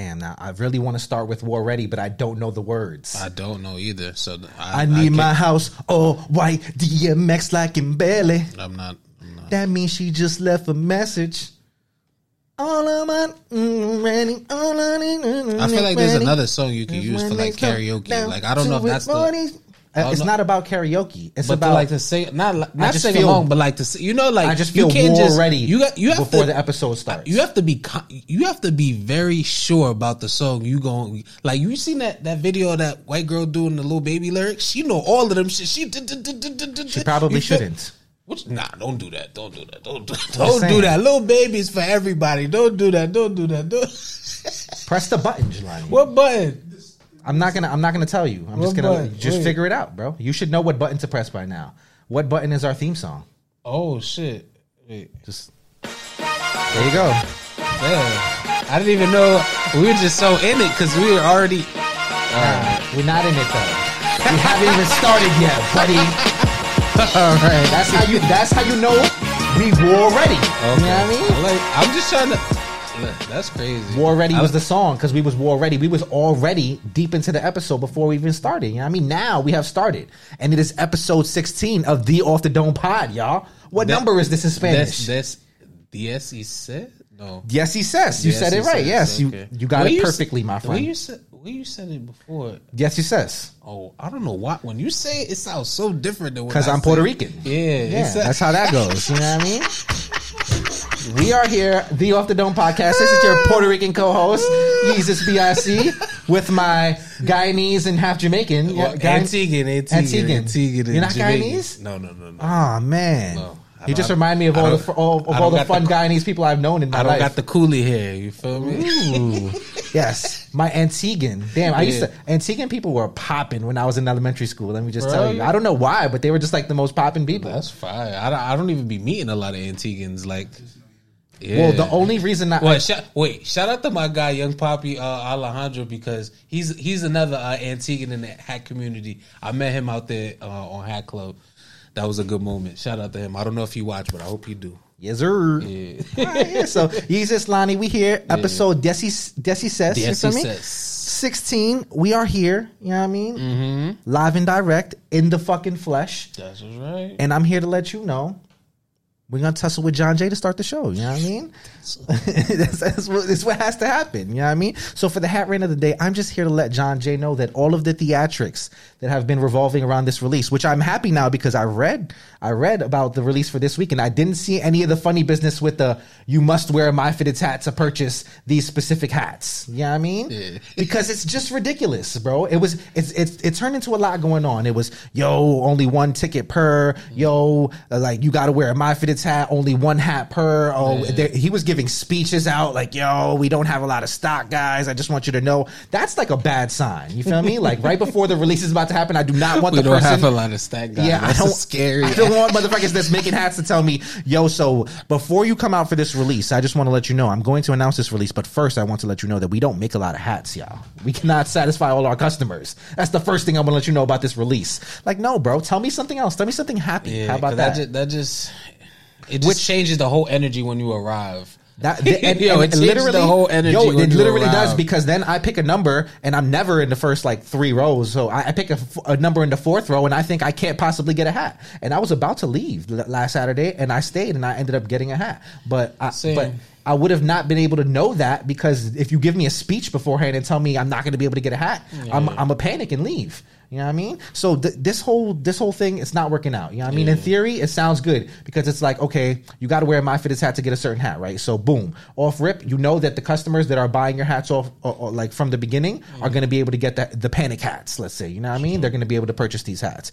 damn. Now I really want to start with War Ready, but I don't know the words. I don't know either. So I, I need I my house all white, DMX like in belly. I'm not, I'm not. That means she just left a message. All of my mm, ready, all I need. I feel like there's another song you can use for like karaoke. Like I don't know if that's the. Uh, it's not about karaoke. It's but about like to say not not sing feel, along, but like to say, you know like I just feel you can't just, ready. You got you have before to, the episode starts. You have to be you have to be very sure about the song you going like you seen that that video of that white girl doing the little baby lyrics. She know all of them shit. She she probably shouldn't. Which nah, don't do that. Don't do that. Don't do, don't do that. Little babies for everybody. Don't do that. Don't do that. Don't. Press the button, Jelani. What button? I'm not gonna. I'm not gonna tell you. I'm what just gonna button? just Wait. figure it out, bro. You should know what button to press by now. What button is our theme song? Oh shit! Wait, just there you go. Yeah, I didn't even know we were just so in it because we were already. We're not in it though. we haven't even started yet, buddy. All right, that's how you. That's how you know we were ready. You know what I mean? Like, I'm just trying to. That's crazy. War Ready was, the song because we was War Ready. We was already deep into the episode before we even started. You know what I mean? Now we have started. And it is episode 16 of the Off the Dome pod, y'all. What that, number is this in Spanish? That's, that's yes, he said? No. Yes, he says. You yes, said it right. Says. Yes, okay. you you got it perfectly, my friend. you said where you said it before. Yes, he says. Oh, I don't know why. When you say it, it sounds so different than because I'm Puerto Rican. Yeah, yeah. That's how that goes. You know what I mean? We are here, the Off the Dome podcast. This is your Puerto Rican co-host, Jesus BIC, with my Guyanese and half Jamaican. Well, Antiguan, Antiguan, Antiguan. You're not Guyanese? No, no, no, no. Oh man. No. You just remind me of all the all, of all the fun the, Guyanese people I've known in my life. I don't got the coolie hair. You feel me? Ooh, yes, my Antiguan. Damn, I used to Antiguan people were popping when I was in elementary school. Let me just tell you. I don't know why, but they were just like the most popping people. That's fine. I don't, I don't even be meeting a lot of Antiguans. Like, yeah. Well, the only reason that well, I, shout, wait, shout out to my guy Young Poppy uh, Alejandro because he's he's another uh, Antiguan in the hack community. I met him out there uh, on Hat Club that was a good moment. Shout out to him. I don't know if he watched, but I hope you do. Yes, sir. Yeah. right, yeah. So, Jesus Lonnie, we here. Episode yeah. Desi, Desi says. Desi you says. 16. We are here. You know what I mean? Mm-hmm. Live and direct in the fucking flesh. That's right. And I'm here to let you know we're gonna tussle with Jon J to start the show. You know what I mean? that's, that's, what, that's, what, has to happen. You know what I mean? So for the hat rain of the day, I'm just here to let Jon J know that all of the theatrics that have been revolving around this release, which I'm happy now because I read I read about the release for this week and I didn't see any of the funny business with the you must wear a my fitted hat to purchase these specific hats. You know what I mean? Yeah. because it's just ridiculous, bro. It was it's it's it turned into a lot going on. It was yo only one ticket per yo uh, like you got to wear a my fitted hat only one hat per. Oh, yeah. he was giving speeches out like yo we don't have a lot of stock guys. I just want you to know that's like a bad sign. You feel me? Like right before the release is about to happen. I do not want we the don't person. have a lot of stack guys. Yeah, that's I don't. Scary. I want motherfuckers that's making hats to tell me, yo. So before you come out for this release, I just want to let you know I'm going to announce this release. But first, I want to let you know that we don't make a lot of hats, y'all. We cannot satisfy all our customers. That's the first thing I want to let you know about this release. Like, no, bro. Tell me something else. Tell me something happy. Yeah, How about that? That just, that just it just Which, changes the whole energy when you arrive. That the, and, yo, and, literally the whole energy. Yo, it literally does because then I pick a number and I'm never in the first like three rows. So I, I pick a, a, number in the fourth row and I think I can't possibly get a hat. And I was about to leave last Saturday and I stayed and I ended up getting a hat. But I, but I would have not been able to know that because if you give me a speech beforehand and tell me I'm not going to be able to get a hat, yeah. I'm I'm a panic and leave. You know what I mean? So th- this whole this whole thing it's not working out. You know what I mean? In theory, it sounds good because it's like okay, you got to wear a my fitted hat to get a certain hat, right? So boom, off rip, you know that the customers that are buying your hats off or, or like from the beginning mm. are going to be able to get the, the panic hats. Let's say, you know what I mean? They're going to be able to purchase these hats.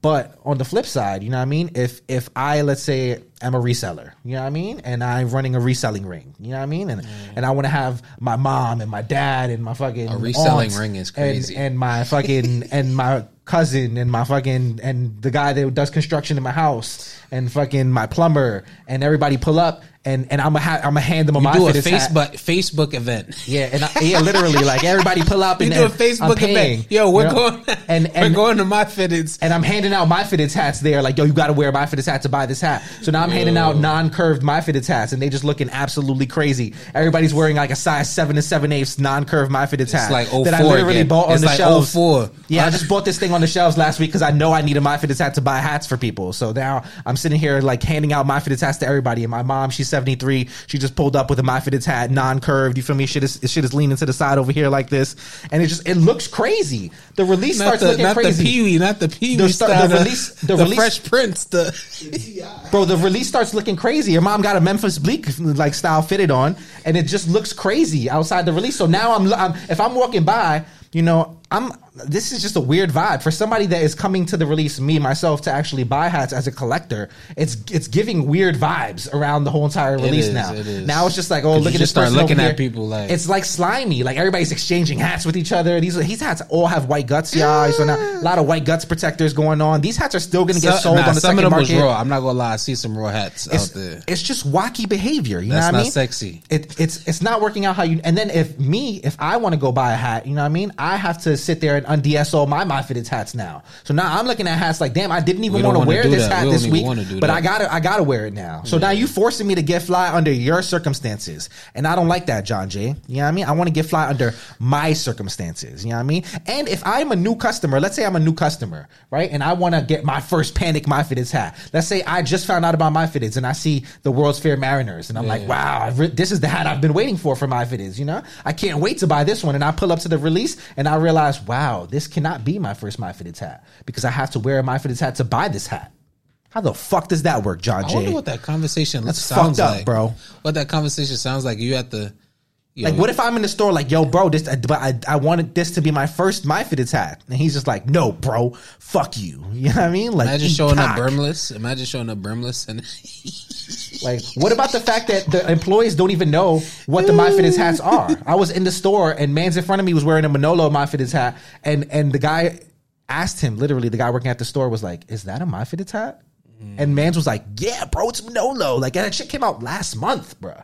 But on the flip side, you know what I mean? If if I let's say am a reseller, you know what I mean? And I'm running a reselling ring, you know what I mean? And mm. and I want to have my mom and my dad and my fucking a reselling ring is crazy. And, and my fucking and my cousin and my fucking and the guy that does construction in my house and fucking my plumber and everybody pull up and and I'm gonna ha- I'm gonna hand them a you do a Facebook hat. Facebook event. Yeah, and I, yeah, literally like everybody pull up and you do a Facebook event. Yo, we're you know? going and, and we're going to my fitteds, and I'm handing out my fitteds hats there. Like, yo, you got to wear my fitteds hat to buy this hat. So now I'm yo. handing out non curved my fitteds hats, and they just looking absolutely crazy. Everybody's wearing like a size seven to seven eighths non curved my fitteds hat. like that I oh literally again. bought on it's the like oh shelves. 04. Yeah, I just bought this thing on the shelves last week because I know I need a my fitteds hat to buy hats for people. So now I'm sitting here like handing out my fitteds hats to everybody. And my mom, she's 73. She just pulled up with a my fitteds hat, non curved. You feel me? Shit is shit is leaning to the side over here like this, and it just it looks crazy. The release not starts the, looking not crazy. the Pee Wee, not the Pee Wee. The, the, release, the, the release, Fresh Prince, the bro. The release starts looking crazy. Your mom got a Memphis Bleek like style fitted on, and it just looks crazy outside the release. So now I'm, I'm if I'm walking by, you know, I'm this is just a weird vibe. For somebody that is coming to the release me myself to actually buy hats as a collector it's it's giving weird vibes around the whole entire release now. now it's just like oh look at this start person looking at here. people like it's like slimy like everybody's exchanging hats with each other. These these hats all have white guts y'all. So now a lot of white guts protectors going on. These hats are still gonna get sold nah, on the some second of them market. was raw. I'm not gonna lie I see some raw hats it's, out there. it's just wacky behavior you That's know what I not mean? sexy. It, it's it's not working out how you and then if me if I want to go buy a hat you know what I mean? I have to sit there and undso my my fitteds hats now. So now I'm looking at hats like, damn, I didn't even want to wear this hat this week, but I gotta, I gotta wear it now. So yeah. now you forcing me to get fly under your circumstances, and I don't like that, Jon J. You know what I mean? I want to get fly under my circumstances. You know what I mean? And if I'm a new customer, let's say I'm a new customer, right, and I want to get my first panic my fitteds hat. Let's say I just found out about my fitteds, and I see the World's Fair Mariners, and I'm yeah. like, wow, re- this is the hat I've been waiting for for my fitteds. You know, I can't wait to buy this one, and I pull up to the release, and I realize, wow, this cannot be my first my fitteds hat because I have to wear a my fitteds hat to buy this hat. How the fuck does that work, John I Jay? wonder what that conversation That's sounds fucked up, like, bro. What that conversation sounds like? You have to. You like, know, what if I'm in the store like, yo, bro, this, but I, I wanted this to be my first my fitteds hat, and he's just like, no, bro, fuck you. You know what I mean? Like, imagine showing cock. up bermless. Imagine showing up bermless and. like, what about the fact that the employees don't even know what the my fitteds hats are? I was in the store and man's in front of me was wearing a Manolo my fitteds hat, and and the guy asked him literally, the guy working at the store was like, "Is that a my fitteds hat?" Mm. And Mans was like, "Yeah, bro, it's Manolo." Like that shit came out last month, bro.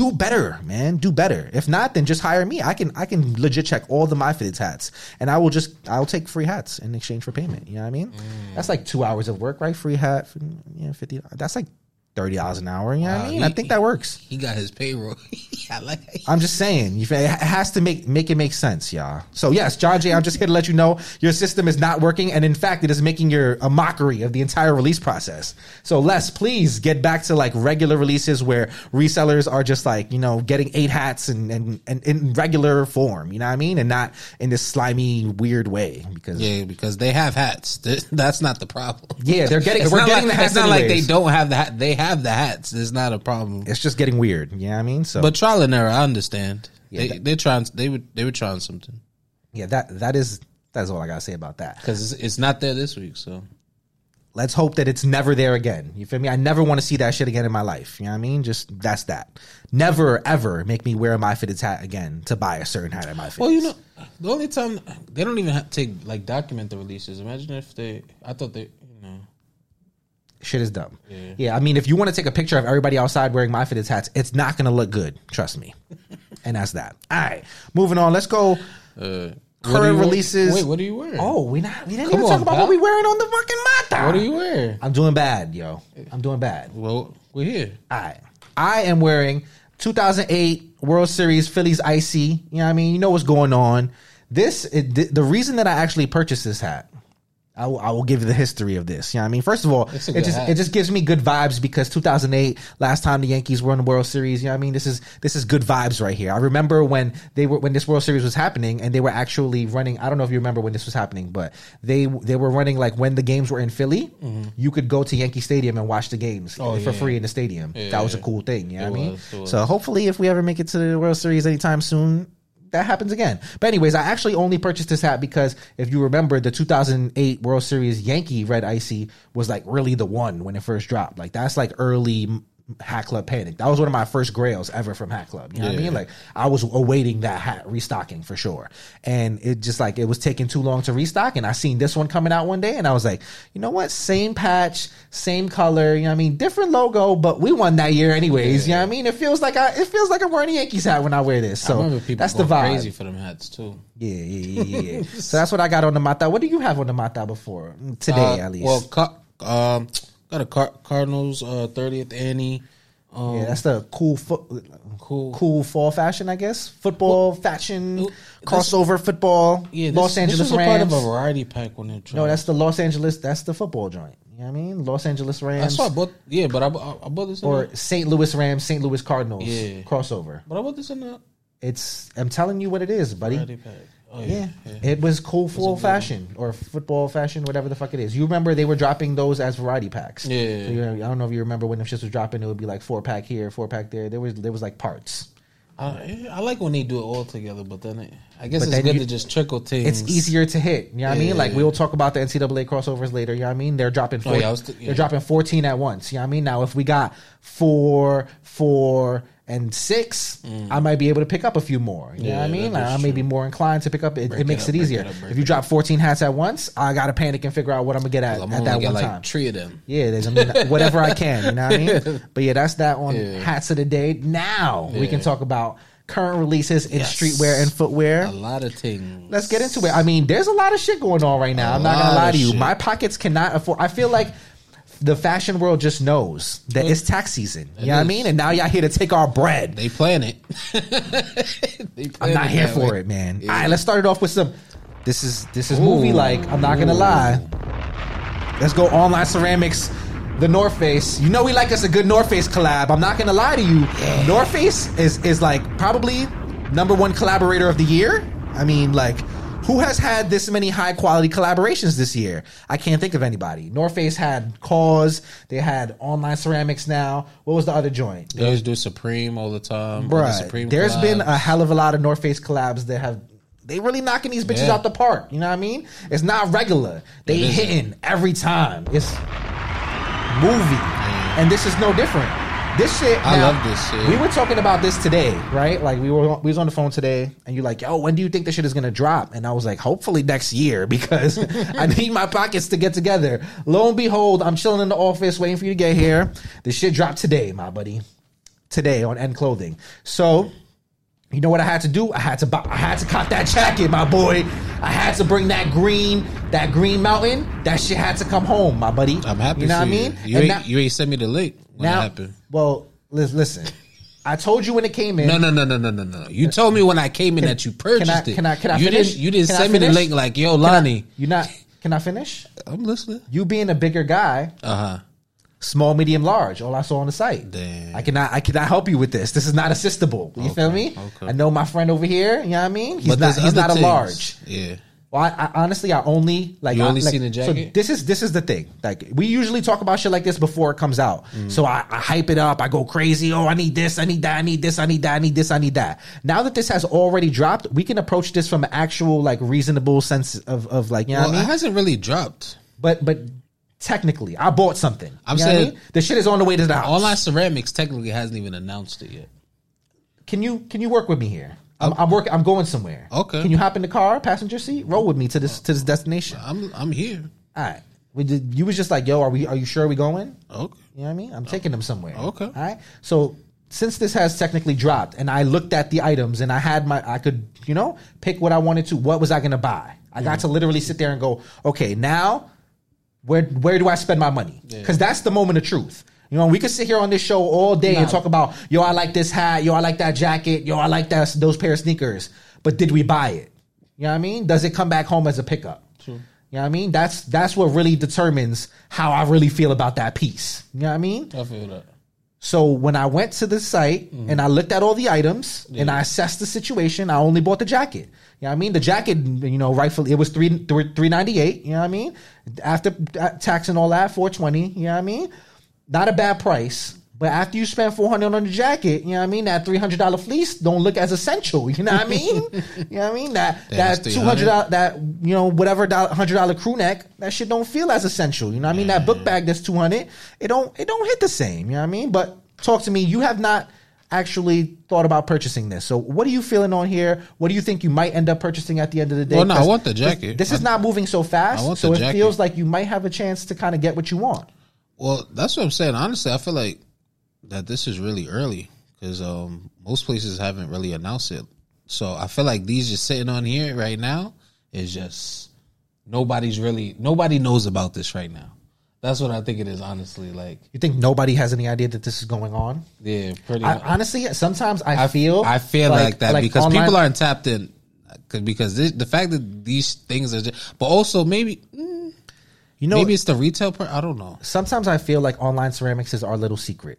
Do better, man. Do better. If not, then just hire me. I can I can legit check all the my fitteds hats, and I will just I'll take free hats in exchange for payment. You know what I mean? Mm. That's like two hours of work, right? Free hat, yeah, fifty. That's like thirty dollars an hour. You know what I mean? He, I think that works. He got his payroll. I like. I'm just saying, it has to make make it make sense, y'all. So yes, Jon J, I'm just here to let you know your system is not working, and in fact, it is making your a mockery of the entire release process. So Les, please get back to like regular releases where resellers are just like you know getting eight hats and and, and in regular form. You know what I mean, and not in this slimy weird way because yeah, because they have hats. That's not the problem. Yeah, they're getting. we're getting like, the hats. It's not anyways. like they don't have the hat. They have the hats. It's not a problem. It's just getting weird. Yeah, you know I mean, so but trial and error, I understand. Yeah, they that, they're trying. They would they were trying something. Yeah, that that is that's all I gotta say about that. Because it's, it's not there this week. So let's hope that it's never there again. You feel me? I never want to see that shit again in my life. You know what I mean? Just that's that. Never ever make me wear my fitteds hat again to buy a certain hat at my fitteds. Well, you know, the only time they don't even have to take like document the releases. Imagine if they. I thought they. Shit is dumb. Yeah. yeah, I mean, if you want to take a picture of everybody outside wearing my fitted hats, it's not going to look good. Trust me. and that's that. All right, moving on. Let's go. Uh, current releases. Wait, what are you wearing? Oh, we not we didn't Come even on, talk about pal. what we wearing on the fucking mata. What are you wearing? I'm doing bad, yo. I'm doing bad. Well, we're here. All right. I am wearing 2008 World Series Phillies Icy. You know what I mean? You know what's going on. This it, the reason that I actually purchased this hat I will, give you the history of this. You know what I mean? First of all, it just hat. it just gives me good vibes because 2008, last time the Yankees were in the World Series. You know what I mean? This is this is good vibes right here. I remember when they were when this World Series was happening and they were actually running. I don't know if you remember when this was happening, but they they were running like when the games were in Philly, mm-hmm. you could go to Yankee Stadium and watch the games oh, for yeah. free in the stadium. Yeah, that was a cool thing. You know what I mean? So hopefully, if we ever make it to the World Series anytime soon, that happens again. But anyways, I actually only purchased this hat because if you remember, the 2008 World Series Yankee Red Icy was like really the one when it first dropped. Like that's like early Hat Club Panic. That was one of my first grails ever from Hat Club. You know yeah. what I mean? Like I was awaiting that hat restocking for sure. And it just like it was taking too long to restock. And I seen this one coming out one day and I was like, you know what? Same patch, same color, you know what I mean? Different logo, but we won that year anyways. Yeah. You know what I mean? It feels like I it feels like I'm wearing a Yankees hat when I wear this. So that's the vibe. crazy for them hats too. Yeah, yeah, yeah, yeah. so that's what I got on the Mata. What do you have on the Mata before? Today uh, at least. Well, um Got a Car- Cardinals uh, 30th Annie. Um, yeah, that's the cool foot, cool, cool fall fashion, I guess. Football well, fashion crossover football. Yeah, this, Los Angeles this was Rams. part of a variety pack when it. No, that's the Los Angeles. That's the football joint. You know what I mean? Los Angeles Rams. I saw both. Yeah, but I, I, I bought this. or St. Louis Rams, St. Louis Cardinals. Yeah, crossover. But I bought this in the. It's. I'm telling you what it is, buddy. Variety pack. Oh, yeah. yeah. it was cool full fashion or football fashion, whatever the fuck it is. You remember they were dropping those as variety packs. Yeah, so I don't know if you remember when the shit was dropping. It would be like four pack here, four pack there. There was there was like parts. Uh, I, I like when they do it all together, but then it, I guess but it's good you, to just trickle things. It's easier to hit. You know what yeah. I mean? Like we'll talk about the NCAA crossovers later. You know what I mean? They're dropping. Four, oh, yeah, th- yeah. They're dropping fourteen at once. You know what I mean? Now if we got four, four, and six, mm. I might be able to pick up a few more. You yeah, know what I mean? Like, I may be more inclined to pick up. It, it makes it, up, it easier. It up, if you drop 14 hats at once, I got to panic and figure out what I'm going to get at, well, at that one like time. Three of them. Yeah, there's, I mean, whatever I can. You know what I mean? But yeah, that's that on yeah. hats of the day. Now yeah. we can talk about current releases in yes. streetwear and footwear. A lot of things. Let's get into it. I mean, there's a lot of shit going on right now. i am not gonna lie to you. Shit. My pockets cannot afford. I feel like the fashion world just knows that it's tax season. You know what I mean? And now y'all here to take our bread. They plan it. they plan I'm not it here for way. it, man. Yeah. All right, let's start it off with some. This is this is movie like. I'm not gonna Ooh. lie. Let's go online ceramics. The North Face. You know we like us a good North Face collab. I'm not gonna lie to you. Yeah. North Face is is like probably number one collaborator of the year. I mean, like who has had this many high quality collaborations this year? I can't think of anybody. North Face had KAWS. They had Online Ceramics now. What was the other joint? They always do Supreme all the time. Right. The Supreme There's collabs. been a hell of a lot of North Face collabs that have they really knocking these bitches yeah. out the park. You know what I mean? It's not regular. They hitting every time. It's movie. And this is no different. This shit. I now, love this shit. We were talking about this today, right? Like we were we was on the phone today, and you're like, "Yo, when do you think this shit is gonna drop?" And I was like, "Hopefully next year, because I need my pockets to get together." Lo and behold, I'm chilling in the office waiting for you to get here. The shit dropped today, my buddy. Today on End Clothing. So you know what I had to do? I had to buy, I had to cop that jacket, my boy. I had to bring that green, that green mountain. That shit had to come home, my buddy. I'm happy. You know what I mean? You ain't, now, you ain't sent me the link when now, it happened. Well, listen. I told you when it came in. No, no, no, no, no, no, no. You told me when I came in can, that you purchased can I, it. Can I? Can I you finish? Didn't, you didn't send me the link like, yo, Lonnie. You not? Can I finish? I'm listening. You being a bigger guy. Uh huh small, medium, large. All I saw on the site. Damn. I cannot. I cannot help you with this. This is not assistable. You okay, feel me? Okay. I know my friend over here. You know what I mean? He's but not. He's not a large. Yeah. Well, I, I, honestly, I only like. You only I, like, seen the jacket. So this is this is the thing. Like we usually talk about shit like this before it comes out. Mm. So I, I, hype it up. I go crazy. Oh, I need this. I need that. I need this. I need that. I need this. I need that. Now that this has already dropped, we can approach this from an actual like reasonable sense of of like you know. Well, I mean? it hasn't really dropped. But but Technically, I bought something. I'm you saying I mean? the shit is on the way to the house. Online Ceramics technically hasn't even announced it yet. Can you can you work with me here? I'm, I'm working. I'm going somewhere. Okay. Can you hop in the car, passenger seat, roll with me to this to this destination? I'm I'm here. All right. We did. You was just like, yo, are we? Are you sure we going? Okay. You know what I mean? I'm taking them somewhere. Okay. All right. So since this has technically dropped, and I looked at the items, and I had my, I could, you know, pick what I wanted to. What was I going to buy? I mm-hmm. got to literally sit there and go, okay, now where where do I spend my money? Because that's the moment of truth. You know, we could sit here on this show all day and talk about, yo, I like this hat, yo, I like that jacket, yo, I like that those pair of sneakers. But did we buy it? You know what I mean? Does it come back home as a pickup? True. You know what I mean? That's that's what really determines how I really feel about that piece. You know what I mean? I feel that. So when I went to the site mm-hmm. and I looked at all the items yeah. and I assessed the situation, I only bought the jacket. You know what I mean? The jacket, you know, rightfully it was three three ninety eight. You know what I mean? After tax and all that, four twenty. You know what I mean? Not a bad price. But after you spend four hundred on the jacket, you know what I mean? That three hundred dollar fleece don't look as essential. You know what I mean? you know what I mean? That that two hundred that you know whatever hundred dollar crew neck that shit don't feel as essential. You know what I mean? That book bag that's two hundred, it don't it don't hit the same. You know what I mean? But talk to me. You have not actually thought about purchasing this. So what are you feeling on here? What do you think you might end up purchasing at the end of the day? Well, no, I want the jacket. This, this is not moving so fast, so it jacket. feels like you might have a chance to kind of get what you want. Well, that's what I'm saying. Honestly, I feel like that this is really early because um, most places haven't really announced it. So I feel like these just sitting on here right now is just nobody's really nobody knows about this right now. That's what I think it is, honestly. Like you think nobody has any idea that this is going on? Yeah, pretty. I, honestly, sometimes I, I, feel I feel like, like that like because online, people aren't tapped in. Because this, the fact that these things are, just, but also maybe, mm, you know, maybe it's the retail part. I don't know. Sometimes I feel like online ceramics is our little secret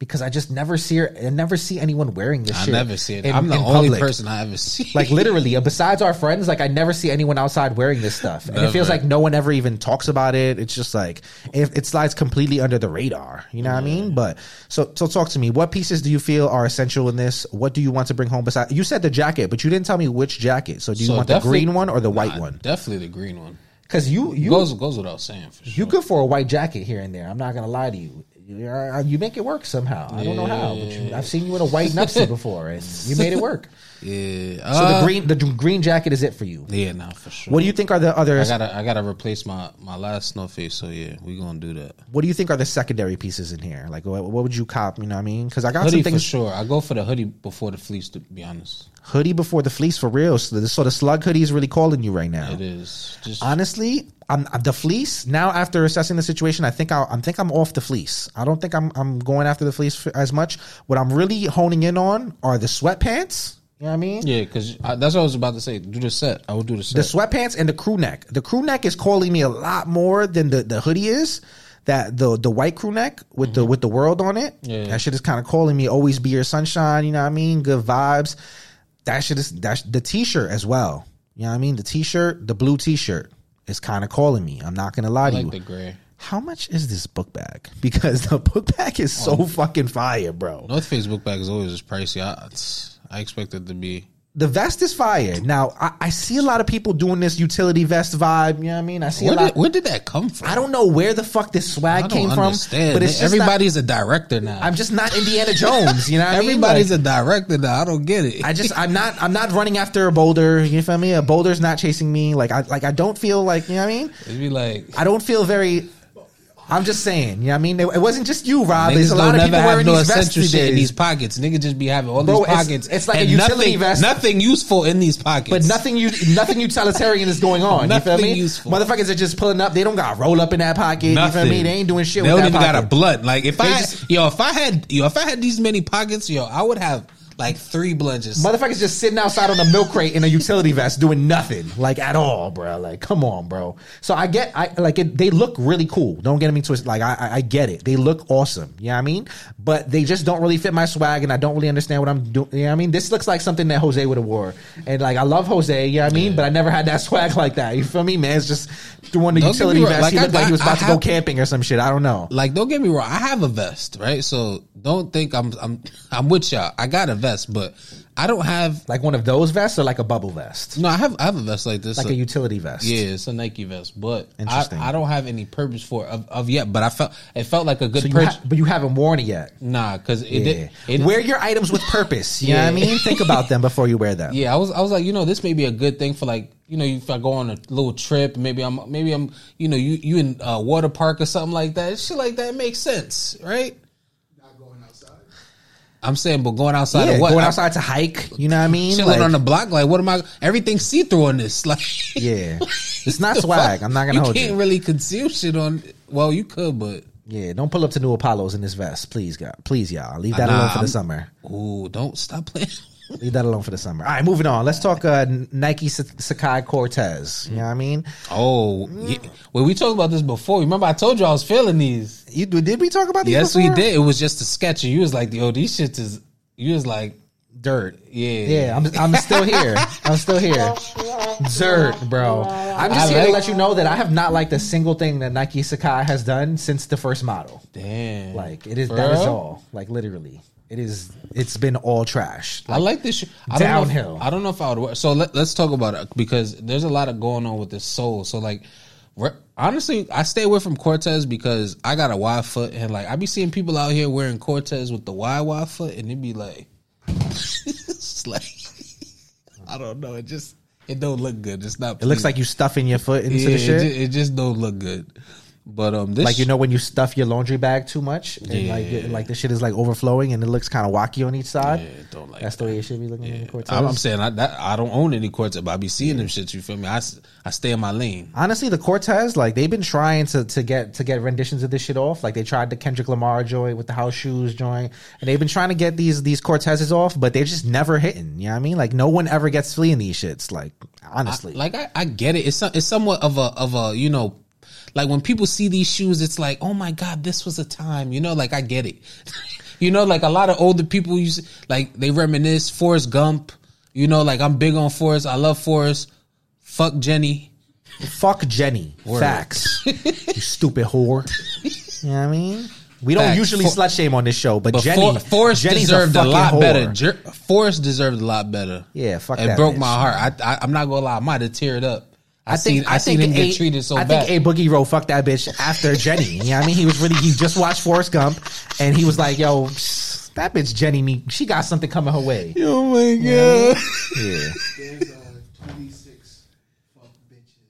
because I just never see her. I never see anyone wearing this. I shit never see it. In, I'm the only public. person I ever see. Like literally, uh, besides our friends, like I never see anyone outside wearing this stuff, and it feels like no one ever even talks about it. It's just like it, it slides completely under the radar. You know what I mean? But so so talk to me. What pieces do you feel are essential in this? What do you want to bring home? Besides, you said the jacket, but you didn't tell me which jacket. So do you so want the green one or the white nah, one? Definitely the green one. Because you you goes goes without saying. For sure. You good for a white jacket here and there. I'm not gonna lie to you. You make it work somehow. I don't know how, but you, I've seen you in a white Nuptse before, and you made it work. Yeah. Uh, so the uh, green the green jacket is it for you? Yeah, no, for sure. What do you think are the others? I gotta I gotta replace my my last snow face. So yeah, we gonna do that. What do you think are the secondary pieces in here? Like what, what would you cop? You know what I mean? Because I got hoodie some things. for sure. I go for the hoodie before the fleece. To be honest, hoodie before the fleece for real. So the, so the slug hoodie is really calling you right now. It is. Just honestly, I'm the fleece now. After assessing the situation, I think i I think I'm off the fleece. I don't think I'm I'm going after the fleece as much. What I'm really honing in on are the sweatpants you know what I mean? Yeah, because that's what I was about to say. Do the set. I will do the set. The sweatpants and the crew neck. The crew neck is calling me a lot more than the, the hoodie is. That the the white crew neck with mm-hmm. the with the world on it. Yeah, that shit is kind of calling me. Always be your sunshine. You know what I mean? Good vibes. That shit is that's the t shirt as well. You know what I mean? The t shirt, the blue t shirt, is kind of calling me. I'm not gonna lie I to like you. The gray. How much is this book bag? Because the book bag is so oh, fucking fire, bro. North Face book bag is always pricey. I, I expect it to be. The vest is fire. Now I, I, see a lot of people doing this utility vest vibe. You know what I mean? I see where a lot. Did, where did that come from? I don't know where the fuck this swag came understand. from. But it's everybody's not, a director now. I'm just not Indiana Jones. You know, everybody's mean? like, a director now. I don't get it. I just I'm not I'm not running after a boulder. You feel me? A boulder's not chasing me. Like I like I don't feel like you know what I mean. It'd be like I don't feel very I'm just saying. You know what I mean? It, wasn't just you, Rob. Niggas There's a lot of people wearing no these vests shit in these pockets. Niggas just be having all Bro, these pockets. It's, like a utility nothing, vest. Nothing useful in these pockets. But nothing you nothing utilitarian is going on. nothing you feel me? Useful. Motherfuckers are just pulling up. They don't got roll up in that pocket. Nothing. You feel me? They ain't doing shit. They don't even pocket. got a blunt. Like if they I just, yo, if I had yo, if I had these many pockets, yo, I would have like three bludges. Motherfuckers just sitting outside on a milk crate in a utility vest doing nothing, like at all, bro. Like, come on, bro. So I get, I like it. They look really cool. Don't get me twisted. Like, I, I get it. They look awesome. You know what I mean? But they just don't really fit my swag, and I don't really understand what I'm doing. You know what I mean? This looks like something that Jose would have wore, and like I love Jose. You know what I mean? But I never had that swag like that. You feel me, man? It's just throwing the don't utility vest. Like, he looked I, like he was about I to have, go camping or some shit. I don't know. Like, don't get me wrong. I have a vest, right? So don't think I'm I'm I'm with y'all. I got a vest, but I don't have like one of those vests or like a bubble vest. No, I have I have a vest like this, like a, a utility vest. Yeah, it's a Nike vest, but I, I, don't have any purpose for of, of, yet. But I felt it felt like a good. So ha- but you haven't worn it yet. Nah, because it, yeah. it, wear your items with purpose. You yeah. know what I mean? Think about them before you wear them. Yeah, I was I was like, you know, this may be a good thing for like you know, if I go on a little trip, maybe I'm, maybe I'm, you know, you you in a water park or something like that. Shit like that makes sense, right? I'm saying, but going outside yeah, what? Going outside to hike, you know what I mean? Chilling like, on the block, like what am I? Everything see through on this, like yeah, it's not swag. I'm not gonna you hold you. Can't really conceal shit on. Well, you could, but yeah, don't pull up to New Apollos in this vest, please, God, please, y'all. Leave that nah, alone for the I'm, summer. Ooh, don't stop playing. Leave that alone for the summer. All right, moving on. Let's talk uh, Nike Sacai Cortez. You know what I mean? Oh, yeah. well, we talked about this before. Remember, I told you I was feeling these. You did we talk about these? Yes, before? we did. It was just a sketch, you was like, "Yo, these shits is." You was like, dirt. Yeah, yeah. I'm I'm still here. I'm still here. Dirt, bro. I'm just I here like, to let you know that I have not liked a single thing that Nike Sacai has done since the first model. Damn. Like it is that real? is all. Like literally. It is. It's been all trash. Like, I like this. Sh- I downhill. Don't if, I don't know if I would. Wear, so let, us talk about it because there's a lot of going on with this soul. So like, Honestly, I stay away from Cortez because I got a wide foot, and like I be seeing people out here wearing Cortez with the wide wide foot, and it be like, it's like I don't know. It just it don't look good. It's not. It looks like you stuffing your foot into yeah, the shit. It just, it just don't look good. But um, this like you know when you stuff your laundry bag too much, and yeah. like like the shit is like overflowing and it looks kind of wacky on each side. Yeah, don't like That's that. the way it should be looking. Yeah. Cortez. I'm, I'm saying I that, I don't own any Cortez, but I be seeing yeah. them shit. You feel me? I, I stay in my lane. Honestly, the Cortez like they've been trying to to get to get renditions of this shit off. Like they tried the Kendrick Lamar joint with the house shoes joint, and they've been trying to get these these Cortezes off, but they're just never hitting. You know what I mean? Like no one ever gets fleeing these shits. Like honestly, I, like I, I get it. It's it's somewhat of a of a you know like when people see these shoes, it's like, oh my god, this was a time. You know, like I get it. you know, like a lot of older people use like they reminisce. Forrest Gump. You know, like I'm big on Forrest. I love Forrest. Fuck Jenny. Fuck Jenny. Word. Facts. you stupid whore. You know what I mean? We don't Facts. usually For- slut shame on this show, but, but Jenny, For- Forrest Jenny's deserved a, a lot whore. better. Jer- Forrest deserved a lot better. Yeah, fuck it broke bitch. my heart. I, I, am not gonna lie, I might have teared up. I, I think I, I seen him a, get treated so I bad. I think A Boogie Roll fucked that bitch after Jenny. You know what I mean? He was really he just watched Forrest Gump and he was like, "Yo, that bitch Jenny, me, she got something coming her way." Oh my god! Yeah. Twenty six fuck bitches.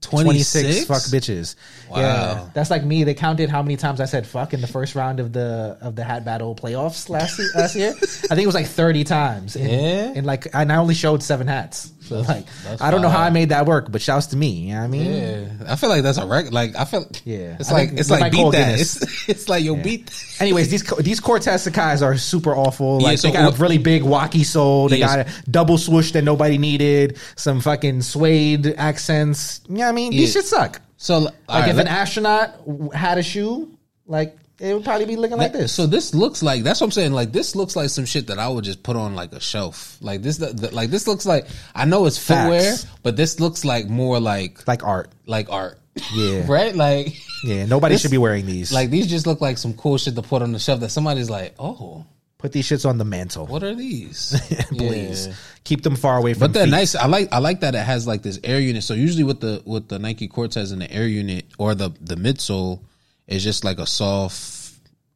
26? fuck bitches. Wow. Yeah, that's like me. They counted how many times I said fuck in the first round of the of the hat battle playoffs last last year. I think it was like thirty times. In, yeah, and like and I only showed seven hats. So like I don't know how I made that work, but shouts to me. You know what I mean? Yeah, I feel like that's a record. Like I feel yeah, it's I like it's like beat that. It's, it's, like yo yeah. beat. Anyways, these these Cortez Sacai's are super awful. Like yeah, so they got a really big walkie sole. They got a double swoosh that nobody needed. Some fucking suede accents. You know what I mean? These shit suck. So like right, if an astronaut had a shoe, like it would probably be looking like this. So this looks like that's what I'm saying. Like this looks like some shit that I would just put on like a shelf. Like this, the, like this looks like I know it's footwear, Facts. but this looks like more like like art, like art. Yeah, right. Like yeah, nobody this, should be wearing these. Like these just look like some cool shit to put on the shelf that somebody's like, oh. Put these shits on the mantle. What are these? Please yeah. keep them far away from. But they're feet. nice. I like. I like that it has like this air unit. So usually with the with the Nike Cortez and the air unit or the the midsole, it's just like a soft.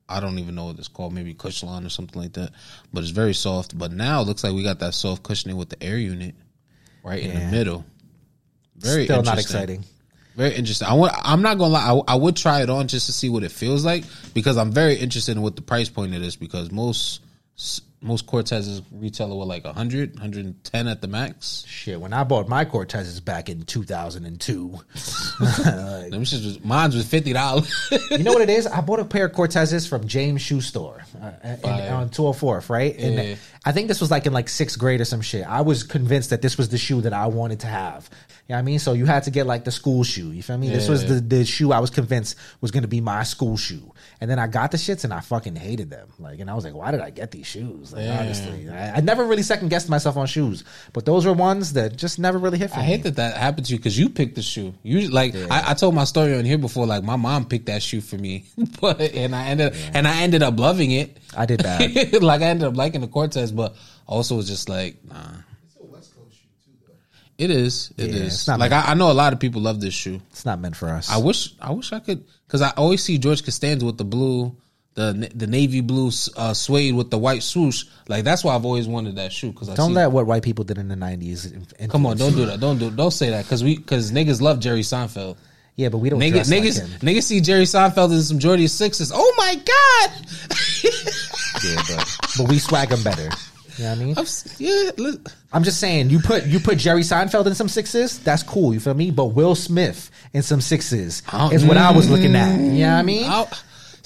I don't even know what it's called. Maybe Cushlon or something like that. But it's very soft. But now it looks like we got that soft cushioning with the air unit right yeah. in the middle. Very still not exciting. Very interesting. I want. I'm not gonna lie. I, I, would try it on just to see what it feels like because I'm very interested in what the price point of this because most most Cortezes retail were like 100, 110 at the max. Shit, when I bought my Cortezes back in 2002, like, was, mine was $50. you know what it is? I bought a pair of Cortezes from James Shoe Store uh, in, on 204th, right? And yeah. I think this was like in like sixth grade or some shit. I was convinced that this was the shoe that I wanted to have. You know what I mean? So you had to get like the school shoe. You feel me? Yeah. This was the, the shoe I was convinced was going to be my school shoe. And then I got the shits and I fucking hated them. Like, and I was like, why did I get these shoes? Like, yeah. honestly, I, I, never really second guessed myself on shoes, but those were ones that just never really hit for I me. hate that that happened to you because you picked the shoe. You like, yeah. I, I, told my story on here before. Like, my mom picked that shoe for me, but and I ended and I ended up loving it. I did that. like, I ended up liking the Cortez, but also was just like, nah. It is. It yeah, is. like I, I, know a lot of people love this shoe. It's not meant for us. I wish. I wish I could because I always see George Costanza with the blue, the the navy blue uh, suede with the white swoosh. Like that's why I've always wanted that shoe. Because don't let what white people did in the nineties. Come on, don't do that. Don't do. Don't say that because we because niggas love Jerry Seinfeld. Yeah, but we don't. Niggas, niggas, like niggas see Jerry Seinfeld in some Jordy sixes. Oh my god! yeah, but but we swag them better. You know what I mean? I'm, yeah, look. I'm just saying, you put you put Jerry Seinfeld in some sixes, that's cool. You feel me? But Will Smith in some sixes is what I was looking at. You know what I mean? I'll,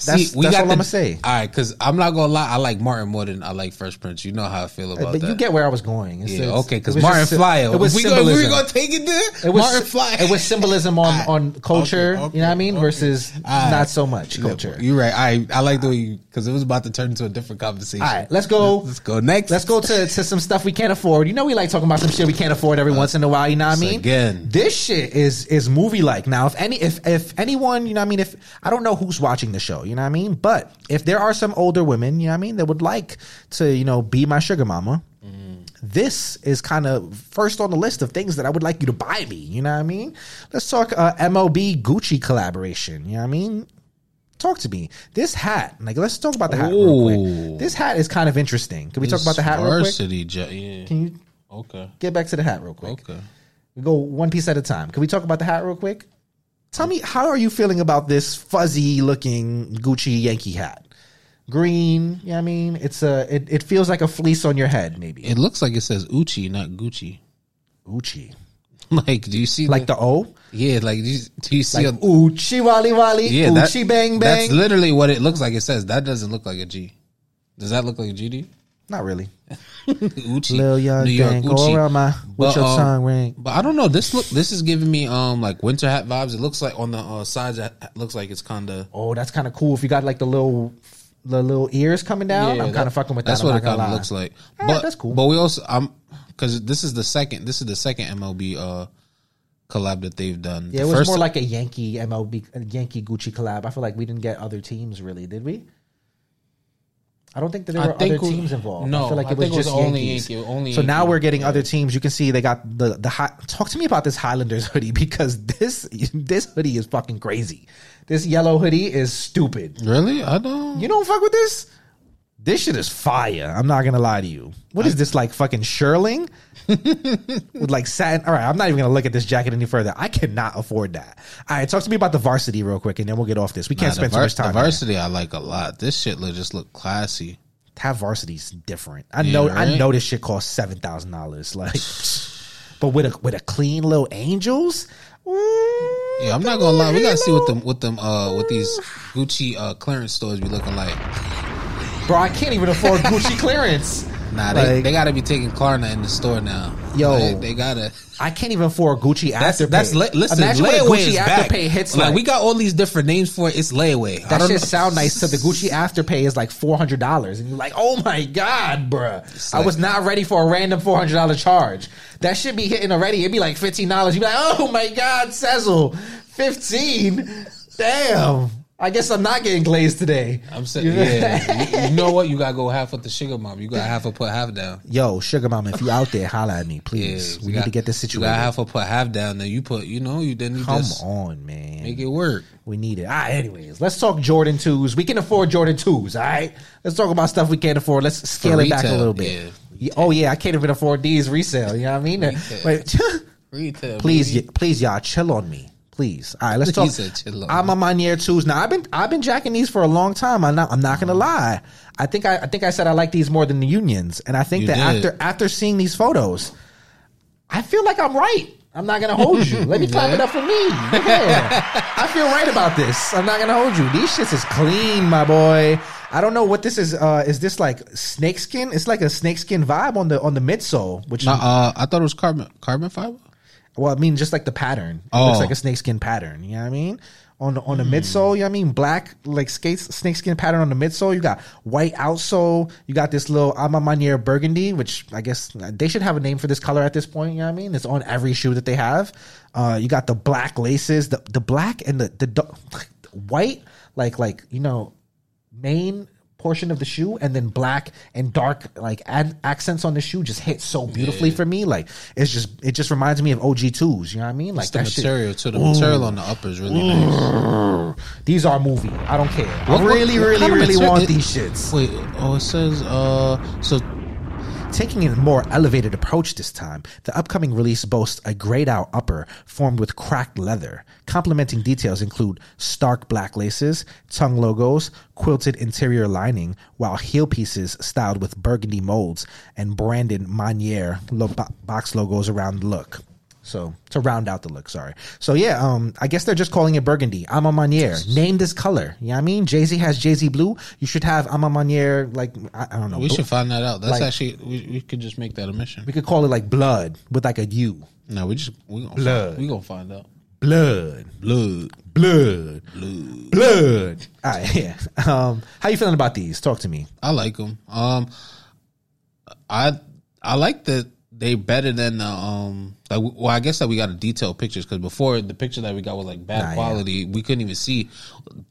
that's, See, we that's got all the, I'm gonna say. All right, because I'm not gonna lie, I like Martin more than I like Fresh Prince. You know how I feel about but that. But you get where I was going. It's, yeah, it's, okay, because Martin Flyer. It was we symbolism. Gonna, we gonna take it there. It was Martin Flyer. It was symbolism on on culture. Okay, okay, you know what I mean? Okay. Versus not so much culture. You're right. I I like the way you because it was about to turn into a different conversation. All right, let's go. Let's go next. Let's go to, to some stuff we can't afford. You know, we like talking about some shit we can't afford every uh, once in a while. You know what I mean? Again, this shit is is movie like. Now, if any if if anyone, you know, what I mean, if I don't know who's watching the show, you know what I mean, but if there are some older women, you know what I mean, that would like to, you know, be my sugar mama, mm. this is kind of first on the list of things that I would like you to buy me. You know what I mean? Let's talk uh, MLB Gucci collaboration. You know what I mean? Talk to me. This hat, like, let's talk about the hat real quick. This hat is kind of interesting. Can we talk about the hat real quick? yeah. Can you okay get back to the hat real quick? Okay. We go one piece at a time. Can we talk about the hat real quick? Tell me, how are you feeling about this fuzzy looking Gucci Yankee hat? Green, yeah, I mean, it's a it, it feels like a fleece on your head, maybe. It looks like it says Uchi, not Gucci. Uchi. Like, do you see like the, the O? Yeah, like do you, do you see like a, Uchi Wally Wally? Yeah, Uchi that, Bang Bang. That's literally what it looks like. It says that doesn't look like a G. Does that look like a GD? Not really. Uchi, Lil Young New York, Go around my with your um, tongue ring. But I don't know. This look. This is giving me um like winter hat vibes. It looks like on the uh, sides. It looks like it's kind of. Oh, that's kind of cool. If you got like the little the little ears coming down, yeah, I'm kind of fucking with that. That's I'm what it kind of looks like. But right, that's cool. But we also I'm because this is the second. This is the second MLB uh collab that they've done. Yeah, the it was more like a Yankee MLB, a Yankee Gucci collab. I feel like we didn't get other teams really, did we? I don't think that there were other teams involved. No, I feel like it was just it was only Yankee. Only so Yankee. now we're getting yeah. other teams. You can see they got the the high, talk to me about this Highlanders hoodie because this this hoodie is fucking crazy. This yellow hoodie is stupid. Really? I don't. You don't fuck with this? This shit is fire. I'm not gonna lie to you. What is this like fucking shearling? with like satin. All right, I'm not even gonna look at this jacket any further. I cannot afford that. All right, talk to me about the varsity real quick, and then we'll get off this. We can't nah, spend var- too much time. The varsity I like a lot. This shit look, just look classy. Have varsity's different. I know. Right? I know this shit costs seven thousand dollars. Like, but with a with a clean little angels. yeah, I'm not gonna lie. We gotta see what them what them uh what these Gucci uh clearance stores be looking like. Bro, I can't even afford Gucci clearance. Nah, they, like, they got to be taking Klarna in the store now. Yo, they, they gotta. I can't even afford Gucci that's, afterpay. That's listen. Imagine layaway Gucci is afterpay back. hits like, like, we got all these different names for it. It's layaway. That shit sound nice. So the Gucci afterpay is like four hundred dollars, and you're like, oh my god, bruh. Like, I was not ready for a random four hundred dollar charge. That should be hitting already. It'd be like fifteen dollars. You'd be like, oh my god, Cecil, fifteen. Damn. I guess I'm not getting glazed today. I'm saying, yeah. you, you, know what? You gotta go half with the sugar mom. You gotta half a put half down. Yo, sugar mom, if you out there, holla at me, please. Yeah, we got, need to get this situation. You gotta half a put half down. Then you put, you know, you then you come just on, man, make it work. We need it. All right. Anyways, let's talk Jordan twos. We can afford Jordan twos. All right. Let's talk about stuff we can't afford. Let's scale For it back a little bit. Yeah. Oh yeah, I can't even afford these resale. You know what I mean? Retail. Wait, retail, please, please, y'all, chill on me please. All right, let's talk. I'm on my near twos now. I've been I've been jacking these for a long time. I'm not I'm not gonna lie. I think I, I think I said I like these more than the unions, and I think you that did. after after seeing these photos, I feel like I'm right. I'm not gonna hold you. Let me clap it up for me. Yeah. I feel right about this. I'm not gonna hold you. These shits is clean, my boy. I don't know what this is. Uh, is this like snakeskin? It's like a snakeskin vibe on the on the midsole. Which uh, I thought it was carbon carbon fiber. Well, I mean, just like the pattern. It oh. looks like a snakeskin pattern. You know what I mean? On the, on the mm. midsole, you know what I mean? Black, like skates, snakeskin pattern on the midsole. You got white outsole. You got this little A Ma Maniere burgundy, which I guess they should have a name for this color at this point. You know what I mean? It's on every shoe that they have. Uh, you got the black laces, the the black and the the white, like like you know, main portion of the shoe and then black and dark like ad- accents on the shoe just hit so beautifully yeah. for me. Like it's just it just reminds me of OG2s you know what I mean? Like it's the material to the Ooh. material on the upper is really nice. These are movie. I don't care. What, I really what, what really really want it, these shits. Wait oh it says uh so Taking a more elevated approach this time, the upcoming release boasts a grayed out upper formed with cracked leather. Complementing details include stark black laces, tongue logos, quilted interior lining, while heel pieces styled with burgundy molds and branded Maniere box logos around the look. So to round out the look, sorry. So yeah, um, I guess they're just calling it burgundy. A Ma Maniere. Name this color. You know what I mean? Jay Z has Jay Z blue. You should have A Ma Maniere. Like I, I, don't know. We should find that out. That's like, actually we, we, could just make that a mission. We could call it like blood with like a U. No, we just we gonna blood. Find, we gonna find out. Blood, blood, blood, blood, blood. All right, yeah. Um, how you feeling about these? Talk to me. I like them. Um, I I like that they better than the um like well I guess that we got a detailed pictures because before the picture that we got was like bad nah, quality yeah. we couldn't even see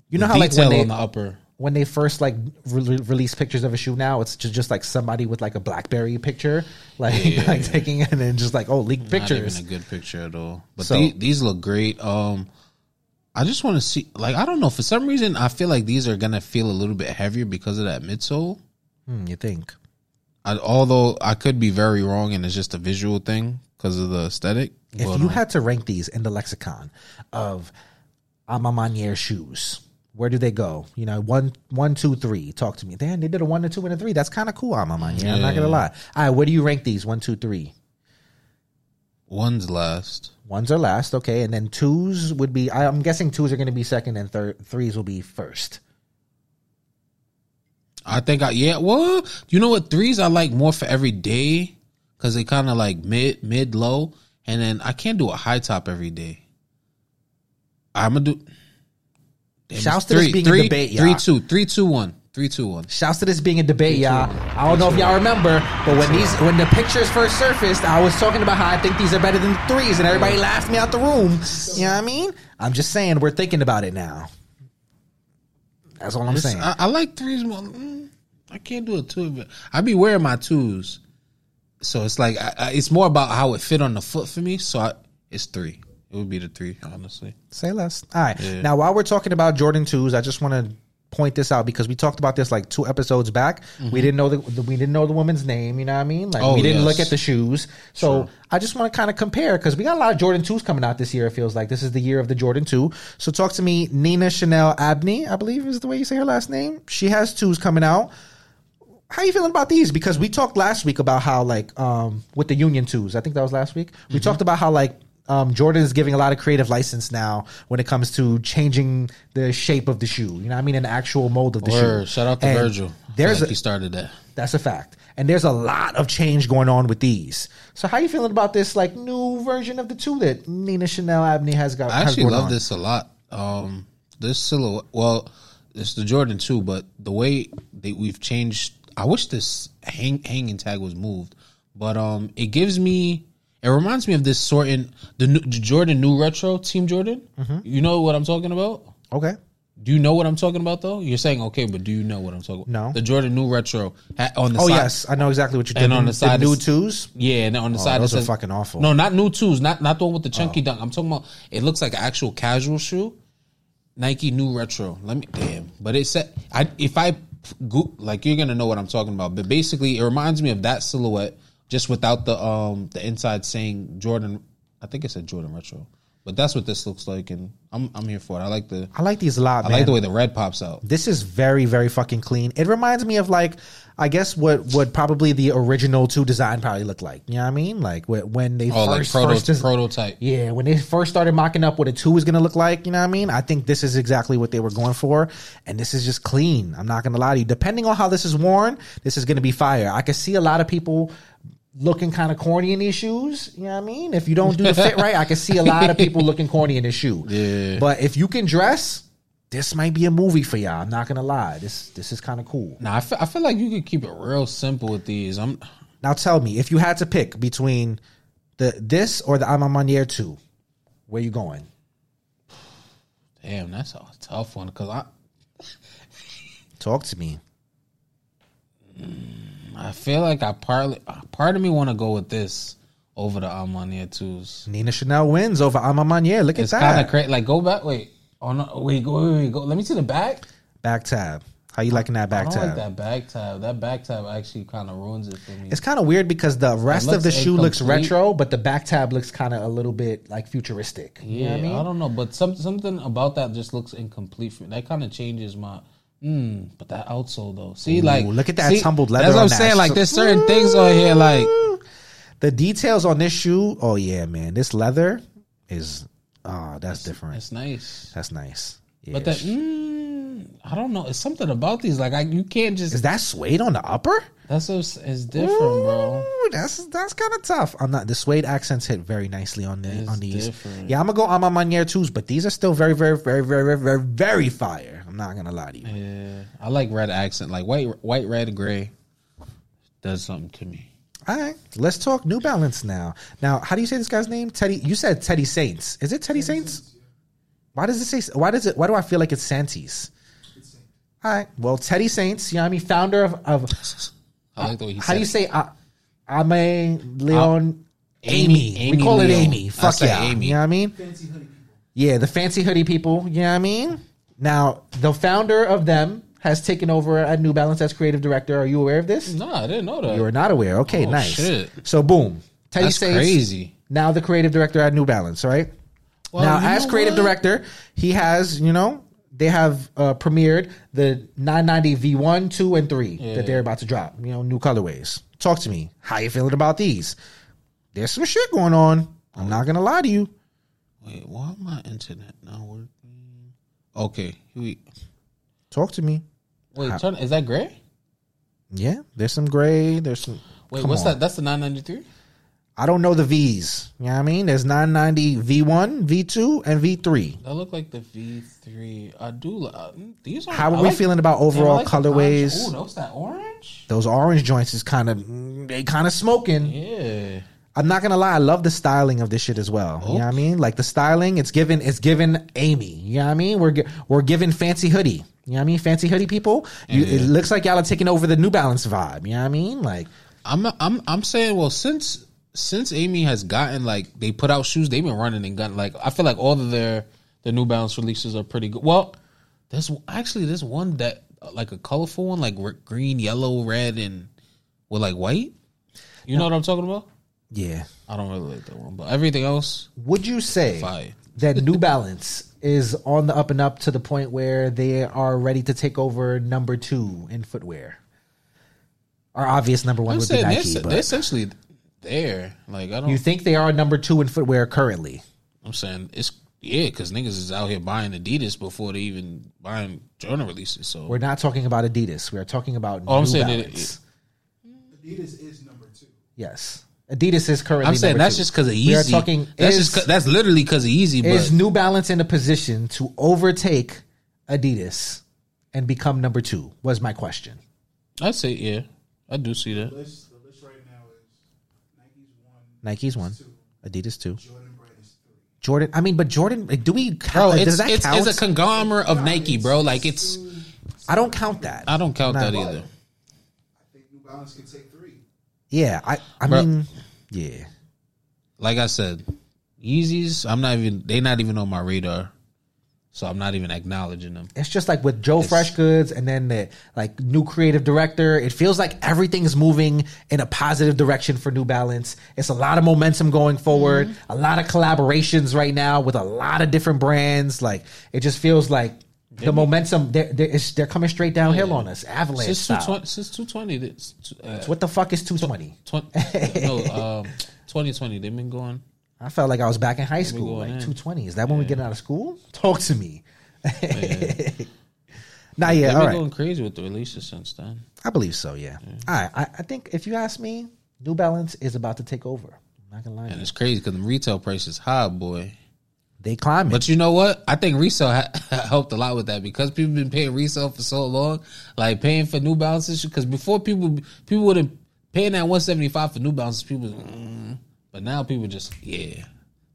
you know how like when they, on the upper when they first like re- release pictures of a shoe now, it's just, just like somebody with like a BlackBerry picture, like yeah. like taking it and then just like oh leaked pictures. Not even a good picture at all. But so, these, these look great. Um, I just want to see. Like I don't know for some reason I feel like these are gonna feel a little bit heavier because of that midsole. Hmm, you think? I, although I could be very wrong and it's just a visual thing because of the aesthetic. If but, you um, had to rank these in the lexicon of A Ma shoes, where do they go? You know, one, one, two, three. Talk to me. Damn, they did a one, a two, and a three. That's kind of cool, A Ma Maniére. Yeah. I'm not gonna lie. All right, where do you rank these? One, two, three. One's last. Ones are last, okay, and then twos would be. I'm guessing twos are going to be second, and third threes will be first. I think I yeah. Well, you know what? Threes I like more for every day because they kind of like mid mid low, and then I can't do a high top every day. I'm gonna do. Shouts to this being three, a debate, y'all. Three, two, three, two, one. Three, two, one. Shouts to this being a debate, you y'all. I don't know if y'all remember, but when these when the pictures first surfaced, I was talking about how I think these are better than the threes, and everybody laughed me out the room. You know what I mean? I'm just saying we're thinking about it now. That's all I'm it's, saying. I, I, like threes more. Mm, I can't do a two, but I be wearing my twos, so it's like I, it's more about how it fit on the foot for me. So it's three. It would be the three, honestly. Say less. All right. Yeah. Now, while we're talking about Jordan twos, I just want to point this out because we talked about this like two episodes back. Mm-hmm. We didn't know the, the, we didn't know the woman's name. You know what I mean? Like oh, we didn't yes. look at the shoes. So sure. I just want to kind of compare because we got a lot of Jordan twos coming out this year. It feels like this is the year of the Jordan two. So talk to me, Nina Chanel Abney, I believe is the way you say her last name. She has twos coming out. How you feeling about these? Because we talked last week about how like um with the Union twos. I think that was last week. We mm-hmm. talked about how like um, Jordan is giving a lot of creative license now when it comes to changing the shape of the shoe. You know, I mean, an actual mold of the Word. shoe. Shout out to and Virgil. There's like a, he started that. That's a fact. And there's a lot of change going on with these. So how you feeling about this like new version of the two that Nina Chanel Abney has got? I actually love on? this a lot. Um, this silhouette. Well, it's the Jordan two, but the way that we've changed. I wish this hang, hanging tag was moved, but um, it gives me it reminds me of this sort in the, new, the Jordan New Retro Team Jordan. Mm-hmm. You know what I'm talking about? Okay. Do you know what I'm talking about though? You're saying okay, but do you know what I'm talking about? No. The Jordan New Retro on the oh side, yes, I know exactly what you're doing. And on the side, the new twos. Yeah, and on the oh, side, those are fucking awful. No, not new twos, not not the one with the chunky oh. dunk. I'm talking about. It looks like an actual casual shoe. Nike New Retro. Let me damn, but it said I if I go, like you're gonna know what I'm talking about. But basically, it reminds me of that silhouette just without the um the inside saying Jordan. I think it said Jordan Retro, but that's what this looks like, and I'm I'm here for it. I like the I like these a lot. I man. like the way the red pops out. This is very very fucking clean. It reminds me of like I guess what would probably the original two design probably look like. You know what I mean? Like when they oh, first, like proto- first prototype. Yeah, when they first started mocking up what a two was going to look like. You know what I mean? I think this is exactly what they were going for, and this is just clean. I'm not to lie to you. Depending on how this is worn, this is going to be fire. I can see a lot of people looking kind of corny in these shoes. You know what I mean? If you don't do the fit right, I can see a lot of people looking corny in this shoe. Yeah. But if you can dress, this might be a movie for y'all. I'm not gonna lie. This this is kind of cool. Now I feel, I feel like you could keep it real simple with these. I'm now tell me if you had to pick between the this or the A Ma Maniére two, where you going? Damn, that's a tough one because I talk to me. Mm. I feel like I partly part of me want to go with this over the A Ma twos. Nina Chanel wins over A Ma Maniére. Look it's at that. It's kind of crazy. Like go back. Wait. Oh no. Wait. Go. Wait, wait. Go. Let me see the back. Back tab. How you liking that back I tab? like that back tab. That back tab actually kind of ruins it for me. It's kind of weird because the rest of the shoe looks retro, but the back tab looks kind of a little bit like futuristic. Yeah, you know I, mean? I don't know, but some something about that just looks incomplete for me. That kind of changes my Mm, but that outsole though. See, Ooh, like look at that see, tumbled leather. That's what I'm saying. Like there's certain things on here. Like the details on this shoe. Oh yeah, man. This leather is ah, oh, that's, different. It's nice. That's nice. Yeah. But that mm, I don't know. It's something about these. Like I, you can't just. Is that suede on the upper? That's so it's different, Ooh, bro. That's that's kind of tough. I'm not the suede accents hit very nicely on the it's on these. Different. Yeah, I'm gonna go on my Maniere twos, but these are still very, very, very, very, very, very, very fire. I'm not gonna lie to you. Yeah, I like red accent, like white, white, red, gray. Does something to me. All right, let's talk New Balance now. Now, how do you say this guy's name? Teddy. You said Teddy Saints. Is it Teddy Saints? Why does it say? Why does it? Why do I feel like it's Santis? All right. Well, Teddy Saints, you know what I mean, founder of, of I like the way he how do you say uh, Ame Leon uh, Amy. Amy. We call Leon. it Amy. Fuck yeah. Amy. You know what I mean? Fancy hoodie people. Yeah, the fancy hoodie people. You know what I mean? Now, the founder of them has taken over at New Balance as creative director. Are you aware of this? No, I didn't know that. You are not aware. Okay, oh, nice. Shit. So boom. Teddy That's crazy. Now the creative director at New Balance, right? Well, now, as creative what? director, he has, you know, they have uh, premiered the 990 V1, 2, and 3 yeah. that they're about to drop. You know, new colorways. Talk to me. How you feeling about these? There's some shit going on. I'm not gonna lie to you. Wait, why my internet not working? Okay, we talk to me. Wait, turn, is that gray? Yeah, there's some gray. There's some. Wait, what's on. that? That's the 993. I don't know the V's. You know what I mean? There's 990 V1, V2, and V3. That look like the V3. I do. Uh, these are. How are I we like, feeling about overall like colorways? Oh, those that orange. Those orange joints is kind of they kind of smoking. Yeah. I'm not gonna lie, I love the styling of this shit as well. You know what I mean? Like the styling, it's given, it's given Amy. You know what I mean? We're we're giving fancy hoodie. You know what I mean? Fancy hoodie people. You, yeah. It looks like y'all are taking over the New Balance vibe. You know what I mean? Like I'm I'm I'm saying, well, since since Amy has gotten like they put out shoes, they've been running and gun. Like I feel like all of their the New Balance releases are pretty good. Well, there's actually there's one that like a colorful one, like green, yellow, red, and with like white. You know what I'm talking about? Yeah, I don't really like that one, but everything else. Would you say fire. that New Balance is on the up and up to the point where they are ready to take over number two in footwear? Our obvious number one I'm would be Nike. They're, they're essentially there. Like I don't. You think they are number two in footwear currently? I'm saying it's yeah, because niggas is out here buying Adidas before they even buying Jordan releases. So we're not talking about Adidas. We are talking about. Oh, New I'm saying Balance. It, it, Adidas is number two. Yes. Adidas is currently. I'm saying that's two. just because of Yeezy. We are talking. That's is, just that's literally because of Yeezy. But. Is New Balance in a position to overtake Adidas and become number two? Was my question. I'd say yeah. I do see that. The list, the list right now is Nike's one, Nike's one, two, Adidas two. Jordan Jordan, I mean, but Jordan, do we count? Bro, it's, does that it's, count? It's a conglomerate of Nike, bro. Like it's. I don't count that. I don't count that either. I think New Balance can take yeah, I I Bro, mean, yeah. Like I said, Yeezys, I'm not even They're not even on my radar. So I'm not even acknowledging them. It's just like with Joe it's, Freshgoods and then the like new creative director. It feels like everything's moving in a positive direction for New Balance. It's a lot of momentum going forward, mm-hmm. a lot of collaborations right now with a lot of different brands. Like it just feels like the momentum they're, they're, they're, coming straight downhill yeah. on us avalanche since, style. 220, since 220 uh, what the fuck is 220 no um, 2020 they've been going i felt like i was back in high school like in. 220 is that when yeah. we get out of school talk to me Not yet. They've been going crazy with the releases since then. I believe so. Yeah. yeah. All right. I, I, think if you ask me, New Balance is about to take over. I'm not gonna lie. And it's crazy because the retail price is high, boy they climbing. But you know what? I think resale ha- helped a lot with that because people been paying resale for so long, like paying for New Balances. Because before people people would have paying that one seventy five for New Balances, people, mm, but now people just yeah,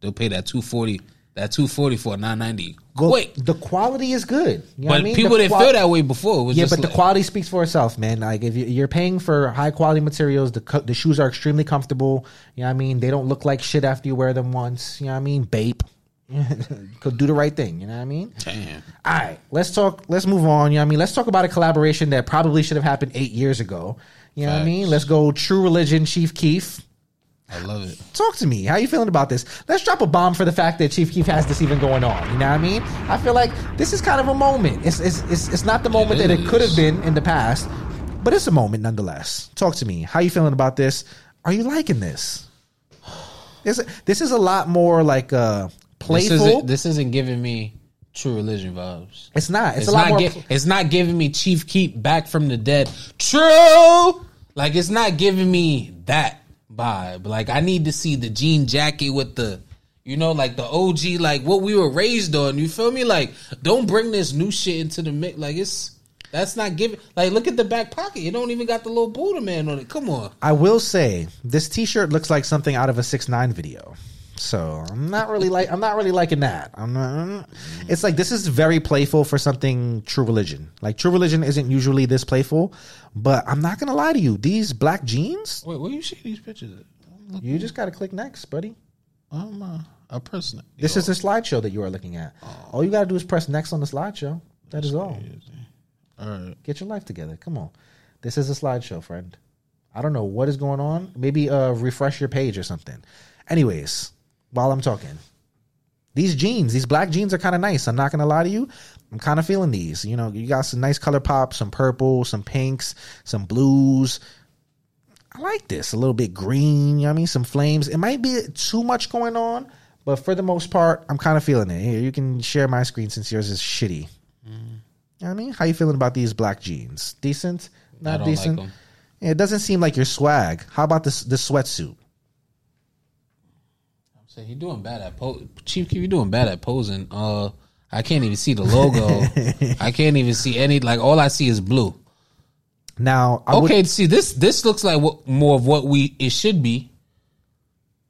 they'll pay that two forty. That two forty for nine ninety. Well, the quality is good. You know but I mean? people the didn't quali- feel that way before. yeah, but like- the quality speaks for itself, man. Like if you're paying for high quality materials, the co- the shoes are extremely comfortable. You know what I mean? They don't look like shit after you wear them once. You know what I mean? Bape. Could do the right thing. You know what I mean? Damn. All right, let's talk. Let's move on. You know what I mean? Let's talk about a collaboration that probably should have happened eight years ago. You know Facts. what I mean? Let's go. True Religion, Chief Keef. I love it. Talk to me. How you feeling about this? Let's drop a bomb for the fact that Chief Keef has this even going on. You know what I mean? I feel like this is kind of a moment. It's it's it's, it's not the moment it that it could have been in the past, but it's a moment nonetheless. Talk to me. How you feeling about this? Are you liking this? This, this is a lot more like uh, playful. This isn't, this isn't giving me true religion vibes. It's not. It's, it's a lot more. Gi- it's not giving me Chief Keef back from the dead. True. Like it's not giving me that vibe. Like I need to see the jean jacket with the, you know, like the OG, like what we were raised on. You feel me? Like don't bring this new shit into the mix. Like it's. That's not giving. Like, look at the back pocket. You don't even got the little Buddha man on it. Come on. I will say this T-shirt looks like something out of a six nine video. So I'm not really like I'm not really liking that. I'm not. It's like this is very playful for something True Religion. Like True Religion isn't usually this playful, but I'm not gonna lie to you. These black jeans. Wait, where do you see these pictures? At? You just gotta click next, buddy. I'm uh, a person. This is the slideshow that you are looking at. Oh. All you gotta do is press next on the slideshow. That is all. All right, get your life together. Come on. This is a slideshow, friend. I don't know what is going on. Maybe uh, refresh your page or something. Anyways, while I'm talking. These jeans, these black jeans are kind of nice. I'm not gonna lie to you. I'm kind of feeling these. You know, you got some nice color pops, some purple, some pinks, some blues. I like this. A little bit green, you know I mean? Some flames. It might be too much going on, but for the most part, I'm kind of feeling it. Here, you can share my screen since yours is shitty. Mm. You know I mean? How you feeling about these black jeans? Decent? Not decent? Like it doesn't seem like your swag. How about this this sweatsuit? So he doing bad at po- Chief Keef. You doing bad at posing. Uh, I can't even see the logo. I can't even see any. Like all I see is blue. Now, I okay, would, see this. This looks like what, more of what we it should be.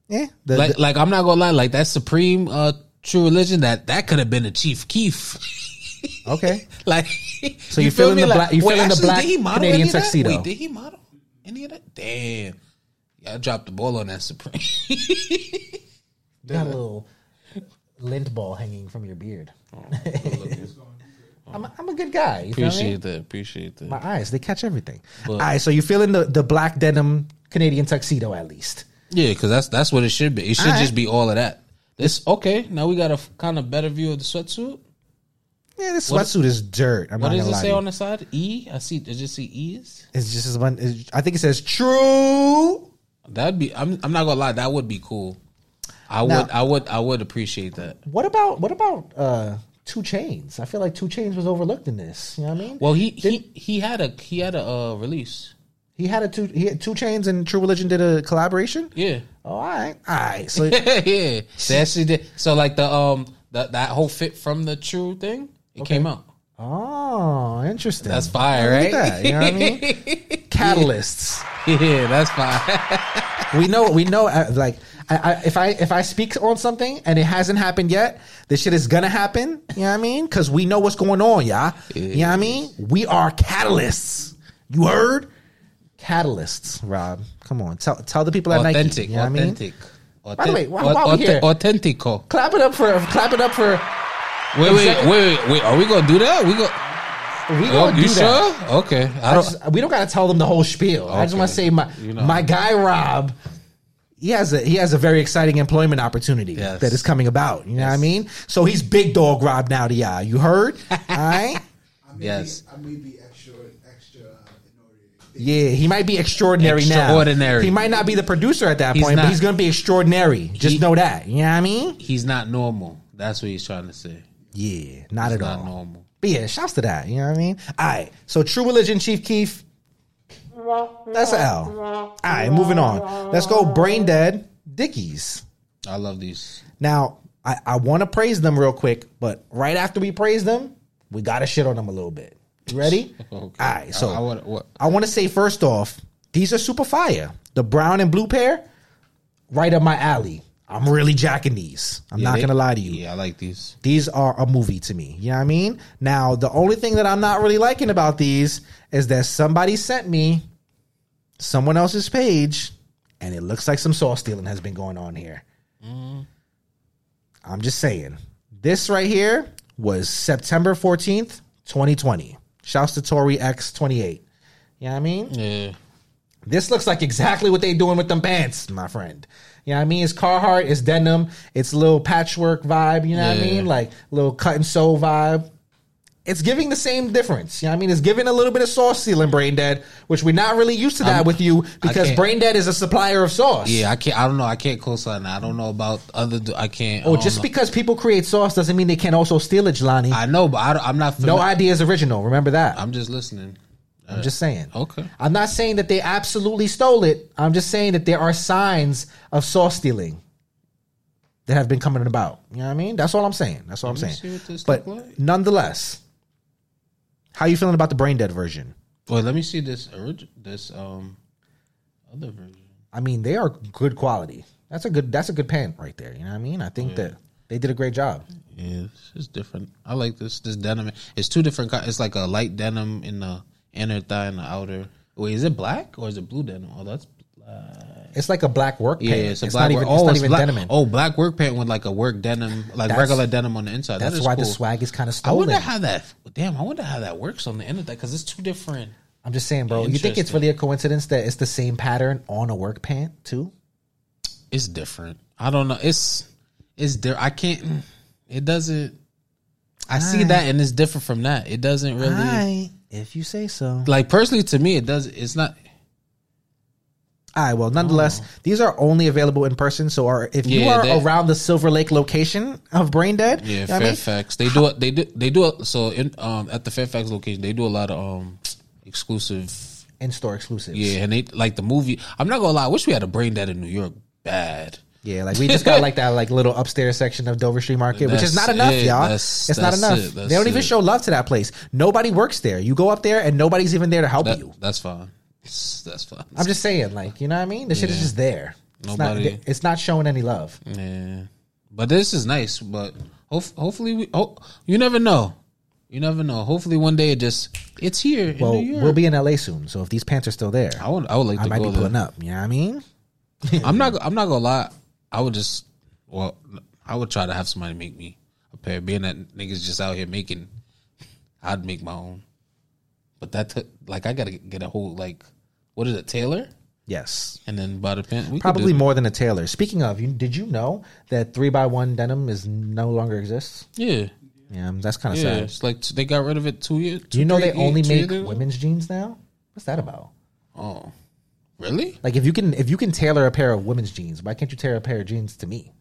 Yeah, the, like the, like I'm not gonna lie. Like that supreme uh true religion that that could have been a Chief Keef. okay, like so you, you feeling the black? You feeling the black Canadian tuxedo? Wait, did he model any of that? Damn, yeah, I dropped the ball on that supreme. You got a little lint ball hanging from your beard. Oh, I'm, a, I'm a good guy. You appreciate that. Appreciate that. My eyes, they catch everything. But, All right, so you're feeling the, the black denim Canadian tuxedo at least. Yeah, because that's that's what it should be. It should just be all of that. This okay. Now we got a kind of better view of the sweatsuit. Yeah, this sweatsuit is dirt. I'm what does it say on the side? E. I see. Does it say E's? It's just as one. I think it says true. That'd be. I'm. I'm not gonna lie. That would be cool. I now, would, I would, I would appreciate that. What about what about uh 2 Chainz? I feel like 2 Chainz was overlooked in this. You know what I mean? Well, he did, he he had a he had a uh, release. He had a two he had 2 Chainz and True Religion did a collaboration. Yeah. Oh, all right, all right. So yeah, they actually did. So like the um that that whole fit from the True thing, it okay. came out. Oh, interesting. That's fire, right? That, you know what I mean? Catalysts. Yeah, that's fire. we know. We know. Uh, like I, I, if I if I speak on something and it hasn't happened yet, this shit is gonna happen. You know what I mean? Because we know what's going on, yeah. You know what I mean? We are catalysts. You heard? Catalysts, Rob. Come on, tell tell the people at authentic, Nike. You know authentic. I mean? By the way, why, why we here? Authentico. Clap it up for clap it up for. Wait, wait, wait, wait. Are we gonna do that? We go. We oh, gonna oh, do you that. Okay. I don't. I just, we don't gotta tell them the whole spiel. Okay. I just want to say my you know. my guy Rob he has a he has a very exciting employment opportunity yes. that is coming about. You know yes. what I mean? So he's big dog Rob now to y'all. You heard? All right. I may yes. Be, I may be extra extra. Uh, yeah, he might be extraordinary, extraordinary. now. He might not be the producer at that he's point, not, but he's going to be extraordinary. Just he, know that. You know what I mean? He's not normal. That's what he's trying to say. Yeah, not he's at not all. normal. But yeah, shouts to that. You know what I mean? All right. So True Religion, Chief Keef, that's an L. All right, moving on. Let's go. Brain Dead Dickies. I love these. Now, I, I want to praise them real quick, but right after we praise them, we got to shit on them a little bit. You ready? okay. All right. So I, I, I want to say first off, these are super fire. The brown and blue pair, right up my alley. I'm really jacking these. I'm yeah, not they, gonna lie to you. Yeah, I like these. These are a movie to me. You know what I mean? Now, the only thing that I'm not really liking about these is that somebody sent me someone else's page, and it looks like some sauce stealing has been going on here. Mm. I'm just saying. This right here was September 14th, 2020. Shouts to Toryx28. You know what I mean? Yeah. This looks like exactly what they doing with them pants, my friend. You know what I mean? It's Carhartt, it's denim, it's a little patchwork vibe, you know yeah. what I mean? Like little cut and sew vibe it's giving the same difference. You know I mean? It's giving a little bit of sauce sealing brain dead, which we're not really used to that I'm, with you because brain dead is a supplier of sauce. Yeah, I can't. I don't know. I can't co-sign. I don't know about other. I can't. Oh, just know. because people create sauce doesn't mean they can also steal it, Jelani. I know, but I, am not. Familiar. No idea is original. Remember that. I'm just listening. I'm just saying. Okay. I'm not saying that they absolutely stole it. I'm just saying that there are signs of sauce stealing that have been coming about. You know what I mean? That's all I'm saying. That's all Let I'm saying. But like. nonetheless how you feeling about the brain dead version? Well, let me see this this um other version. I mean, they are good quality. That's a good. That's a good pant right there. You know what I mean? I think yeah. that they did a great job. Yeah, it's different. I like this. This denim. It's two different. It's like a light denim in the inner thigh and the outer. Wait, is it black or is it blue denim? Oh, that's black. It's like a black work pant. Yeah, it's a it's black. Not even, oh, it's not even black, denim. Oh, black work pant with like a work denim, like that's, regular denim on the inside. That's that why cool. the swag is kind of stolen. I wonder how that. Damn, I wonder how that works on the end of that because it's two different. I'm just saying, bro. You think it's really a coincidence that it's the same pattern on a work pant too? It's different. I don't know. It's it's there. I can't. It doesn't. I see that and it's different from that. It doesn't really. if you say so. Like personally, to me, it does. It's not. All right. Well, nonetheless, oh. these are only available in person. So, are if you yeah, are around the Silver Lake location of Brain Dead, yeah, you know Fairfax, I mean? they do it. They do. They do it. So, in um at the Fairfax location, they do a lot of um exclusive in store exclusives. Yeah, and they like the movie. I'm not gonna lie. I wish we had a Brain Dead in New York. Bad. Yeah, like we just got like that like little upstairs section of Dover Street Market, which is not enough, it. y'all. That's, it's that's not enough. It. They don't even show love to that place. Nobody works there. You go up there and nobody's even there to help that, you. That's fine. That's fine. I'm just saying, like you know what I mean. The shit yeah. is just there. It's Nobody. Not, it's not showing any love. Yeah, but this is nice. But hopefully, we. Oh, you never know. You never know. Hopefully, one day it just it's here. Well, we'll be in LA soon, so if these pants are still there, I would. I would like. I might be pulling there. up. You know what I mean? I'm not. I'm not gonna lie. I would just well, I would try to have somebody make me a pair. Being that niggas just out here making, I'd make my own. But that took like I gotta get a whole like what is it, tailor? Yes, and then the pant. Probably more than a tailor. Speaking of, you, did you know that three by one denim is no longer exists? Yeah, yeah, that's kind of yeah, sad. It's like they got rid of it two years. Do you know they only make women's jeans now? What's that about? Oh, really? Like if you can if you can tailor a pair of women's jeans, why can't you tailor a pair of jeans to me?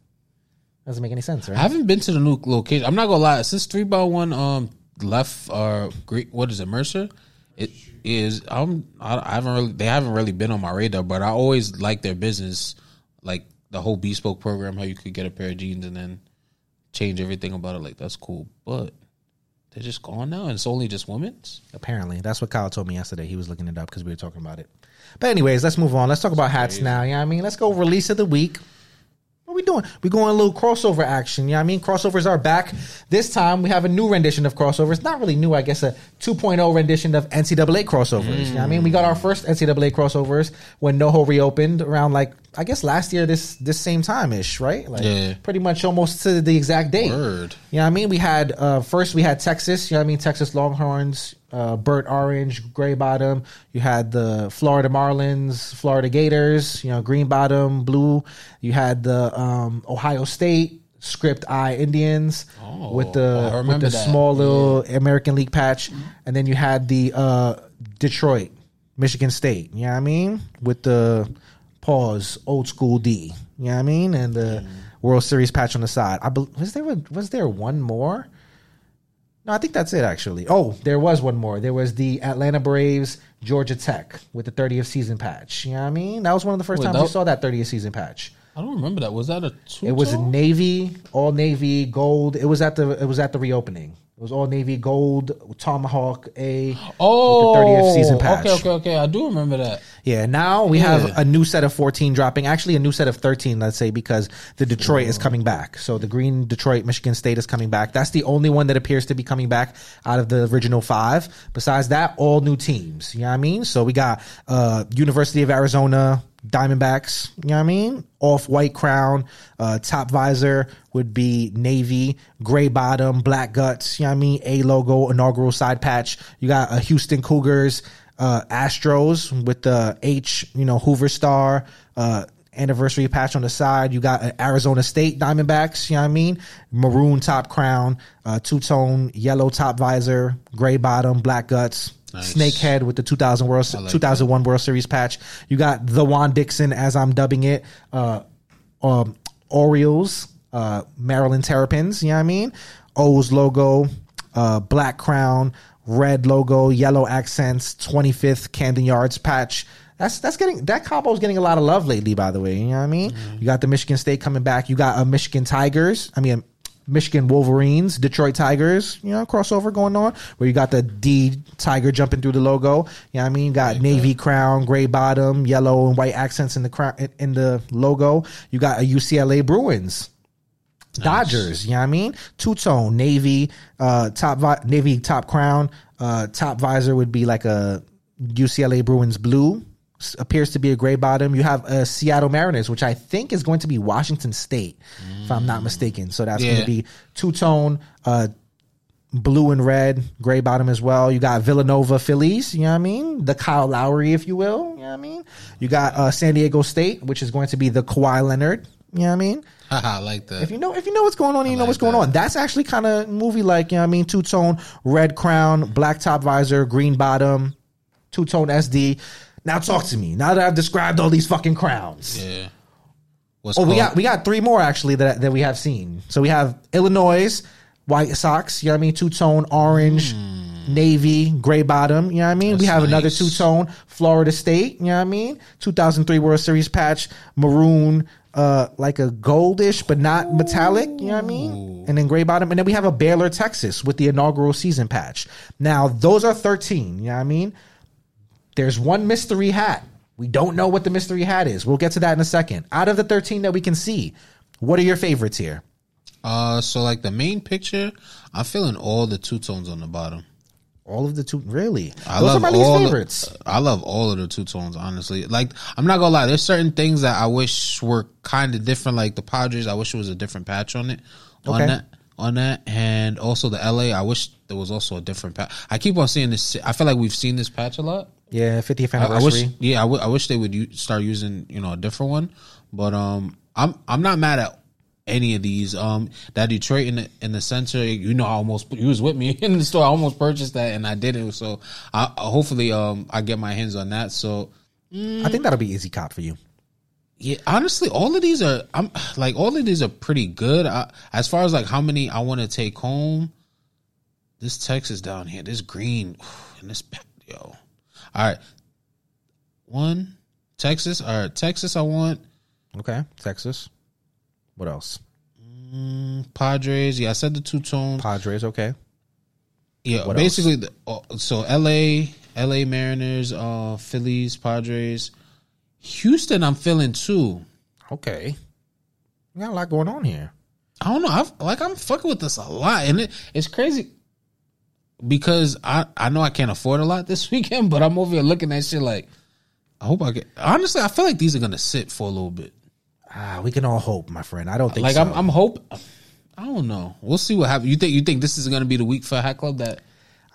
Doesn't make any sense, right? I haven't been to the new location. I'm not gonna lie. Since three by one um left uh great what is it Mercer? It is I'm I, I haven't really they haven't really been on my radar, but I always like their business, like the whole bespoke program, how you could get a pair of jeans and then change everything about it. Like that's cool, but they're just gone now, and it's only just women's. Apparently, that's what Kyle told me yesterday. He was looking it up because we were talking about it. But anyways, let's move on. Let's talk about hats now. Yeah, you know I mean, let's go release of the week. What we doing? We going a little crossover action. You know what I mean, crossovers are back. This time we have a new rendition of crossovers. Not really new, I guess, a 2.0 rendition of NCAA crossovers. Mm. You know I mean, we got our first NCAA crossovers when NoHo reopened around like I guess last year this this same time ish, right? Like yeah. pretty much almost to the exact date. Word. You know what I mean? We had uh first we had Texas, you know what I mean, Texas Longhorns, uh burnt orange, gray bottom. You had the Florida Marlins, Florida Gators, you know, green bottom, blue. You had the um Ohio State script I Indians oh, with the with the that. small little yeah. American League patch. And then you had the uh Detroit, Michigan State, you know what I mean? With the pause old school D. You know what I mean? And the mm. World Series patch on the side. I be, was there a, was there one more? No, I think that's it actually. Oh, there was one more. There was the Atlanta Braves Georgia Tech with the 30th season patch. You know what I mean? That was one of the first Wait, times we saw that 30th season patch. I don't remember that. Was that a It was navy, all navy, gold. It was at the it was at the reopening. It was all navy gold tomahawk a oh the 30th season patch. Okay, okay, okay. I do remember that. Yeah. Now we yeah. have a new set of 14 dropping. Actually, a new set of 13. Let's say because the Detroit is coming back. So the green Detroit Michigan State is coming back. That's the only one that appears to be coming back out of the original five. Besides that, all new teams. You know what I mean? So we got uh University of Arizona. Diamondbacks, you know what I mean? Off white crown, uh, top visor would be navy, gray bottom, black guts, you know what I mean? A logo, inaugural side patch. You got a Houston Cougars, uh, Astros with the H, you know, Hoover Star, uh, anniversary patch on the side. You got an Arizona State Diamondbacks, you know what I mean? Maroon top crown, uh, two tone yellow top visor, gray bottom, black guts, Nice. Snakehead with the 2000 World like 2001 that. World Series patch. You got the Juan Dixon, as I'm dubbing it, uh, um, Orioles, uh, Maryland Terrapins. You know what I mean? O's logo, uh, black crown, red logo, yellow accents, 25th Camden Yards patch. That's that's getting that combo is getting a lot of love lately. By the way, you know what I mean. Mm-hmm. You got the Michigan State coming back. You got a Michigan Tigers. I mean, Michigan Wolverines, Detroit Tigers, you know, crossover going on where you got the D Tiger jumping through the logo. You know what I mean? You got navy crown, gray bottom, yellow and white accents in the crown in the logo. You got a UCLA Bruins. Dodgers, you know what I mean? Two tone, navy, uh, top vi- navy top crown, uh, top visor would be like a UCLA Bruins blue appears to be a gray bottom. You have a Seattle Mariners, which I think is going to be Washington State, mm. if I'm not mistaken. So that's yeah. going to be two tone, uh, blue and red, gray bottom as well. You got Villanova Phillies, you know what I mean? The Kyle Lowry, if you will, you know what I mean? You got uh, San Diego State, which is going to be the Kawhi Leonard, you know what I mean? Haha, I like that. If you know, if you know what's going on, you I know like what's going that. on. That's actually kind of movie like. You know what I mean? Two tone, red crown, black top visor, green bottom, two tone SD. Now talk to me. Now that I've described all these fucking crowns. Yeah. What's oh, called? we got we got three more actually that that we have seen. So we have Illinois White Sox. You know what I mean? Two tone orange. Mm. Navy, gray bottom, you know what I mean? That's we have nice. another two tone Florida State, you know what I mean? 2003 World Series patch, maroon, uh, like a goldish but not metallic, you know what I mean? And then gray bottom. And then we have a Baylor, Texas with the inaugural season patch. Now, those are 13, you know what I mean? There's one mystery hat. We don't know what the mystery hat is. We'll get to that in a second. Out of the 13 that we can see, what are your favorites here? Uh, so like the main picture, I'm feeling all the two tones on the bottom. All of the two, really? I Those love are my least favorites. The, I love all of the two tones, honestly. Like, I'm not gonna lie. There's certain things that I wish were kind of different. Like the Padres, I wish it was a different patch on it. On okay. that, on that, and also the LA. I wish there was also a different patch. I keep on seeing this. I feel like we've seen this patch a lot. Yeah, 50th anniversary. I, I wish, yeah, I, w- I wish they would u- start using you know a different one. But um, I'm I'm not mad at any of these. Um, that Detroit in the in the center, you know, I almost you was with me in the store. I almost purchased that and I didn't. So I hopefully um I get my hands on that. So mm, I think that'll be easy cop for you. Yeah, honestly, all of these are I'm like all of these are pretty good. I, as far as like how many I want to take home, this Texas down here, this green and this yo. All right. One, Texas. All right, Texas, I want. Okay, Texas. What else? Mm, Padres. Yeah, I said the two tone. Padres, okay. Yeah, what basically, the, uh, so LA, LA Mariners, uh, Phillies, Padres. Houston, I'm feeling too. Okay. We got a lot going on here. I don't know. I've, like I'm fucking with this a lot, and it, it's crazy because I I know I can't afford a lot this weekend, but I'm over here looking at shit like I hope I get. Honestly, I feel like these are gonna sit for a little bit. Ah, we can all hope, my friend. I don't think like so. I'm I'm hope. I don't know. We'll see what happens. You think you think this is gonna be the week for Hat Club that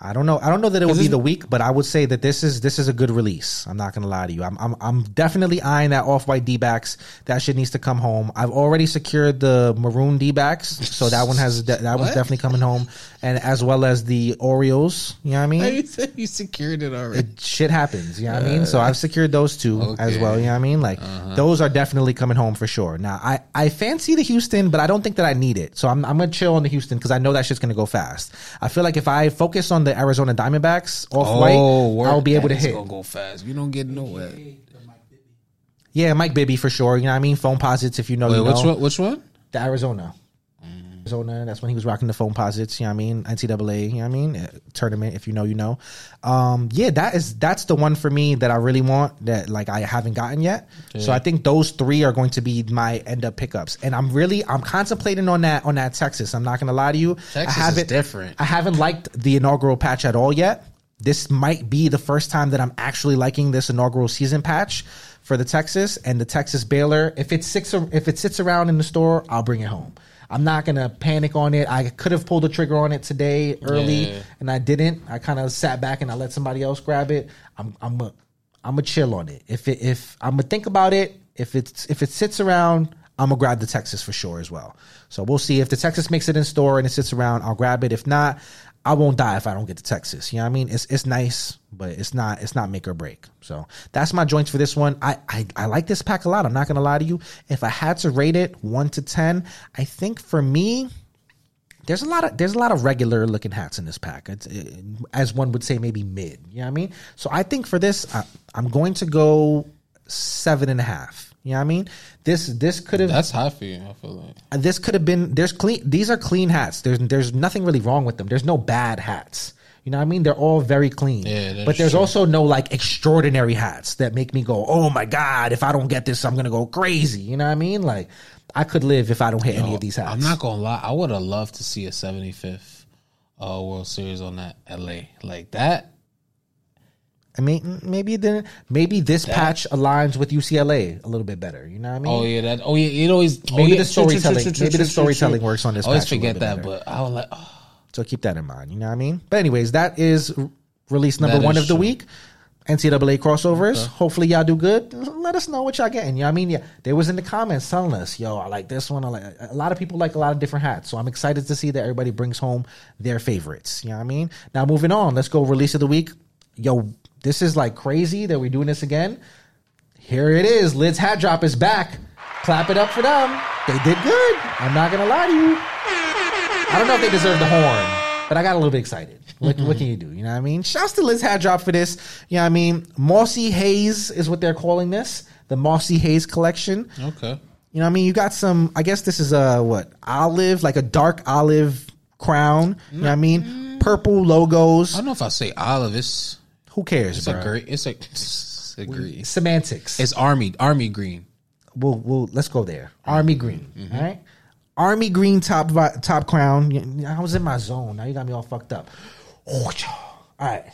I don't know. I don't know that it will be the week, but I would say that this is this is a good release. I'm not gonna lie to you. I'm I'm, I'm definitely eyeing that off white D backs. That shit needs to come home. I've already secured the maroon D backs, so that one has that was definitely coming home, and as well as the Orioles. You know what I mean? You said you secured it already. It, shit happens. You know what I mean? So I've secured those two okay. as well. You know what I mean? Like uh-huh. those are definitely coming home for sure. Now I I fancy the Houston, but I don't think that I need it. So I'm I'm gonna chill on the Houston because I know that shit's gonna go fast. I feel like if I focus on the Arizona Diamondbacks backs off oh, white, I'll be able to hit. Gonna go fast. You don't get nowhere. Yeah, Mike Bibby for sure. You know what I mean? Foamposites, if you know. Wait, you know. which one? Which one? The Arizona. Arizona. That's when he was rocking the phone Foamposites. You know what I mean? NCAA. You know what I mean? Uh, tournament. If you know, you know. Um, yeah, that is that's the one for me that I really want that like I haven't gotten yet. Yeah. So I think those three are going to be my end up pickups, and I'm really I'm contemplating on that on that Texas. I'm not gonna lie to you. Texas I haven't, is different. I haven't liked the inaugural patch at all yet. This might be the first time that I'm actually liking this inaugural season patch for the Texas and the Texas Baylor. If it sits if it sits around in the store, I'll bring it home. I'm not gonna panic on it. I could have pulled the trigger on it today early, yeah. and I didn't. I kind of sat back and I let somebody else grab it. I'm I'm a I'm a chill on it. If it, if I'm gonna think about it, if it's if it sits around, I'm gonna grab the Texas for sure as well. So we'll see if the Texas makes it in store and it sits around. I'll grab it. If not, I won't die if I don't get to Texas. You know what I mean? It's it's nice, but it's not it's not make or break. So that's my joints for this one. I, I I like this pack a lot. I'm not gonna lie to you. If I had to rate it one to ten, I think for me, there's a lot of there's a lot of regular looking hats in this pack. It's, it, as one would say, maybe mid. You know what I mean? So I think for this, I, I'm going to go seven and a half. You know what I mean? This this could have that's high for you. I feel like this could have been. There's clean. These are clean hats. There's there's nothing really wrong with them. There's no bad hats. You know what I mean? They're all very clean. Yeah, but there's true. also no like extraordinary hats that make me go, oh my god! If I don't get this, I'm gonna go crazy. You know what I mean? Like I could live if I don't hit Yo, any of these hats. I'm not gonna lie. I would have loved to see a 75th uh, World Series on that LA like that. I mean, maybe then maybe this that, patch aligns with UCLA a little bit better. You know what I mean? Oh yeah, that. Oh yeah, it always. Oh, maybe oh, yeah, the storytelling. maybe the storytelling works on this. I always forget that, but I was like, oh. so keep that in mind. You know what I mean? But anyways, that is release number that one of the week. NCAA crossovers. Okay. Hopefully y'all do good. Let us know what y'all getting. You know what I mean? Yeah, they was in the comments telling us, yo, I like this one. I like a lot of people like a lot of different hats. So I'm excited to see that everybody brings home their favorites. You know what I mean? Now moving on, let's go release of the week. Yo, this is like crazy that we're doing this again. Here it is. Lid's hat drop is back. Clap it up for them. They did good. I'm not gonna lie to you. I don't know if they deserve the horn, but I got a little bit excited. What, what can you do? You know what I mean? Shouts to Lids Hat Drop for this. You know what I mean? Mossy Haze is what they're calling this. The Mossy Haze collection. Okay. You know what I mean? You got some, I guess this is a, what, olive, like a dark olive crown. You know what I mean? Mm. Purple logos. I don't know if I say olive. It's, Who cares, it's bro? a great, it's a, it's a green. Semantics. It's army, army green. We'll, we'll, let's go there. Army green. Mm-hmm. All right. Army green top top crown. I was in my zone. Now you got me all fucked up. All right.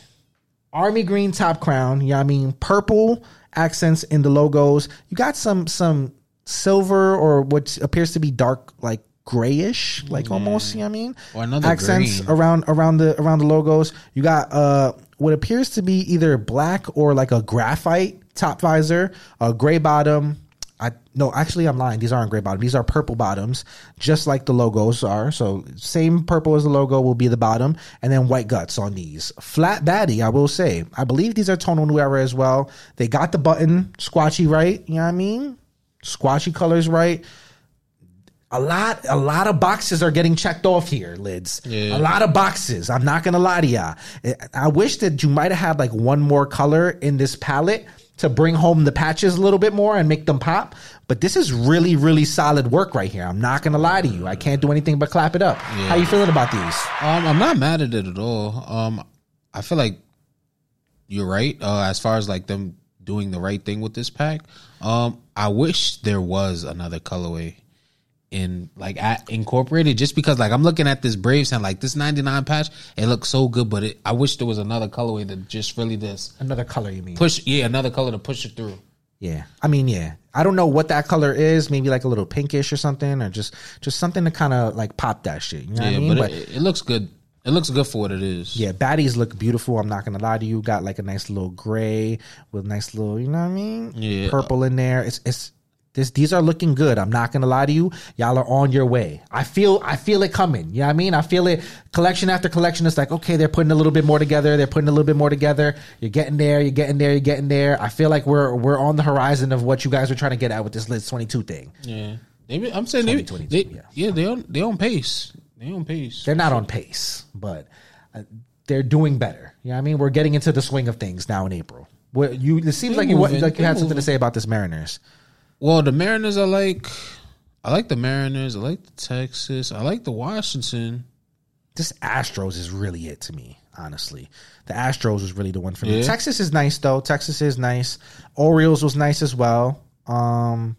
Army green top crown. Yeah, I mean purple accents in the logos. You got some some silver or what appears to be dark like grayish, like almost, you know what I mean? Or another accents green. around around the around the logos. You got uh what appears to be either black or like a graphite top visor, a gray bottom, I no, actually I'm lying. These aren't gray bottom. These are purple bottoms, just like the logos are. So same purple as the logo will be the bottom, and then white guts on these. Flat baddie, I will say. I believe these are tonal new era as well. They got the button squatchee right. You know what I mean? Squatchee colors right. A lot, a lot of boxes are getting checked off here, lids. Yeah. A lot of boxes. I'm not gonna lie to ya. I wish that you might have had like one more color in this palette to bring home the patches a little bit more and make them pop. But this is really, really solid work right here. I'm not gonna lie to you. I can't do anything but clap it up. Yeah. How you feeling about these? Um, I'm not mad at it at all. Um, I feel like you're right. Uh, as far as like them doing the right thing with this pack. Um, I wish there was another colorway in like at incorporated just because like I'm looking at this Braves and like this 99 patch it looks so good but it, I wish there was another colorway that just really this another color you mean push yeah another color to push it through yeah I mean yeah I don't know what that color is maybe like a little pinkish or something or just just something to kind of like pop that shit you know yeah, what I mean but, but it, it looks good it looks good for what it is. Yeah, baddies look beautiful. I'm not gonna lie to you. Got like a nice little gray with nice little, you know what I mean? Yeah. Uh, Purple in there. It's it's this, these are looking good. I'm not gonna lie to you. Y'all are on your way. I feel I feel it coming. You know what I mean? I feel it collection after collection. It's like, okay, they're putting a little bit more together. They're putting a little bit more together. You're getting there, you're getting there, you're getting there. I feel like we're we're on the horizon of what you guys are trying to get at with this Lids 22 thing. Yeah. Maybe I'm saying they, they yeah. yeah, they on they on pace. They on pace. They're not on pace, but uh, they're doing better. You know what I mean? We're getting into the swing of things now in April. What you it seems they're like moving, you like you had something to say about this Mariners. Well, the Mariners, I like. I like the Mariners. I like the Texas. I like the Washington. This Astros is really it to me, honestly. The Astros is really the one for me. Texas is nice though. Texas is nice. Orioles was nice as well. Um,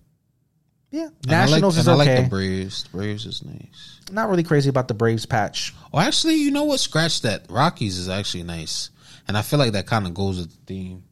yeah, Nationals like, is okay. I like the Braves. The Braves is nice. Not really crazy about the Braves patch. Oh, actually, you know what? Scratch that. Rockies is actually nice, and I feel like that kind of goes with the theme.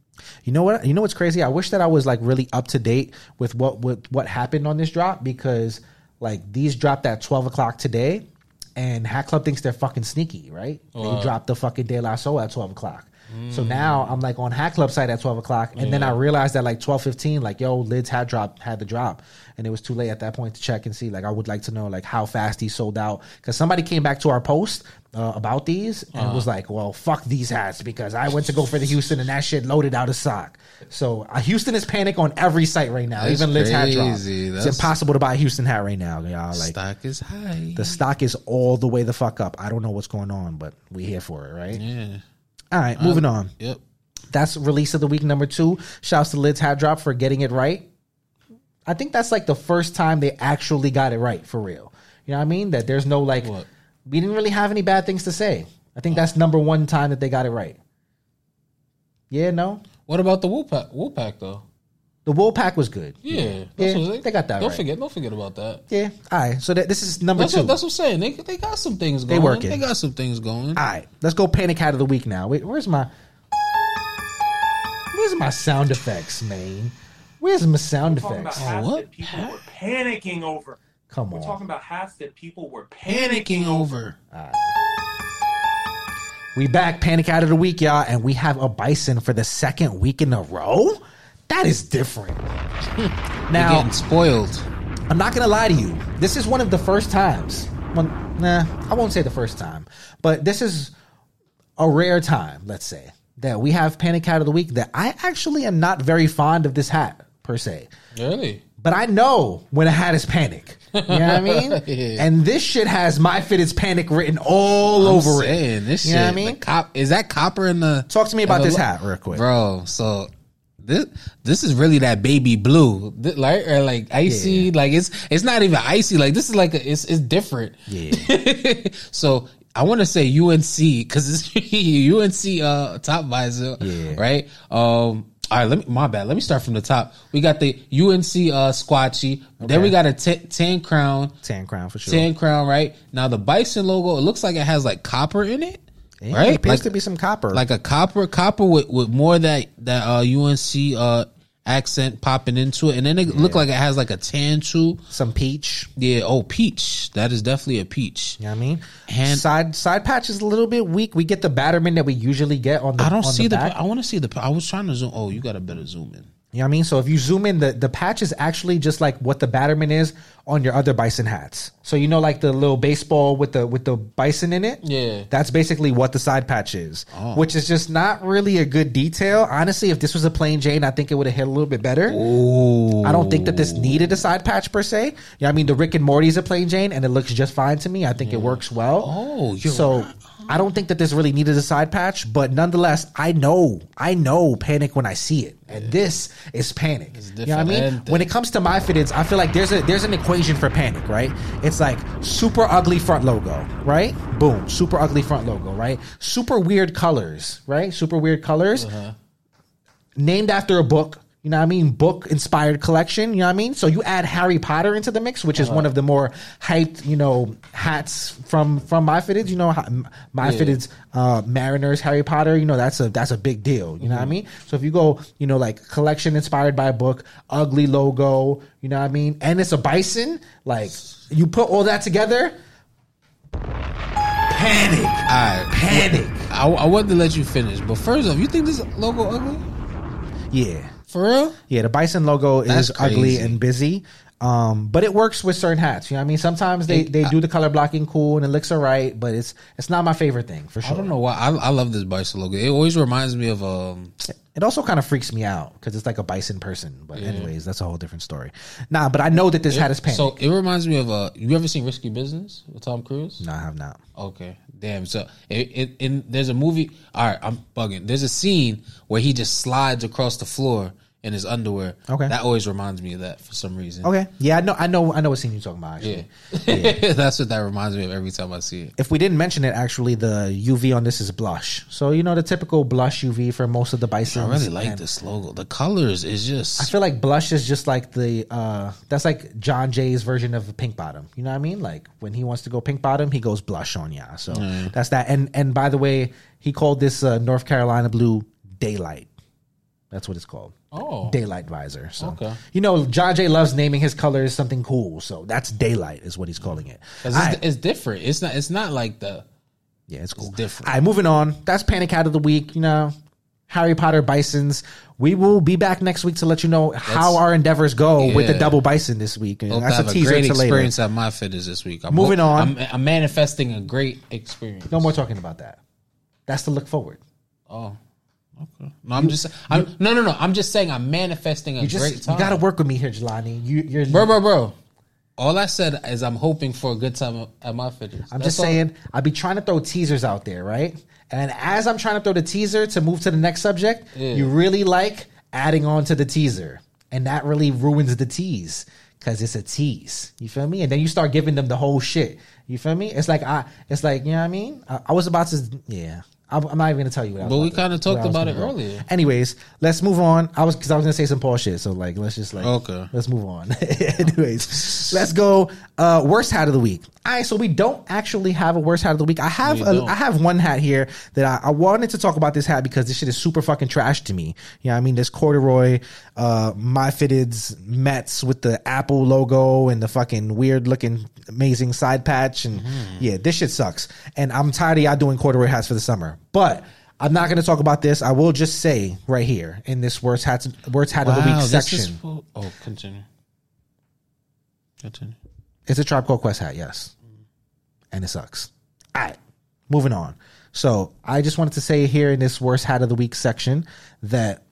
You know what? You know what's crazy? I wish that I was like really up to date with what what what happened on this drop because like these dropped at twelve o'clock today, and Hat Club thinks they're fucking sneaky, right? They dropped the fucking De La Soul at twelve o'clock. So mm. now I'm like on Hat Club site at 12 o'clock, and yeah. then I realized that like 12:15, like yo, Lids had drop had the drop, and it was too late at that point to check and see. Like I would like to know like how fast he sold out because somebody came back to our post uh, about these and uh-huh. was like, well, fuck these hats because I went to go for the Houston and that shit loaded out of stock. So uh, Houston is panic on every site right now, That's even Lids hat drop. That's... It's impossible to buy a Houston hat right now, y'all. Like stock is high. The stock is all the way the fuck up. I don't know what's going on, but we here for it, right? Yeah. All right, moving um, on. Yep. That's release of the week number two. Shouts to Lids Hat Drop for getting it right. I think that's like the first time they actually got it right for real. You know what I mean? That there's no like What? We didn't really have any bad things to say. I think that's number one time that they got it right. Yeah, no, What about the Wolfpack? Wolfpack though. the Wolfpack was good. Yeah, Yeah, what- they got that Don't right. forget, don't forget about that. Yeah, all right. So that, this is number That's two. what, that's what I'm saying. They they got some things going. They going. working. They got some things going. All right, let's go panic hat of the week now. Wait, where's my Where's my sound effects, man? Where's my sound talking about effects? hats what? that people were panicking over. Come We're on. talking about hats that people were panicking over. We back panic out of the week, y'all, and we have a bison for the second week in a row. That is different. They're now, getting spoiled. I'm not gonna lie to you. This is one of the first times. Well, nah, I won't say the first time, but this is a rare time. Let's say that we have panic hat of the week. That I actually am not very fond of this hat per se. Really? But I know when a hat is panic. You know what I mean? Yeah. And this shit has my fit is panic written all I'm over saying, it. This You shit. know what I mean? cop is that copper in the. Talk to me about this lo- hat real quick. bro. So this this is really that baby blue, Th- like or like icy. Yeah. Like it's it's not even icy. Like this is like a, it's it's different. Yeah. so I want to say UNC because it's UNC uh top visor, Yeah. right? Um. All right, let me. My bad. Let me start from the top. We got the UNC uh squatchee. Then we got a t- tan crown. Tan crown for sure. Tan crown, right? Now the bison logo, it looks like it has like copper in it, Yeah, right? It appears Like, to be some copper. like a copper, copper with, with more that that uh, UNC uh, accent popping into it, and then it look like it has like a tan too. some peach. Yeah, oh peach, that is definitely a peach. You know what I mean? And- side side patch is a little bit weak. We get the batterman that we usually get on the I don't on see the. back. I want to see the. I was trying to zoom. Oh, you got a better zoom in. You know what I mean? So if you zoom in, the, the patch is actually just like what the batterman is on your other bison hats. So you know, like the little baseball with the with the bison in it. Yeah. that's basically what the side patch is, Oh. which is just not really a good detail. Honestly, if this was a plain Jane, I think it would have hit a little bit better. Oh, I don't think that this needed a side patch per se. Yeah, I mean the Rick and Morty is a plain Jane, and it looks just fine to me. I think it works well. Oh, so I don't think that this really needed a side patch, but nonetheless, I know, I know panic when I see it, and this is panic. You know what I mean? When it comes to my fitteds, I feel like there's a there's an equation for panic, right? It's like super ugly front logo, right? Boom, super ugly front logo, right? Super weird colors, right? Super weird colors uh-huh. named after a book. You know what I mean? Book inspired collection. You know what I mean? So you add Harry Potter into the mix, which is one of the more hyped, you know, hats from from my fitteds. You know, my Yeah. fitteds, uh, Mariners, Harry Potter. You know, that's a that's a big deal. You know what I mean? So if you go, you know, like collection inspired by a book, ugly logo. You know what I mean? And it's a bison. Like you put all that together, panic, All right, panic. I, I wanted to let you finish, but first off, you think this logo ugly Yeah. For real? Yeah, the bison logo That's is ugly crazy. and busy. Um, but it works with certain hats. You know what I mean? Sometimes they, It- they do the color blocking cool and it looks alright, but it's it's not my favorite thing for sure. I don't know why. I, I love this bison logo. It always reminds me of um. It also kind of freaks me out because it's like a bison person. But anyways, that's a whole different story. Nah, but I know that this hat is panic. So it reminds me of uh. You ever seen Risky Business with Tom Cruise? no, I have not. Okay, damn. So it, it in there's a movie. All right, I'm bugging. There's a scene where he just slides across the floor in his underwear. Okay. that always reminds me of that for some reason. Okay, yeah, I know, I know, I know what scene you're talking about. Yeah, Actually, that's what that reminds me of every time I see it. if we didn't mention it, actually, the UV on this is blush. So you know the typical blush UV for most of the bison. I really like this logo. The colors is just I feel like blush is just like the uh that's like Jon J's version of pink bottom. You know what I mean? Like when he wants to go pink bottom, he goes blush on ya. So that's that. And and by the way, he called this uh, North Carolina blue daylight. That's what it's called. Oh. Daylight visor. So Okay. you know, Jon J loves naming his colors something cool. So that's daylight is what he's calling it. it's, Alright. it's different. It's not. It's not like the. Yeah, it's cool. different. All right, moving on. That's Panic out of the Week. You know, Harry Potter Bisons. We will be back next week to let you know how our endeavors go with the double bison this week. And Hope to that's a a teaser great to later. experience at my fitters this week. I'm Moving on. I'm, I'm manifesting a great experience. No more talking about that. That's to look forward. Oh, okay. No, I'm just. I'm, no, no, no. I'm just saying I'm manifesting a You great time. you got to work with me here, Jelani. You, you're bro, bro, bro. All I said is I'm hoping for a good time at my fitters. I'm That's just all. saying, I'll be trying to throw teasers out there, right? And as I'm trying to throw the teaser to move to the next subject, Yeah. you really like adding on to the teaser. and that really ruins the tease because it's a tease. You feel me? And then you start giving them the whole shit. You feel me? It's like I, it's like you know what I mean. I, I was about to, yeah. I'm, I'm not even gonna tell you. What But we kind of talked where I was about it go. earlier. Anyways, let's move on. I was because I was gonna say some Paul shit. So like, let's just like, Okay. let's move on. Anyways, let's go. Uh, worst hat of the week. All right, so we don't actually have a worst hat of the week. I have We. I have one hat here that I, I wanted to talk about this hat because this shit is super fucking trash to me. You know what I mean? This corduroy, uh, my fitteds Mets with the Apple logo and the fucking weird looking amazing side patch. And Mm-hmm. yeah, this shit sucks. And I'm tired of y'all doing corduroy hats for the summer. But I'm not going to talk about this. I will just say right here in this worst hats, worst hat of the week section. oh, continue. Continue. It's a Tribe Called Quest hat, yes. And it sucks. All right, moving on. So I just wanted to say here in this worst hat of the week section that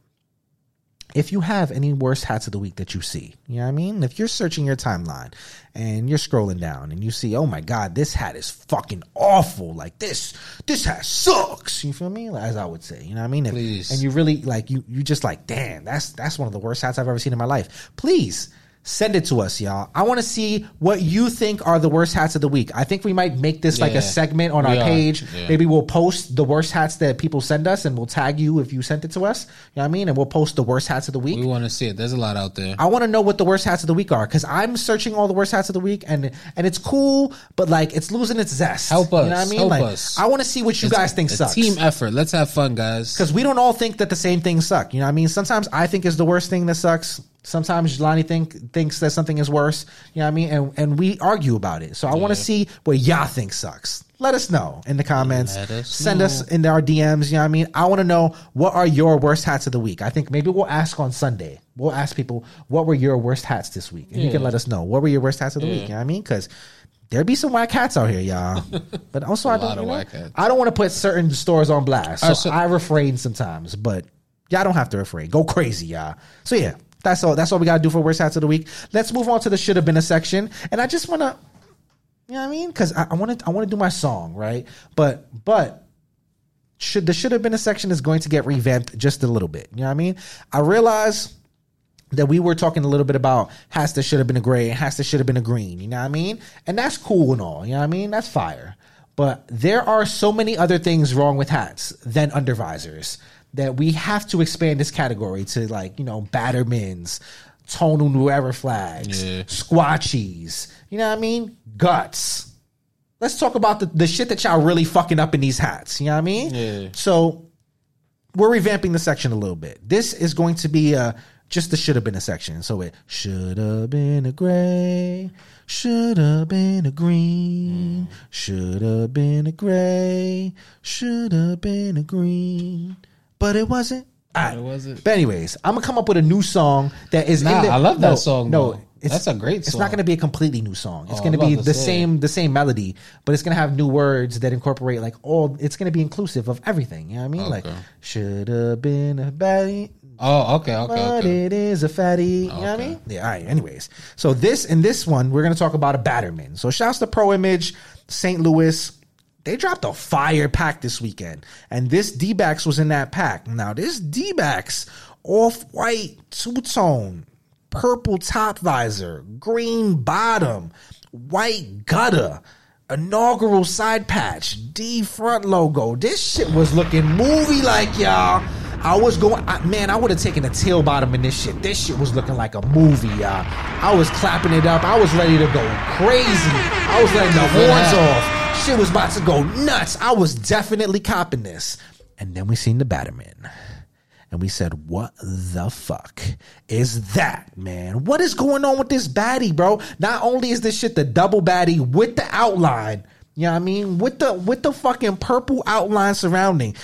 if you have any worst hats of the week that you see, you know what I mean? If you're searching your timeline and you're scrolling down and you see, oh my God, this hat is fucking awful. Like this, this hat sucks. You feel me? As I would say, you know what I mean? If- Please. And you really like, you, you just like, damn, that's, that's one of the worst hats I've ever seen in my life. Please send it to us, y'all. I want to see what you think are the worst hats of the week. I think we might make this like Yeah. a segment on our are. page. Yeah. Maybe we'll post the worst hats that people send us and we'll tag you if you sent it to us. You know what I mean? And we'll post the worst hats of the week. We want to see it. There's a lot out there. I want to know what the worst hats of the week are because I'm searching all the worst hats of the week and and it's cool, but like it's losing its zest. Help You know us. what I mean? Help like, us. I want to see what you guys think a sucks. team effort. Let's have fun, guys. because we don't all think that the same things suck. You know what I mean? Sometimes I think is the worst thing that sucks. Sometimes Jelani think thinks that something is worse. You know what I mean? And and we argue about it. So I want to see what y'all think sucks. Let us know in the comments. Us Send know. us in our DMs. You know what I mean? I want to know what are your worst hats of the week. I think maybe we'll ask on Sunday. We'll ask people what were your worst hats this week, and you can let us know what were your worst hats of the week. You know what I mean? Because there be some whack hats out here, y'all. But also, I don't. You know. I don't want to put certain stores on blast, so, Alright, so- I refrain sometimes. But y'all don't have to refrain. Go crazy, y'all. So yeah, that's all. That's all we gotta do for worst hats of the week. Let's move on to the should have been a section, and I just wanna, you know what I mean? Because I want to. I want to do my song right, but but should the should have been a section is going to get revamped just a little bit. You know what I mean? I realize that we were talking a little bit about has to should have been a gray and has to should have been a green. You know what I mean? And that's cool and all. You know what I mean? That's fire. But there are so many other things wrong with hats than undervisors that we have to expand this category to like you know battermans, tonal era flags, Yeah. squatchees. You know what I mean? Guts. Let's talk about the, the shit that y'all really fucking up in these hats. You know what I mean? Yeah. So we're revamping the section a little bit. This is going to be uh just the should have been a section. So it should have been a gray, should have been a green, should have been a gray, should have been a green, but it wasn't. Alright. Ah. it wasn't. But anyways, I'm gonna come up with a new song that is. Nah, in the, I love that no, song, No, though. That's a great It's not gonna be a completely new song. It's Oh, gonna be the same the same melody, but it's gonna have new words that incorporate like all. It's gonna be inclusive of everything. You know what I mean? Like should have been a baddie, Oh, okay, okay, but okay. it is a fatty. You know what I mean? Yeah. All right. Anyways, so this in this one we're gonna talk about a batterman. So shouts to ProImage, St. Louis. They dropped a fire pack this weekend, and this D backs was in that pack. Now this D backs off white two tone, purple top visor, green bottom, white gutter, inaugural side patch, D front logo. This shit was looking movie like y'all. I was going, I, man. I would have taken a tail bottom in this shit. This shit was looking like a movie, y'all. I was clapping it up. I was ready to go crazy. I was letting the horns off. Shit was about to go nuts. I was definitely copping this. And then we seen the Batterman. And we said, what the fuck is that, man? What is going on with this baddie, bro? Not only is this shit the double baddie with the outline, you know what I mean? With the with the fucking purple outline surrounding.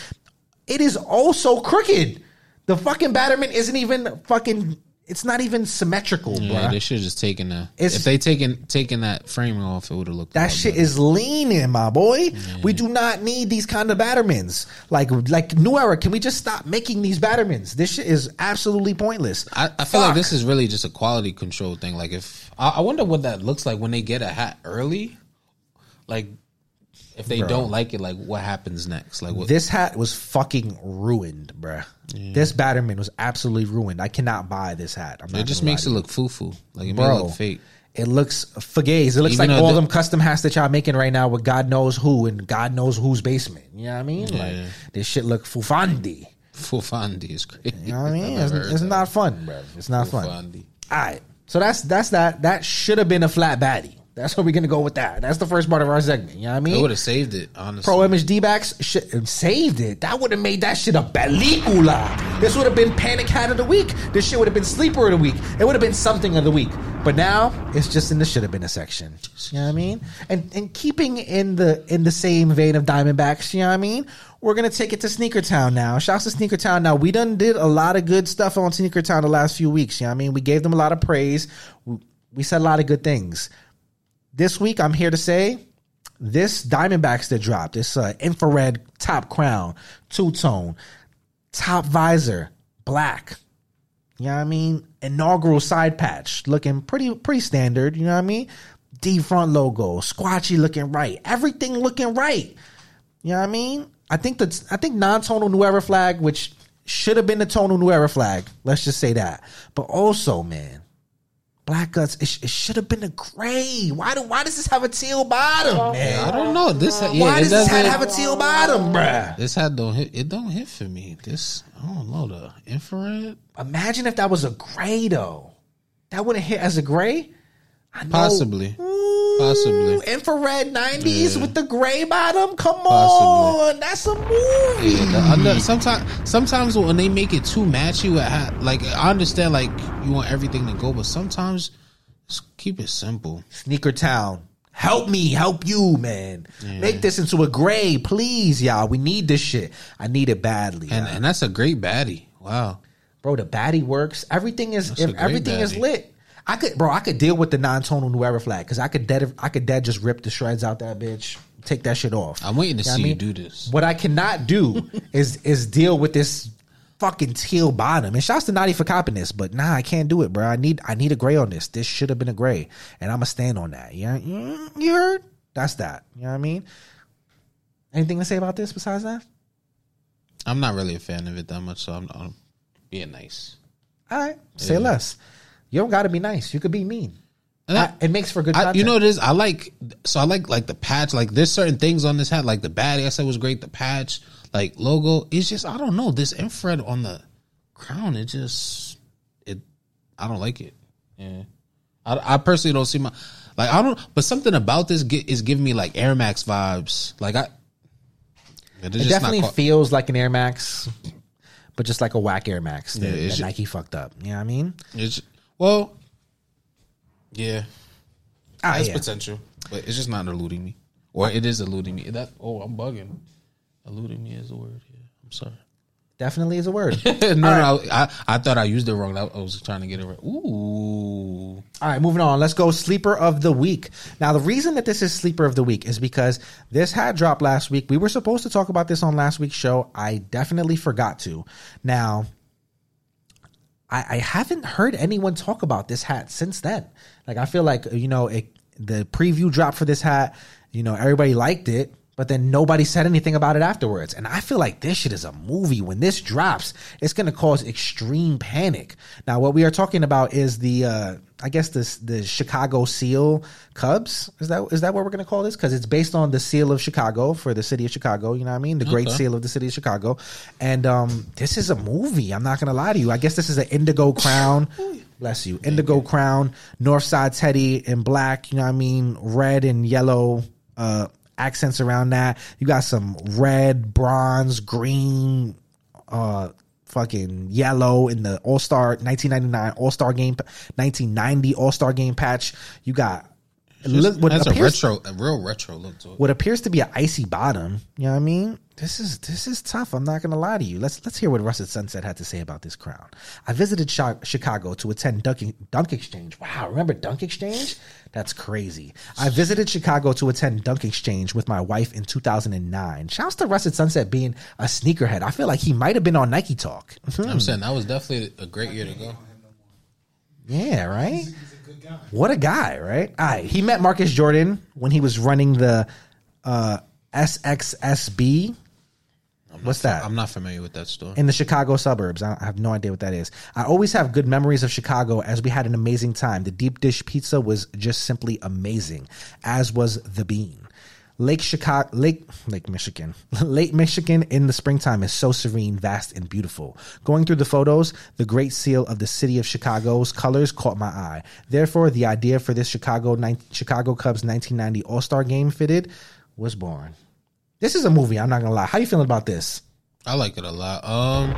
It is also crooked. The fucking Batterman isn't even fucking it's not even symmetrical, Yeah, bro. they should have just taken the. It's- if they taken taken that framing off, it would have looked. That shit better. is leaning, my boy. We do not need these kind of battermans. Like like New Era, can we just stop making these battermans? This shit is absolutely pointless. I, I feel like this is really just a quality control thing. Like if I, I wonder what that looks like when they get a hat early, like If they Bro. don't like it, like what happens next? Like what? This hat was fucking ruined, bruh. This Batterman was absolutely ruined. I cannot buy this hat. I'm not it just makes it look foo foo. Like it Bro. may look fake. It looks fugazi. It looks Even like all the- them custom hats that y'all making right now with God knows who and God knows whose basement. You know what I mean? Like this shit look fufandi. Fufandi is crazy. You know what I mean? It's, it's not fun, bro. It's not fun. Fufandi. All right. So that's that's that. That should have been a flat baddie. That's what we're gonna go with that. That's the first part of our segment. You know what I mean? It would have saved it, honestly. Pro image D backs sh- saved it. That would have made that shit a película. This would have been panic hat of the week. This shit would have been sleeper of the week. It would have been something of the week. But now it's just in the should have been a section. You know what I mean? And and keeping in the in the same vein of Diamondbacks. You know what I mean? We're gonna take it to Sneakertown now. Shouts to Sneakertown. Now we done did a lot of good stuff on Sneakertown the last few weeks. You know what I mean? We gave them a lot of praise. We, we said a lot of good things this week I'm here to say this Diamondbacks that dropped, this uh, infrared top crown, two tone, top visor, black. You know what I mean? Inaugural side patch, looking pretty pretty standard. You know what I mean? D front logo, squatchee looking right, everything looking right. You know what I mean? I think that I think non-tonal New Era flag, which should have been the tonal New Era flag. Let's just say that. But also, man, Black Guts, it, sh- it should have been a gray. Why do why does this have a teal bottom, oh, man? I don't know. This yeah, why it does this hat have a teal bottom, bruh? This hat don't hit. It don't hit for me. This I don't know the infrared. Imagine if that was a gray though. That wouldn't hit as a gray. I know. Possibly. Ooh, Possibly. Infrared 90s Yeah. with the gray bottom. Come Possibly. on. That's a movie. Yeah, the under, sometimes sometimes when they make it too matchy with like I understand like you want everything to go, but sometimes just keep it simple. Sneaker Town. Help me, help you, man. Make this into a gray, please, y'all. We need this shit. I need it badly. And and that's a great baddie. Wow. bro, the baddie works. Everything is That's a great everything is lit. I could, bro, I could deal with the non-tonal New Era flag because I could dead, I could dead just rip the shreds out that bitch, take that shit off. I'm waiting to You know see I you do this. What I cannot do is is deal with this fucking teal bottom. And shouts to Naughty for copping this, but nah, I can't do it, bro. I need I need a gray on this. This should have been a gray, and I'm gonna stand on that. Yeah, you, you heard? That's that. You know what I mean? Anything to say about this besides that? I'm not really a fan of it that much, so I'm, I'm being nice. All right, say Yeah. less. You don't got to be nice. You could be mean. And I- I- it makes for good I, you know what it is? I like so I like like the patch. Like there's certain things on this hat, like the baddie I said was great. The patch, like logo, it's just I don't know this infrared on the crown. It just it I don't like it. Yeah, I, I personally don't see my like I don't. But something about this gi- is giving me like Air Max vibes. Like I, it it definitely feels like an Air Max, but just like a whack Air Max that, Yeah, that ju- Nike fucked up. You know what I mean? It's well, yeah, Ah, has yeah. potential, but it's just not eluding me, or it is eluding me. That oh, I'm bugging. Eluding me is a word. Yeah, I'm sorry. Definitely is a word. no, no, I, I thought I used it wrong. I, was trying to get it right. Ooh, All right, moving on. Let's go sleeper of the week. Now, the reason that this is sleeper of the week is because this hat dropped last week. We were supposed to talk about this on last week's show. I definitely forgot to. Now, I, I haven't heard anyone talk about this hat since then. Like, I feel like you know, it, the preview drop for this hat. You know, everybody liked it. But then nobody said anything about it afterwards. And I feel like this shit is a movie. When this drops, it's gonna cause extreme panic. Now, what we are talking about is the uh I guess this the Chicago Seal Cubs. Is that is that what we're gonna call this? Because it's based on the seal of Chicago for the city of Chicago, you know what I mean? The great seal of the city of Chicago. And um this is a movie. I'm not gonna lie to you. I guess this is an indigo crown. Bless you. Indigo crown, north side teddy in black, you know what I mean? Red and yellow uh accents around that. You got some red, bronze, green, uh fucking yellow in the All-Star 1999 All-Star game 1990 All-Star game patch. You got look what that's a appears, retro, a real retro look to it. what appears to be an icy bottom. You know what I mean? This is this is tough. I'm not gonna lie to you. Let's let's hear what Russet Sunset had to say about this crown. I visited Chicago to attend Dunk, Dunk Exchange. Wow, remember Dunk Exchange? That's crazy. I visited Chicago to attend Dunk Exchange with my wife in 2009. Shouts to Russet Sunset being a sneakerhead. I feel like he might have been on Nike Talk. Hmm. I'm saying that was definitely a great year to go. Yeah, right. What a guy, right? All right. He met Marcus Jordan when he was running the uh SXSB. What's that? I'm not familiar with that store. in the Chicago suburbs. I have no idea what that is. I always have good memories of Chicago as we had an amazing time. The deep dish pizza was just simply amazing, as was the bean. Lake Chicago, Lake Lake Michigan, Lake Michigan in the springtime is so serene, vast, and beautiful. Going through the photos, the great seal of the city of Chicago's colors caught my eye. Therefore, the idea for this Chicago Chicago Cubs 1990 All Star Game fitted was born. This is a movie. I'm not gonna lie. How you feeling about this? I like it a lot. Um,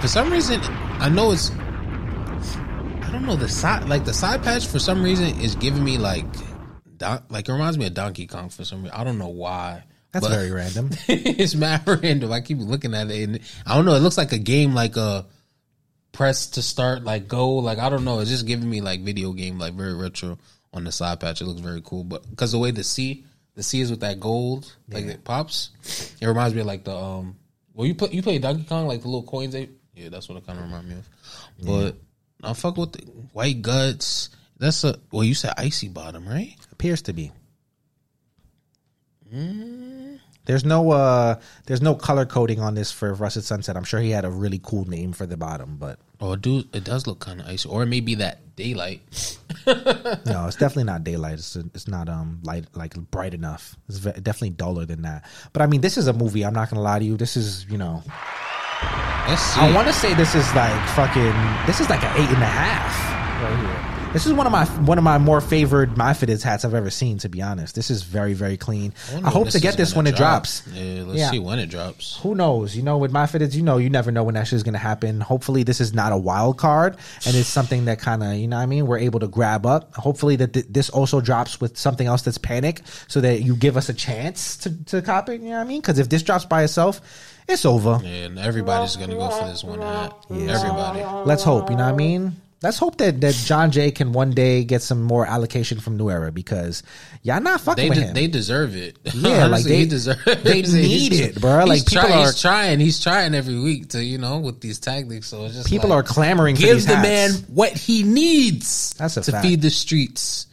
for some reason, I know it's. I don't know the side like the side patch for some reason is giving me like, don, like it reminds me of Donkey Kong for some reason. I don't know why. That's very random. it's mad random. I keep looking at it, and I don't know. It looks like a game, like a press to start, like go, like I don't know. It's just giving me like video game, like very retro on the side patch. It looks very cool, but because the way the C the C is with that gold, like it pops. It reminds me of like the um. Well, you play you play Donkey Kong like the little coins. They, yeah, that's what it kind of reminds me of. But I fuck with the white guts. That's a well. You said icy bottom, right? Appears to be. There's no uh there's no color coding on this for Russet Sunset. I'm sure he had a really cool name for the bottom, but Oh, it do it does look kind of icy, or maybe that daylight. no, it's definitely not daylight. It's it's not um light like bright enough. It's ve- definitely duller than that. But I mean, this is a movie. I'm not gonna lie to you. This is you know. Let's see. I want to say this is like fucking. This is like an eight and a half right here. This is one of my one of my more favored my fitted hats I've ever seen. To be honest, this is very very clean. I, wonder hope to get this when it drop. drops. Yeah, let's Yeah. see when it drops. Who knows? You know, with my fitteds, you know, you never know when that shit is gonna happen. Hopefully, this is not a wild card, and it's something that kind of, you know, what I mean, we're able to grab up. Hopefully, that th- this also drops with something else that's panic, so that you give us a chance to to cop it. You know what I mean? Because if this drops by itself, it's over. And everybody's gonna go for this one hat. Everybody. Let's hope. You know what I mean? Let's hope that, that Jon J can one day get some more allocation from New Era because y'all not fucking They with de- him. they deserve it. Yeah, like Honestly, they- deserve. deserves. they need it, bruh. Like, people try- are- he's trying. He's trying every week to you know with these tactics. So it's just People like, are clamoring Give the hats. man what he needs. That's a to fact. feed the streets.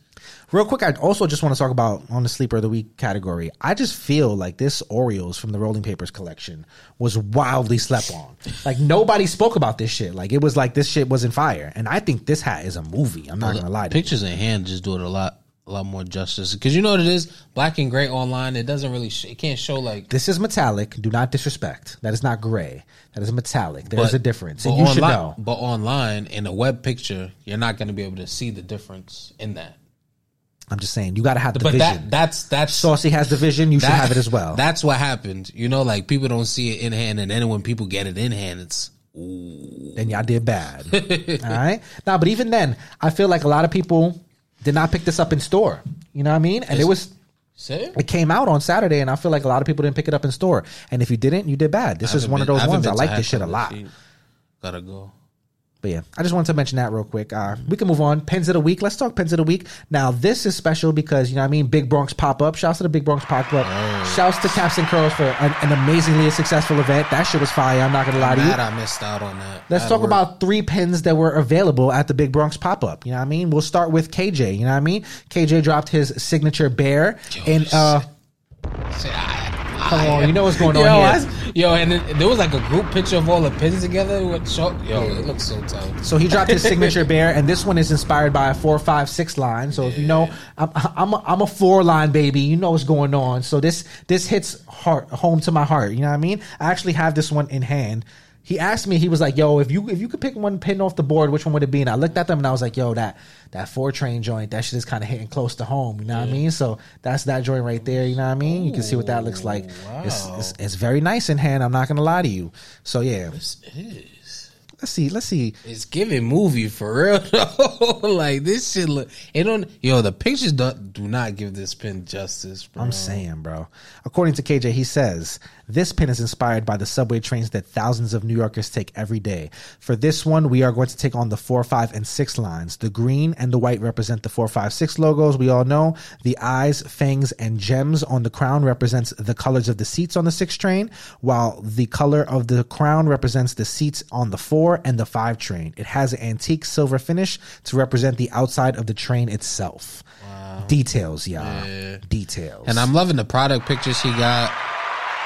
Real quick, I also just want to talk about on the sleeper of the week category. I just feel like this Orioles from the Rolling Papers collection was wildly slept on. Like nobody spoke about this shit. Like it was like this shit was in fire. And I think this hat is a movie. I'm not gonna lie to you. Pictures in hand just do it a lot, a lot more justice. Because you know what it is, black and gray online. It doesn't really. Sh- it can't show like. This is metallic. Do not disrespect. That is not gray. That is metallic. There's but- a difference, and you should know. But online in a web picture, you're not going to be able to see the difference in that. I'm just saying you got to have the But vision. that that's that's Saucy has the vision. You should have it as well. That's what happened. You know, like people don't see it in hand, and then when people get it in hand, it's then y'all did bad. All right. Now, but even then, I feel like a lot of people did not pick this up in store. You know what I mean? And it was say. it came out on Saturday, and I feel like a lot of people didn't pick it up in store. And if you didn't, you did bad. This is one of those ones. I like this shit a lot. Gotta go. But yeah, I just wanted to mention that real quick. Uh, we can move on. Pens of the week. Let's talk pens of the week. Now, this is special because, you know what I mean? Big Bronx pop up. Shouts to the Big Bronx pop up. Oh. Shouts to Caps and Curls for an, an amazingly successful event. That shit was fire. I'm not going to lie to you. I missed out on that. Let's talk worked. about three pins that were available at the Big Bronx pop up. You know what I mean? We'll start with KJ. You know what I mean? KJ dropped his signature bear. and uh, I- come on, you know what's going Yo, on I, here. yo, and it, there was like a group picture of all the pins together. What show? Yo, it looks so tight. So he dropped his signature bear, and this one is inspired by a four, five, six line. So if you know, I'm I'm a, I'm a four line baby. You know what's going on. So this this hits heart home to my heart. You know what I mean? I actually have this one in hand. He asked me, he was like, "Yo, if you if you could pick one pin off the board, which one would it be?" And I looked at them and I was like, "Yo, that that four train joint, that shit is kind of hitting close to home." You know what I mean? So that's that joint right there. You know what I mean? You can see what that looks like. Oh, it's, it's it's very nice in hand. I'm not gonna lie to you. So yeah, This is. Let's see, let's see. It's giving movie for real though. like this shit look. It don't. Yo, the pictures do, do not give this pin justice. Bro. I'm saying, bro. According to KJ, he says this pin is inspired by the subway trains that thousands of New Yorkers take every day. For this one, we are going to take on the four, five, and six lines. The green and the white represent the four, five, six logos. We all know the eyes, fangs, and gems on the crown represents the colors of the seats on the six train, while the color of the crown represents the seats on the four and the five train. It has an antique silver finish to represent the outside of the train itself. Details, y'all. Details. And I'm loving the product pictures he got.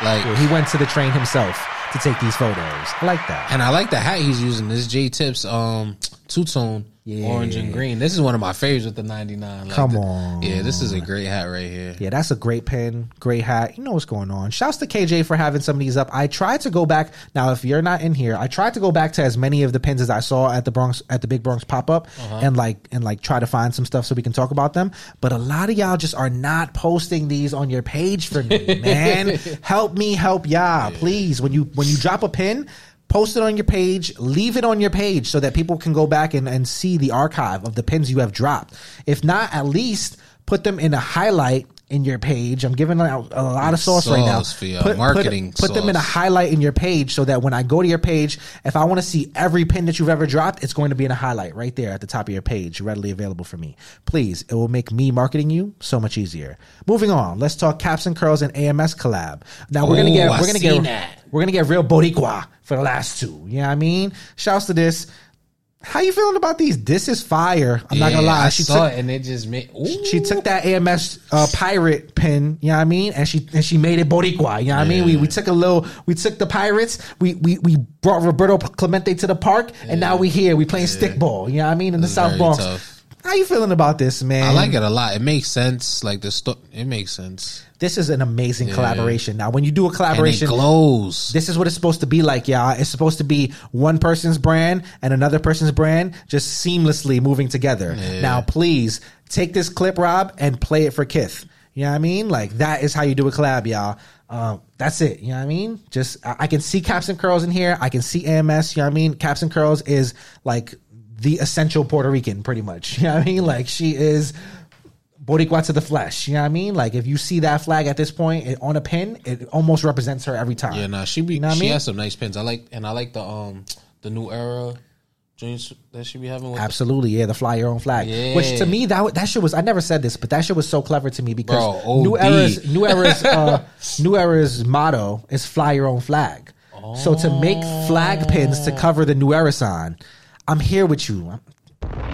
Like Yeah, he went to the train himself to take these photos. I like that. And I like the hat he's using. This J Tips um two tone Yeah. orange and green. This is one of my favorites with the ninety nine. Like Come the- on. yeah, this is a great hat right here. Yeah, that's a great pin, great hat. You know what's going on. Shouts to KJ for having some of these up. I tried to go back. Now, if you're not in here, I tried to go back to as many of the pins as I saw at the Bronx at the Big Bronx pop up, uh-huh. and like and like try to find some stuff so we can talk about them. But a lot of y'all just are not posting these on your page for me, man. help me, help y'all, please. When you when you drop a pin. Post it on your page, leave it on your page so that people can go back and, and see the archive of the pins you have dropped. If not, at least put them in a highlight in your page. I'm giving out a lot of sauce, right now. Sauce your marketing Put, them in a highlight in your page so that when I go to your page, if I want to see every pin that you've ever dropped, it's going to be in a highlight right there at the top of your page, readily available for me. Please, it will make me marketing you so much easier. Moving on, let's talk caps and curls and AMS collab. Now we're gonna get I we're gonna get that. we're gonna get real Boricua for the last two. You know what I mean? Shouts to this. How you feeling about these? This is fire. I'm not gonna Yeah, lie. I She saw took, it and it just made. Ooh. she took that AMS uh, pirate pin, you know what I mean, and she and she made it Boricua. You know what I mean? We we took a little, we took the pirates, we we we brought Roberto Clemente to the park, and now we here, we playing stickball. You know what I mean? In the South Bronx. tough. How you feeling about this, man? I like it a lot. It makes sense. Like the sto- it makes sense. This is an amazing collaboration. Now, when you do a And it collaboration, glows. This is what it's supposed to be like, y'all. It's supposed to be one person's brand and another person's brand just seamlessly moving together. Now, please take this clip, Rob, and play it for Kith. You know what I mean? Like that is how you do a collab, y'all. Um, that's it. You know what I mean? Just I, I can see caps and curls in here. I can see AMS. You know what I mean? Caps and curls is like the essential Puerto Rican, pretty much. You know what I mean? Like she is Boricua to the flesh. You know what I mean? Like if you see that flag at this point it, on a pin, it almost represents her every time. Yeah, nah, she be. You know I she mean? has some nice pins. I like, and I like the um the new era joints that she be having. With Absolutely, yeah, the fly your own flag. Yeah. Which to me that that shit was I never said this, but that shit was so clever to me because Bro, New Era's New Era's uh, New Era's motto is fly your own flag. Oh. So to make flag pins to cover the New Era sign, I'm here with you. I'm,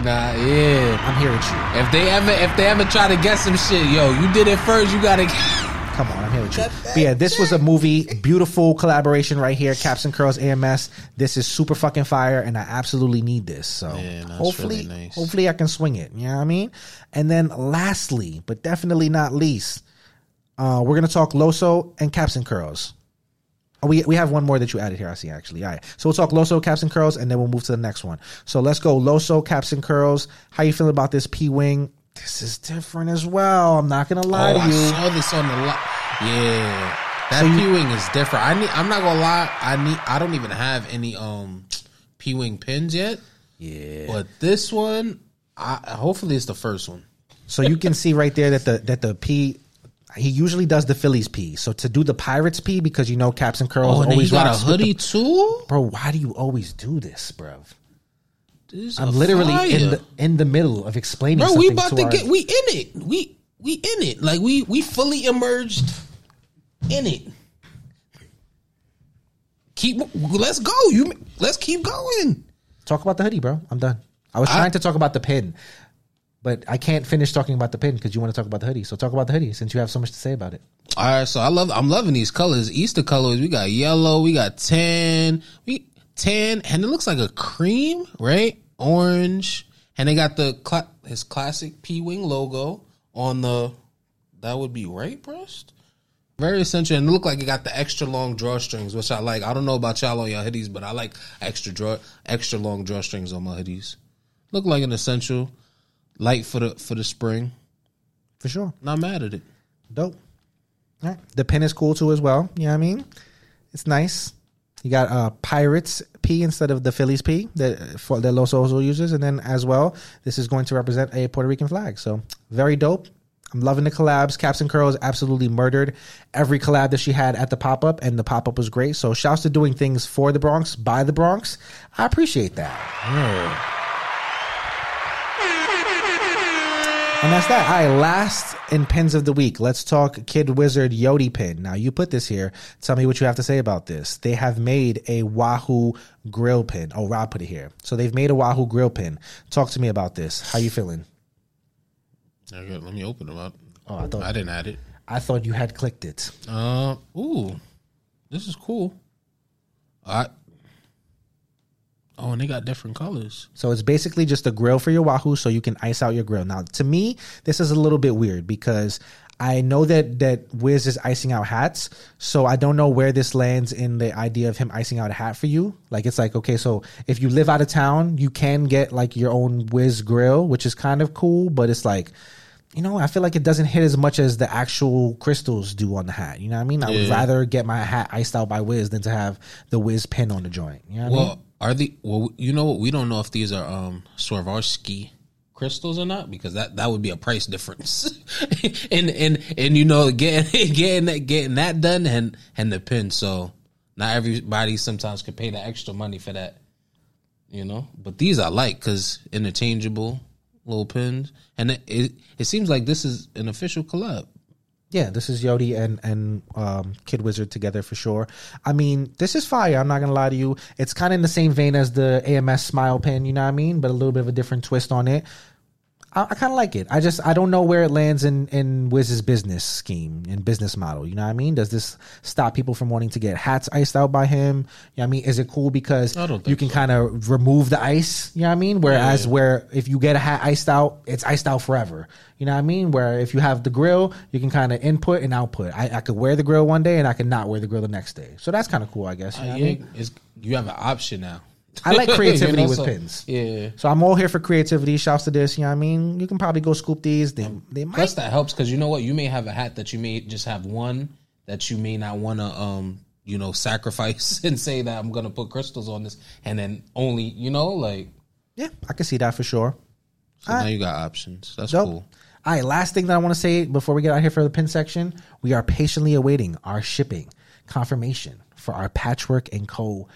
nah, yeah. I'm here with you. If they ever, if they ever try to get some shit, yo, you did it first. You gotta. Come on, I'm here with you. But yeah, this was a movie, beautiful collaboration right here. Caps and Curls AMS. This is super fucking fire, and I absolutely need this. So Yeah, that's hopefully, really nice. hopefully I can swing it. You know what I mean? And then lastly, but definitely not least, uh, we're gonna talk Loso and Caps and Curls. Oh, we we have one more that you added here. I see actually. All right, so we'll talk Loso caps and curls, and then we'll move to the next one. So let's go Loso caps and curls. How you feeling about this P wing? This is different as well. I'm not gonna lie Oh, to I you. saw this on the lot. Yeah, that So P wing is different. I need. I'm not gonna lie. I need. I don't even have any um P wing pins yet. Yeah. But this one, I hopefully it's the first one. So you can see right there that the that the P he usually does the Phillies P. So to do the Pirates P because you know caps and curls Oh, and always got a with the- hoodie too. bro, why do you always do this, bro? This I'm literally in the in the middle of explaining. bro. something We about to our- get. We in it. We we in it. Like we we fully emerged in it. Keep. Let's go. You. Let's keep going. talk about the hoodie, bro. I'm done. I was trying to talk about the pin, but I can't finish talking about the pin because you want to talk about the hoodie. So talk about the hoodie since you have so much to say about it. All right, so I love I'm loving these colors. Easter colors. We got yellow, we got tan, we tan, and it looks like a cream, right? Orange, and they got the cla- his classic P wing logo on the that would be right breast. Very essential, and it look like it got the extra long drawstrings, which I like. I don't know about y'all on your hoodies, but I like extra draw, extra long drawstrings on my hoodies. Look like an essential, light for the for the spring. For sure. Not mad at it. Dope. All right. The pin is cool too as well. You know what I mean? It's nice. You got uh Pirates P instead of the Phillies P that for that Los also uses, and then as well, this is going to represent a Puerto Rican flag. So very dope. I'm loving the collabs. Caps and Curls absolutely murdered every collab that she had at the pop up, and the pop up was great. So shouts to doing things for the Bronx by the Bronx. I appreciate that. Yeah. And that's that. All right, last in pins of the week. Let's talk Kid WZRD Yodi pin. Now, you put this here. Tell me what you have to say about this. They have made a Wahoo grill pin. Oh, Rob put it here. So they've made a Wahoo grill pin. Talk to me about this. How you feeling? Okay, let me open them up. Oh, I thought I didn't add it. I thought you had clicked it. Uh, ooh, This is cool. I. Oh, and they got different colors. So it's basically just a grill for your Wahoo so you can ice out your grill. Now, to me, this is a little bit weird because I know that that Wiz is icing out hats, so I don't know where this lands in the idea of him icing out a hat for you. Like it's like okay, so if you live out of town, you can get like your own Wiz grill, which is kind of cool, but it's like you know, I feel like it doesn't hit as much as the actual crystals do on the hat. You know what I mean? I would rather get my hat iced out by Wiz than to have the Wiz pin on the joint. You know what I mean? Are the well? You know what? We don't know if these are um Swarovski crystals or not because that that would be a price difference. and and and you know getting getting that getting that done and and the pin. So not everybody sometimes can pay the extra money for that. You know, but these I like because interchangeable little pins, and it, it it seems like this is an official collab. Yeah, this is Yodi and and um, Kid WZRD together for sure. I mean, this is fire. I'm not gonna lie to you. It's kind of in the same vein as the AMS Smile Pen, you know what I mean, but a little bit of a different twist on it. I, I kind of like it. I just I don't know where it lands in in Wiz's business scheme and business model. You know what I mean? Does this stop people from wanting to get hats iced out by him? You know what I mean? Is it cool because I don't think you can so. kind of remove the ice? You know what I mean? Whereas Yeah. where if you get a hat iced out, it's iced out forever. You know what I mean? Where if you have the grill, you can kind of input and output. I, I could wear the grill one day and I could not wear the grill the next day. So that's kind of cool, I guess. You uh, know what I mean? it's, you have an option now. I like You creativity know, with so- pins. Yeah. So I'm all here for creativity. Shouts to this. You know what I mean? You can probably go scoop these. They, they might. Plus, that helps because you know what? You may have a hat that you may just have one that you may not want to, um, you know, sacrifice and say that I'm gonna put crystals on this, and then only, you know, like Yeah, I can see that for sure. so now you got options. That's Dope. cool. All right, last thing that I want to say before we get out here for the pin section, we are patiently awaiting our shipping confirmation for our Patchwork and Co.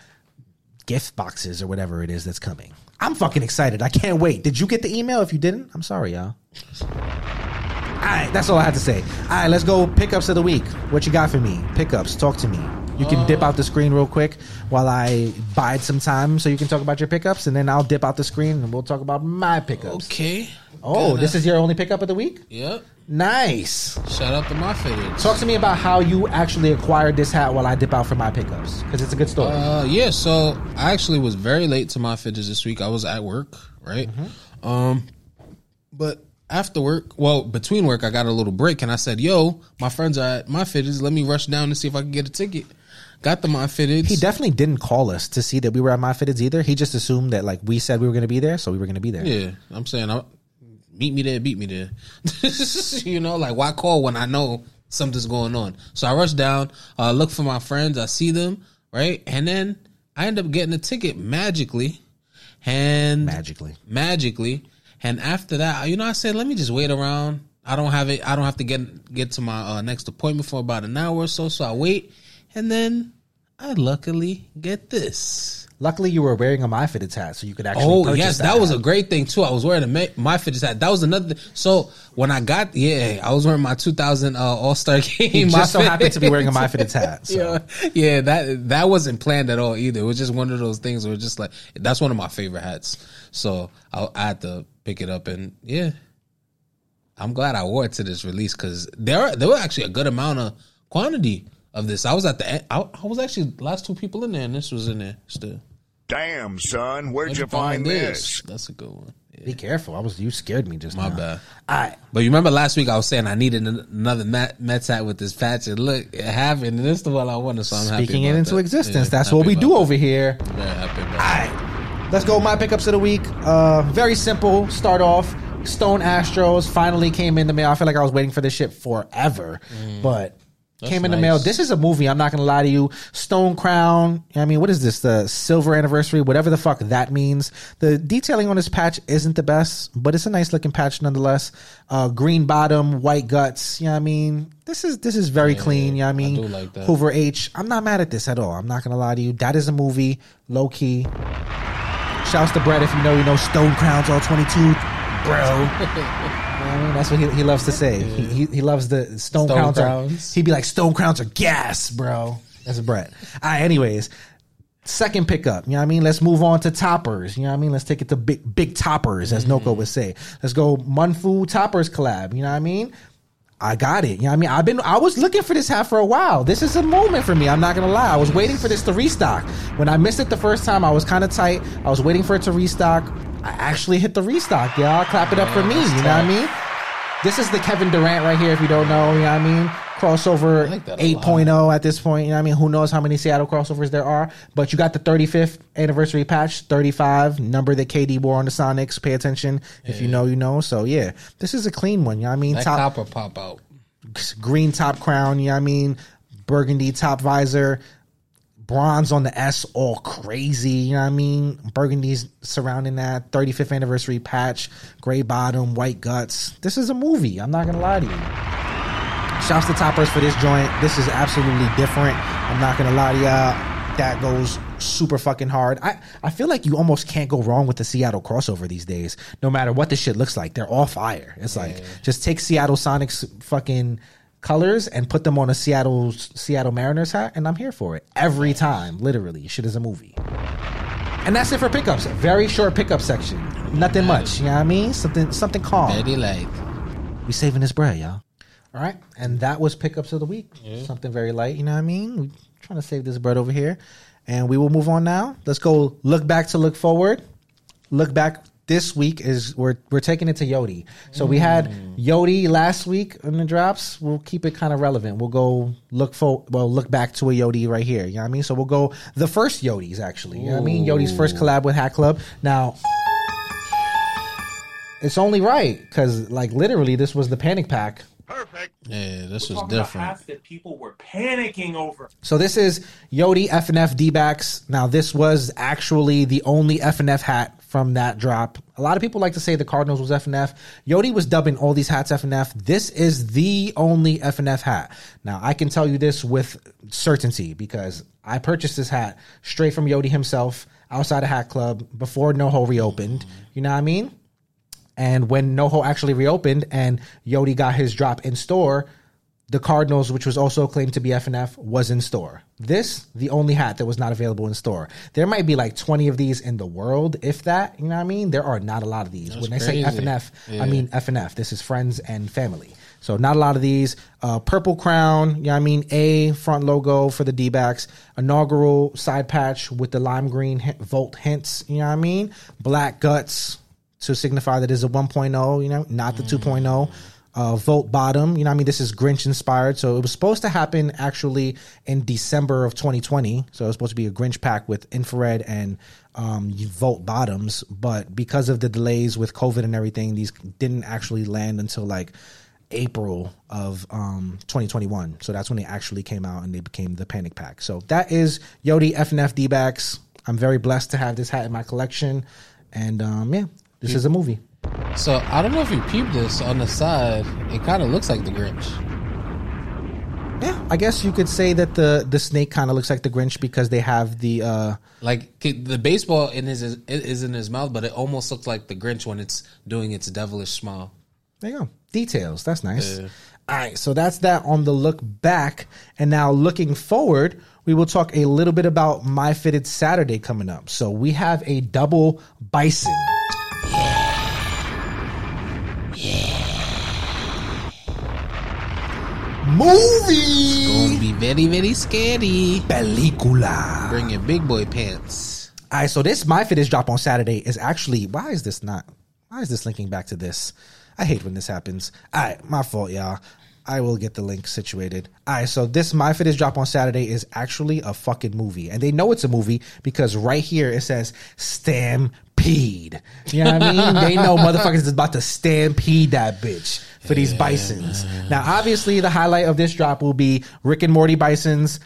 gift boxes or whatever it is that's coming. I'm fucking excited. I can't wait. Did you get the email? If you didn't, I'm sorry, y'all. All right, that's all I had to say. All right, let's go pickups of the week. What you got for me? Pickups. Talk to me. You can dip out the screen real quick while I bide some time so you can talk about your pickups, and then I'll dip out the screen and we'll talk about my pickups. Okay. Oh, this is your only pickup of the week? Yep. Nice. Shout out to my fitted. Talk to me about how you actually acquired this hat while I dip out for my pickups because it's a good story. Uh, yeah. So I actually was very late to my fitness this week. I was at work, right? Mm-hmm. Um, but after work, well, between work, I got a little break, and I said, "Yo, my friends are at my fitteds. Let me rush down and see if I can get a ticket." Got the my fitteds. he definitely didn't call us to see that we were at my fitteds either. He just assumed that like we said we were going to be there, so we were going to be there. Yeah, I'm saying, I, meet me there, beat me there. you know, like why call when I know something's going on? So I rush down, uh, look for my friends, I see them, right, and then I end up getting a ticket magically, and Magically. magically, and after that, you know, I said, let me just wait around. I don't have it. I don't have to get get to my uh, next appointment for about an hour or so. So I wait, and then I luckily get this. Luckily, you were wearing a my hat, so you could actually. Oh yes, that was a great thing too. I was wearing a my hat. That was another. So when I got yeah, I was wearing my 2000 uh, All Star game. He just so happened to be wearing a my hat. So. Yeah, yeah. That that wasn't planned at all either. It was just one of those things where it's just like that's one of my favorite hats. So I, I had to pick it up and yeah, I'm glad I wore it to this release because there there were actually a good amount of quantity of this. I was at the end. I, I was actually the last two people in there, and this was in there still. Damn, son, where'd Where'd you find this? That's a good one. Yeah. Be careful. I was you scared me just now. My now. bad. All right. But you remember last week I was saying I needed another Met, Mets hat with this patch, and look, it happened. And this is the one I wanted, so I'm happy. Speaking it into that. existence. Yeah, That's what we do that. over here. Very happy about All that. right. Let's go. My pickups of the week. Uh, very simple. Start off. Stone Astros finally came into me. I feel like I was waiting for this shit forever, but came in the mail. This is a movie. I'm not gonna lie to you. Stone Crown. I mean, what is this? The silver anniversary, whatever the fuck that means. The detailing on this patch isn't the best, but it's a nice looking patch nonetheless. Uh, green bottom, white guts. You know what I mean? This is this is very clean. You know what I mean? do like. Hoover H. I'm not mad at this at all. I'm not gonna lie to you. That is a movie, low key. Shouts to Brett if you know you know Stone Crowns all 22, bro. You know what I mean, that's what he, he loves to say. He, he he loves the Stone, Stone Crowns. Are, Crowns. he'd be like Stone Crowns are gas, bro. That's Brett. All right, anyways, second pickup. You know what I mean? Let's move on to toppers. You know what I mean? Let's take it to big big toppers, as Noko mm-hmm. would say. Let's go Munfu toppers collab. You know what I mean? I got it. You know what I mean? I've been I was looking for this hat for a while. This is a moment for me. I'm not gonna lie. I was waiting for this to restock. When I missed it the first time, I was kind of tight. I was waiting for it to restock. I actually hit the restock, y'all. Clap it up for me. You know what I mean? This is the Kevin Durant right here, if you don't know, you know what I mean? Crossover like that a 8.0 at this point. You know what I mean? Who knows how many Seattle crossovers there are? But you got the 35th anniversary patch, 35, number that KD wore on the Sonics. Pay attention. If you know, you know. So yeah, this is a clean one. You know what I mean? That Top copper pop out. green top crown, you know what I mean? Burgundy top visor, bronze on the S, all crazy, you know what I mean? Burgundy's surrounding that, 35th anniversary patch, gray bottom, white guts. This is a movie, I'm not gonna lie to you. Shouts to Toppers for this joint. This is absolutely different. I'm not gonna lie to y'all. That goes super fucking hard. I, I feel like you almost can't go wrong with the Seattle crossover these days. No matter what the shit looks like, they're all fire. It's like just take Seattle Sonics fucking colors and put them on a Seattle Seattle Mariners hat, and I'm here for it every time. Literally, shit is a movie. And that's it for pickups. Very short pickup section. Nothing much. You know what I mean? Something something calm. Very light. We saving this bread, y'all. All right, and that was pickups of the week. Something very light. You know what I mean? We trying to save this bread over here, and we will move on now. Let's go. Look back to look forward. Look back. This week is we're we're taking it to Yodi. So we had mm. Yodi last week in the drops. We'll keep it kind of relevant. We'll go look for well look back to a Yodi right here. You know what I mean? So we'll go the first Yodis actually. You know what I mean? Yodi's first collab with Hat Club. Now it's only right because like literally this was the panic pack Perfect. Yeah, this was Talking about different. hats that people were panicking over. So this is Yodi FNF D-backs. Now this was actually the only FNF hat from that drop. A lot of people like to say the Cardinals was FNF. Yodi was dubbing all these hats FNF. This is the only FNF hat. Now I can tell you this with certainty because I purchased this hat straight from Yodi himself outside of Hat Club before NoHo reopened. You know what I mean? And when NoHo actually reopened and Yodi got his drop in store, the Cardinals, which was also claimed to be FNF, was in store. This, the only hat that was not available in store. There might be like 20 of these in the world, if that, you know what I mean? There are not a lot of these. when they say F and F, I mean F and F. This is friends and family. So not a lot of these. Uh, purple crown, you know what I mean? A front logo for the D-backs. Inaugural side patch with the lime green Volt hints, you know what I mean? Black guts to signify that it's a 1.0, you know, not the 2.0. Uh, Volt bottom, you know, I mean, this is Grinch inspired. So it was supposed to happen actually in December of 2020. So it was supposed to be a Grinch pack with infrared and um, Volt bottoms. But because of the delays with COVID and everything, these didn't actually land until like April of um, 2021. So that's when they actually came out and they became the Panic Pack. So that is Yodi FNF D backs. I'm very blessed to have this hat in my collection. And um, yeah, this is a movie. So I don't know if you peeped this on the side. It kind of looks like the Grinch. Yeah, I guess you could say that the the snake kind of looks like the Grinch because they have the uh Like the baseball in his is, in his mouth, but it almost looks like the Grinch when it's doing its devilish smile. there you go. Details. That's nice. Yeah. All right, so that's that on the look back. And now looking forward, we will talk a little bit about My Fitted Saturday coming up. So we have a double bison. Movie Gonna be very very scary. película. Bring your big boy pants. All right, so this MyFitted's drop on Saturday is actually why is this not why is this linking back to this? I hate when this happens. All right, my fault, y'all. I will get the link situated. All right, so this MyFitted's drop on Saturday is actually a fucking movie, and they know it's a movie because right here it says Stampede. You know what I mean? they know motherfuckers is about to stampede that bitch for these bisons. Now, obviously, the highlight of this drop will be Rick and Morty bisons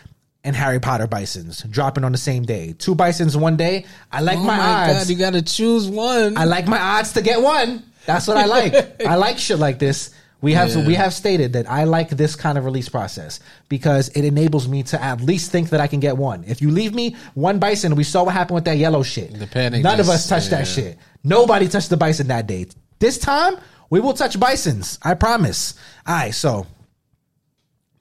and Harry Potter bisons dropping on the same day. Two bisons one day. I like Oh my, my odds. god, you gotta choose one. I like my odds to get one. That's what I like. I like shit like this. We have Yeah. we have stated that I like this kind of release process because it enables me to at least think that I can get one. If you leave me one bison, we saw what happened with that yellow shit. The panic None of us touched that shit. Nobody touched the bison that day. This time we will touch bisons. I promise. All right, so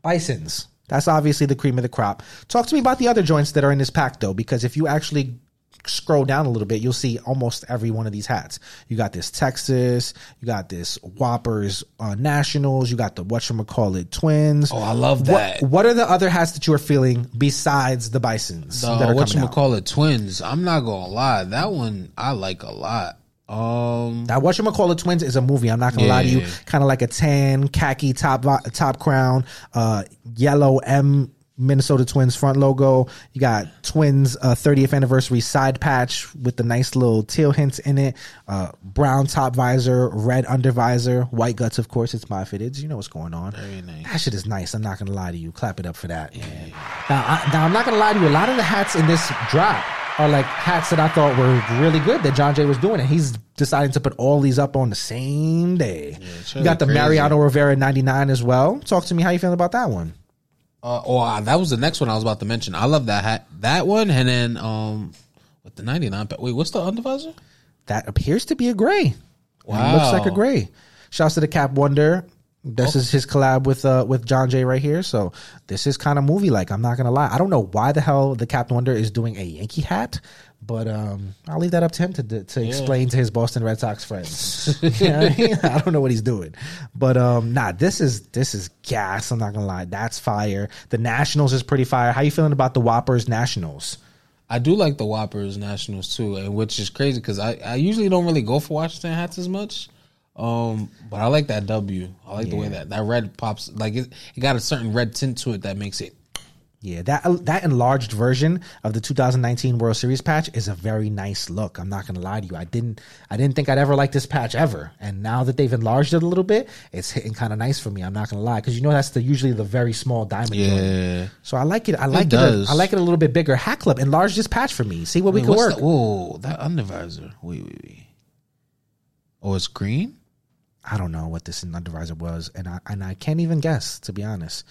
bisons. That's obviously the cream of the crop. Talk to me about the other joints that are in this pack though, because if you actually scroll down a little bit, you'll see almost every one of these hats. You got this Texas, you got this Whoppers uh, Nationals, you got the whatchamacallit Twins. Oh, I love that. What, what are the other hats that you are feeling besides the Bisons? The that are out? whatchamacallit Twins. I'm not gonna lie. That one I like a lot. Um, That whatchamacallit Twins is a movie. I'm not gonna lie to you. Kind of like a tan khaki top top crown, uh, yellow M Minnesota Twins front logo. You got Twins uh, 30th anniversary side patch with the nice little teal hints in it. Uh, brown top visor, red under visor, white guts. Of course, it's my fitted. You know what's going on. Very nice. That shit is nice. I'm not gonna lie to you. Clap it up for that. man. Now, I, now I'm not gonna lie to you. A lot of the hats in this drop are like hats that I thought were really good that Jon J was doing, and he's deciding to put all these up on the same day. sure you got the crazy. Mariano Rivera 99 as well. Talk to me. How you feeling about that one? Uh, oh, uh, that was the next one I was about to mention. I love that hat, that one, and then um, with the ninety nine. Wait, what's the undervisor? That appears to be a gray. Wow. It looks like a gray. Shouts to the Cap Wonder. This is his collab with uh with Jon J right here. So this is kind of movie like. I'm not gonna lie. I don't know why the hell the Cap Wonder is doing a Yankee hat, but um I'll leave that up to him to to explain to his Boston Red Sox friends. You know I, mean? I don't know what he's doing, but um nah, this is this is gas. I'm not gonna lie. That's fire. The Nationals is pretty fire. How you feeling about the Whoppers Nationals? I do like the Whoppers Nationals too, and which is crazy because I, I usually don't really go for Washington hats as much. Um, but I like that W. I like the way that that red pops. Like it, it got a certain red tint to it that makes it. Yeah, that uh, that enlarged version of the 2019 World Series patch is a very nice look. I'm not gonna lie to you. I didn't I didn't think I'd ever like this patch ever, and now that they've enlarged it a little bit, it's hitting kind of nice for me. I'm not gonna lie because you know that's the usually the very small diamond. joint. Yeah. So I like it. I like it. does. I like it a little bit bigger. Hat Club enlarge this patch for me. See what we can work. the- whoa, that undervisor. Wait, wait, wait. Oh, it's green. I don't know what this undervisor was, and I and I can't even guess to be honest.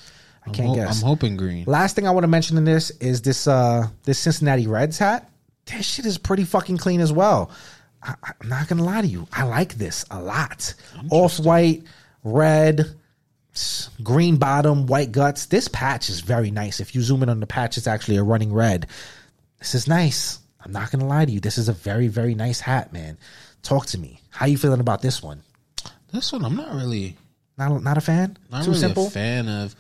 I can't Ho- guess. I'm hoping green. Last thing I want to mention in this is this uh this Cincinnati Reds hat. This shit is pretty fucking clean as well. I, I'm not gonna lie to you. I like this a lot. Off white, red, green bottom, white guts. This patch is very nice. If you zoom in on the patch, it's actually a running red. This is nice. I'm not gonna lie to you. This is a very very nice hat, man. Talk to me. How you feeling about this one? This one, I'm not really, Not not a fan. not Too really simple. a fan of.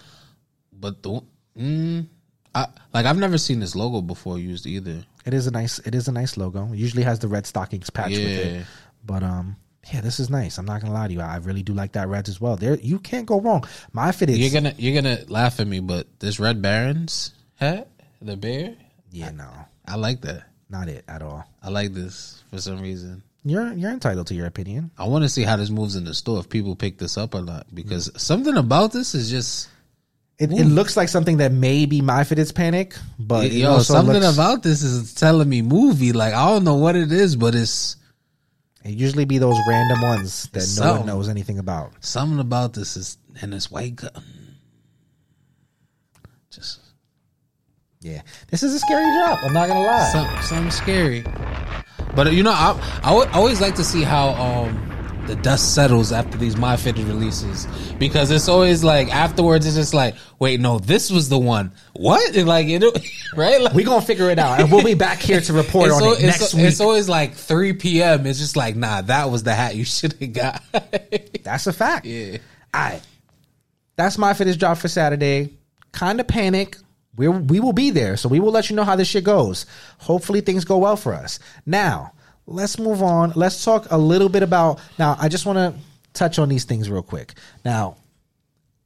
But the, mm, I like I've never seen this logo before used either. It is a nice. It is a nice logo. It usually has the red stockings patch with Yeah. it. But um, yeah, this is nice. I'm not gonna lie to you. I really do like that reds as well. There, you can't go wrong. My fit is You're gonna you're gonna laugh at me, but this Red Barons hat, the bear, yeah, no, I like that. not it at all. I like this for some reason. You're you're entitled to your opinion. I want to see how this moves in the store if people pick this up or not because something about this is just It, it looks like something that may be my fitted's panic, but it yo something looks- about this is telling me movie. Like I don't know what it is, but it's it usually be those random ones that no one knows anything about. something about this is and this white gun. Just Yeah, this is a scary job. I'm not gonna lie. something, something scary. But you know, I I would always like to see how um the dust settles after these my fitted releases because it's always like afterwards it's just like wait no this was the one what and like you know right like, we gonna figure it out, and we'll be back here to report it's, on it next al- week. it's always like 3 p.m. It's just like nah that was the hat you should have got That's a fact. yeah right. That's MyFitted's job for Saturday. Kind of panic. We we will be there, so we will let you know how this shit goes. Hopefully, things go well for us. Now, let's move on. Let's talk a little bit about. Now, I just want to touch on these things real quick. Now,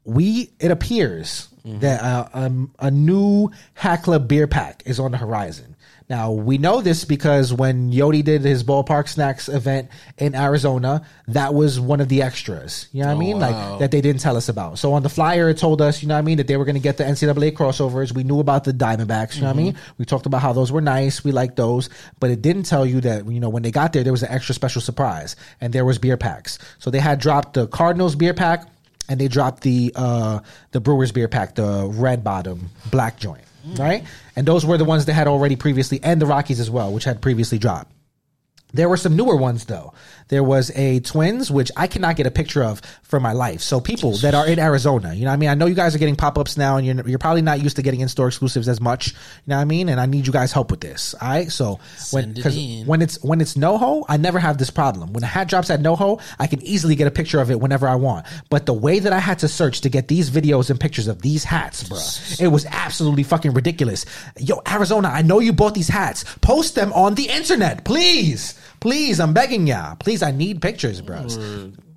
we it appears that uh, um, a new Hat Club beer pack is on the horizon. Now we know this because when Yodi did his ballpark snacks event in Arizona, that was one of the extras. You know what I mean? wow. Like that they didn't tell us about. So on the flyer, it told us, you know what I mean, that they were going to get the NCAA crossovers. We knew about the Diamondbacks. You know what I mean? We talked about how those were nice. We liked those, but it didn't tell you that you know when they got there, there was an extra special surprise, and there was beer packs. So they had dropped the Cardinals beer pack and they dropped the uh the Brewers beer pack, the red bottom black joint, right? And those were the ones that had already previously, and the Rockies as well, which had previously dropped. There were some newer ones though. There was a twins, which I cannot get a picture of for my life. So people that are in Arizona, you know what I mean? I know you guys are getting pop-ups now and you're, you're probably not used to getting in-store exclusives as much. You know what I mean? And I need you guys help with this. All right. So when, cause when it's, when it's NoHo, I never have this problem. When a hat drops at NoHo, I can easily get a picture of it whenever I want. But the way that I had to search to get these videos and pictures of these hats, bruh, it was absolutely fucking ridiculous. Yo, Arizona, I know you bought these hats. Post them on the internet, please. Please, I'm begging ya. Please, I need pictures, bros.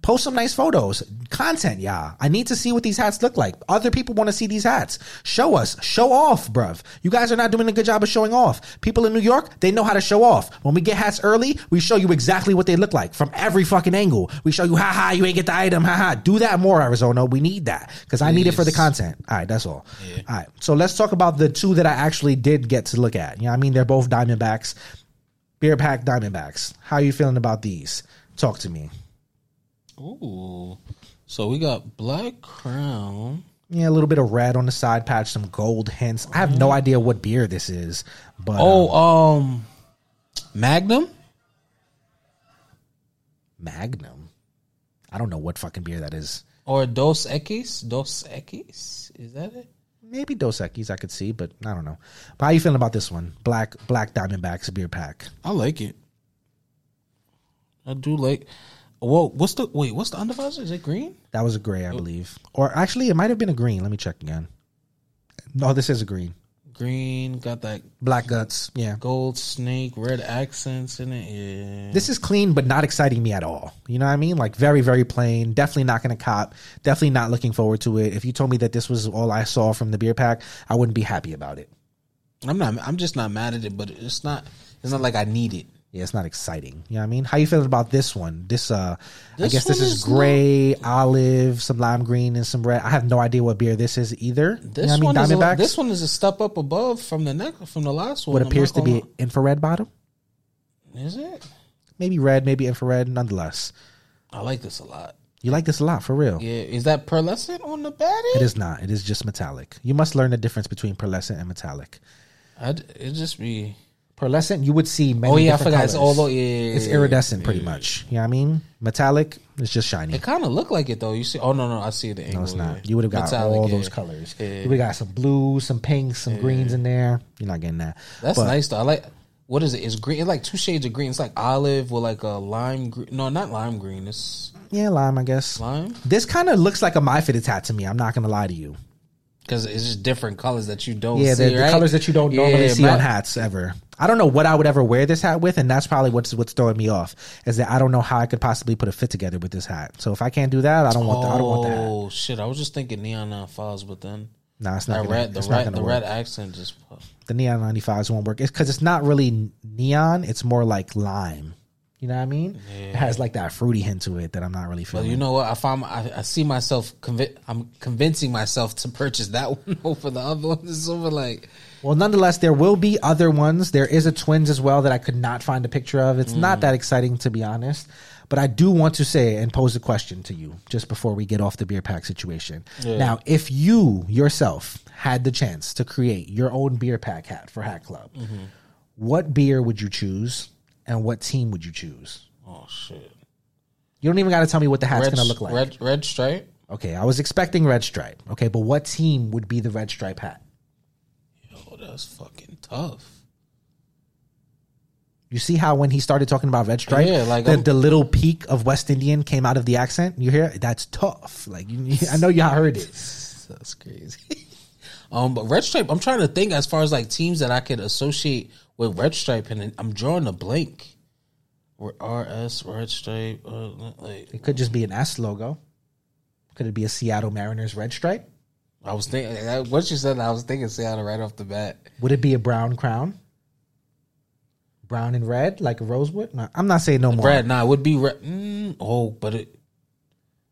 Post some nice photos, content, yeah. I need to see what these hats look like. Other people want to see these hats. Show us, show off, bruv. You guys are not doing a good job of showing off. People in New York, they know how to show off. When we get hats early, we show you exactly what they look like from every fucking angle. We show you, haha, you ain't get the item, haha. Do that more, Arizona. We need that because I need it for the content. All right, that's all. Yeah. All right, so let's talk about the two that I actually did get to look at. You know, I mean, they're both Diamondbacks. Beer Pack Diamondbacks. How are you feeling about these? Talk to me. Ooh. So we got Black Crown. Yeah, a little bit of red on the side patch, some gold hints. I have no idea what beer this is, but Oh, um, um Magnum? Magnum. I don't know what fucking beer that is. Or Dos Equis? Dos Equis? Is that it? Maybe Dos Equis I could see, but I don't know. But how you feeling about this one? Black Black Diamondbacks beer pack. I like it. I do like. Well, what's the wait? What's the undervisor? Is it green? That was a gray, I oh. believe. Or actually, it might have been a green. Let me check again. No, this is a green green, got that black guts, yeah, gold snake, red accents in it. Yeah. This is clean, but not exciting me at all. You know what I mean? Like very, very plain. Definitely not going to cop. Definitely not looking forward to it. If you told me that this was all I saw from the beer pack, I wouldn't be happy about it. I'm not. I'm just not mad at it, but it's not. It's not like I need it yeah, it's not exciting. You know what I mean? How you feeling about this one? This uh this I guess this is, is gray, not... olive, some lime green, and some red. I have no idea what beer this is either. This you know one I mean? is a, this one is a step up above from the neck from the last one. What appears to be infrared bottom? Is it? Maybe red, maybe infrared, nonetheless. I like this a lot. You like this a lot, for real. Yeah. Is that pearlescent on the body? It is not. It is just metallic. You must learn the difference between pearlescent and metallic. I'd, it just be pearlescent, you would see many. Oh yeah, I forgot. Colors. It's all yeah, it's iridescent, pretty yeah. much. You know what I mean? Metallic, it's just shiny. It kind of looked like it though. You see? Oh no, no, I see the angle. No, it's not. You would have got Metallic, all those colors. Would have got some blues, some pinks, some greens in there. You're not getting that. That's but, nice though. I like. What is it? It's green. It's like two shades of green. It's like olive with like a lime green. No, not lime green. It's yeah, lime. I guess lime. This kind of looks like a my fitted hat to me. I'm not gonna lie to you because it's just different colors that you don't yeah, see, the, right? the colors that you don't normally yeah, see on hats ever. I don't know what I would ever wear this hat with, and that's probably what's what's throwing me off. Is that I don't know how I could possibly put a fit together with this hat. So if I can't do that, I don't want. Oh, the, I don't want that. Oh shit! I was just thinking neon 95s, but then no, nah, it's not. Gonna, red, the red, the red accent just. The neon 95s won't work. It's because it's not really neon. It's more like lime. You know what I mean? Yeah. It has like that fruity hint to it that I'm not really feeling. Well, you know what? I find I, I see myself. Convi- I'm convincing myself to purchase that one over the other one. It's over like. Well, nonetheless, there will be other ones. There is a twins as well that I could not find a picture of. It's mm. not that exciting to be honest. But I do want to say and pose a question to you just before we get off the beer pack situation. Yeah. Now, if you yourself had the chance to create your own beer pack hat for Hat Club, mm-hmm. what beer would you choose? And what team would you choose? Oh shit! You don't even got to tell me what the hat's gonna look like. Red, red stripe. Okay, I was expecting red stripe. Okay, but what team would be the red stripe hat? Yo, that's fucking tough. You see how when he started talking about red stripe, yeah, like the, the, little peak of West Indian came out of the accent. You hear? That's tough. Like you, I know y'all heard it. That's crazy. um, but red stripe. I'm trying to think as far as like teams that I could associate with red stripe, and I'm drawing a blank. Or RS red stripe. Uh, like, it could just be an S logo. Could it be a Seattle Mariners red stripe? I was thinking what you said. I was thinking Seattle right off the bat. Would it be a brown crown? Brown and red, like a rosewood. No, I'm not saying no more. Red, nah, it would be red. Mm, oh, but it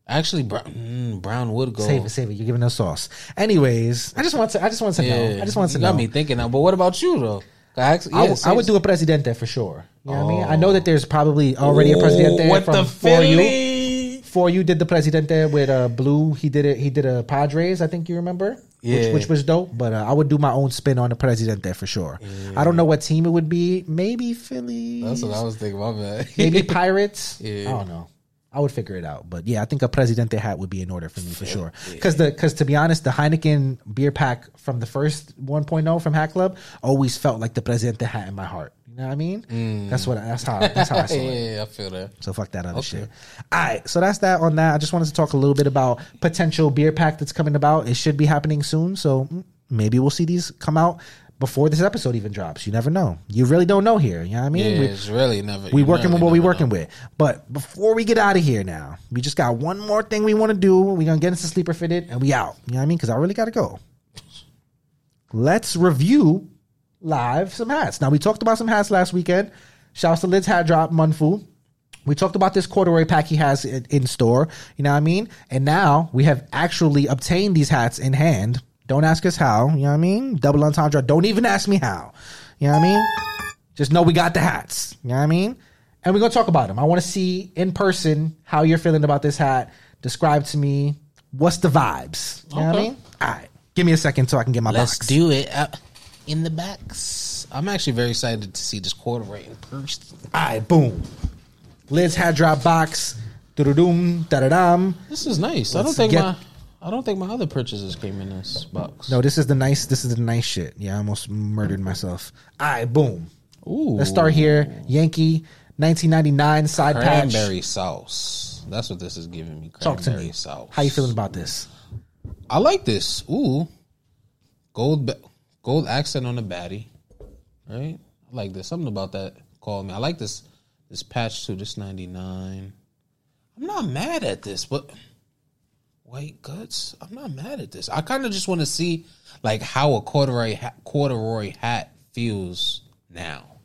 actually brown, mm, brown would go. Save it, save it. You're giving us sauce. Anyways, I just want to. I just want to yeah, know. I just want to know. Got me thinking now. But what about you though? I, yeah, I, would do a presidente for sure. You know oh. what I mean? I know that there's probably already a presidente what from for you. For you did the presidente with uh, blue. He did it. He did a Padres. I think you remember. yeah. which, which was dope. But uh, I would do my own spin on the Presidente for sure. Yeah. I don't know what team it would be. Maybe Philly. That's what I was thinking. My bad. Maybe Pirates. Yeah. I don't know. I would figure it out, but yeah, I think a Presidente hat would be in order for me for sure. Because the because to be honest, the Heineken beer pack from the first 1.0 from Hat Club always felt like the Presidente hat in my heart. You know what I mean? Mm. That's what. That's how. That's how I saw it. yeah, I feel that. So fuck that other okay. shit. All right, so that's that on that. I just wanted to talk a little bit about potential beer pack that's coming about. It should be happening soon, so mm, maybe we'll see these come out before this episode even drops. You never know. You really don't know here. You know what I mean? Yeah, we, it's really never. We working really with what we working know. with. But before we get out of here now, we just got one more thing we want to do. We're gonna get into sleeper fitted and we out. You know what I mean? Because I really gotta go. Let's review live some hats. Now we talked about some hats last weekend. Shouts to Lids Hat Drop Munfu. We talked about this corduroy pack he has in, in, store. You know what I mean? And now we have actually obtained these hats in hand. Don't ask us how. You know what I mean? Double entendre. Don't even ask me how. You know what I mean? Just know we got the hats. You know what I mean? And we're gonna talk about them. I want to see in person how you're feeling about this hat. Describe to me what's the vibes. You okay. know what I mean? All right. Give me a second so I can get my Let's box. do it. Uh, in the backs. I'm actually very excited to see this corduroy in person. All right, boom. Lids Hat Drop box. This is nice. Let's I don't think get, my I don't think my other purchases came in this box. No, this is the nice. This is the nice shit. Yeah, I almost murdered myself. All right, boom. Ooh. Let's start here. Yankee, 1999 side cranberry patch. Sauce. That's what this is giving me. Cranberry Talk to me. sauce. How you feeling about this? I like this. Ooh, gold. Gold accent on the baddie, right? I like this. Something about that called me. I like this this patch too. This ninety nine. I'm not mad at this, but white guts. I'm not mad at this. I kind of just want to see like how a corduroy hat, corduroy hat feels now,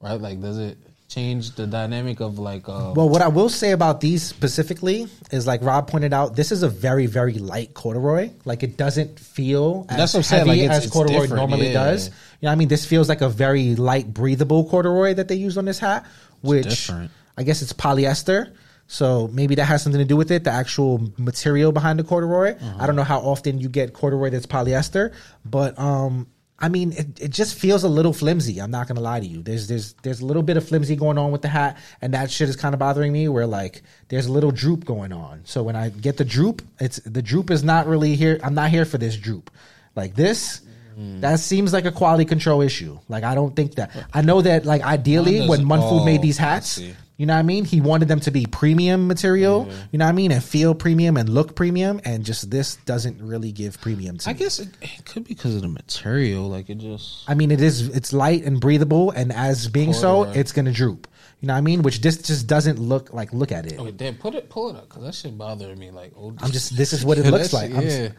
right? Like, does it change the dynamic of like uh well what i will say about these specifically is like rob pointed out this is a very very light corduroy like it doesn't feel as That's heavy like it's, as it's corduroy normally yeah. does you know i mean this feels like a very light breathable corduroy that they used on this hat which i guess it's polyester so maybe that has something to do with it, the actual material behind the corduroy. Uh-huh. I don't know how often you get corduroy that's polyester, but um, I mean, it, it just feels a little flimsy. I'm not gonna lie to you. There's there's there's a little bit of flimsy going on with the hat, and that shit is kind of bothering me. Where like there's a little droop going on. So when I get the droop, it's the droop is not really here. I'm not here for this droop. Like this, mm. that seems like a quality control issue. Like I don't think that. I know that like ideally when Munfu made these hats, you know what I mean? He wanted them to be premium material, mm-hmm. you know what I mean, and feel premium and look premium, and just this doesn't really give premium to I me. guess it, it, could be because of the material. Like it just. I mean, it is. It's light and breathable, and as being so, it's gonna droop. You know what I mean? Which this just doesn't look like. Look at it. Okay, damn, put it, pull it up, because that shit bothering me. Like, oh, I'm just. This is what it looks like. yeah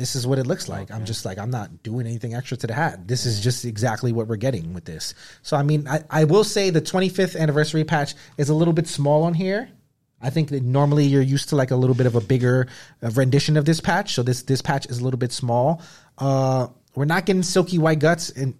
this is what it looks like. Okay. I'm just like, I'm not doing anything extra to the hat. This is just exactly what we're getting with this. So, I mean, I, I will say the 25th anniversary patch is a little bit small on here. I think that normally you're used to like a little bit of a bigger uh, rendition of this patch. So this this patch is a little bit small. Uh, we're not getting silky white guts, and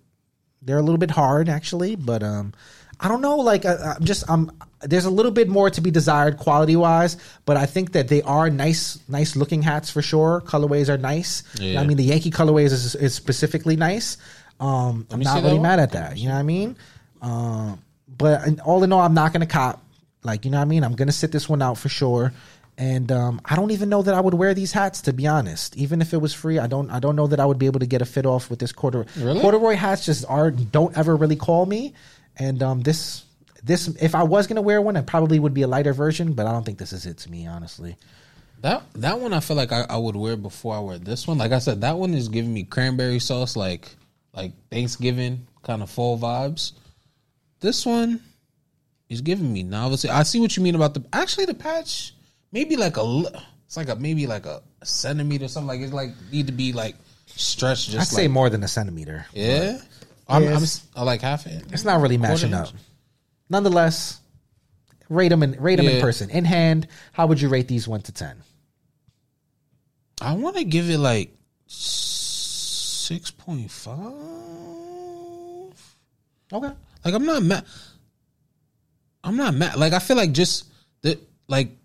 they're a little bit hard actually. But um, I don't know. Like uh, I'm just I'm there's a little bit more to be desired quality wise, but I think that they are nice, nice looking hats for sure. Colorways are nice. Yeah. I mean, the Yankee colorways is, is specifically nice. Um, I'm not really mad at that. You know what I mean? Um, but all in all, I'm not gonna cop. Like, you know what I mean? I'm gonna sit this one out for sure. And um, I don't even know that I would wear these hats to be honest. Even if it was free, I don't. I don't know that I would be able to get a fit off with this corduroy. Really? Corduroy hats just are don't ever really call me. And um, this this if I was gonna wear one, it probably would be a lighter version, but I don't think this is it to me, honestly. That that one I feel like I, I would wear before I wear this one. Like I said, that one is giving me cranberry sauce, like like Thanksgiving kind of fall vibes. This one is giving me novelty. I see what you mean about the actually the patch. Maybe like a it's like a maybe like a, centimeter something like it's like need to be like stretched. Just I'd like, say more than a centimeter. Yeah, I'm, I'm, I like half it. It's not really matching up nonetheless, rate them in rate them yeah. in person. In hand, how would you rate these one to ten? I want to give it like six point five. Okay. Like I'm not mad. I'm not mad. Like I feel like just the like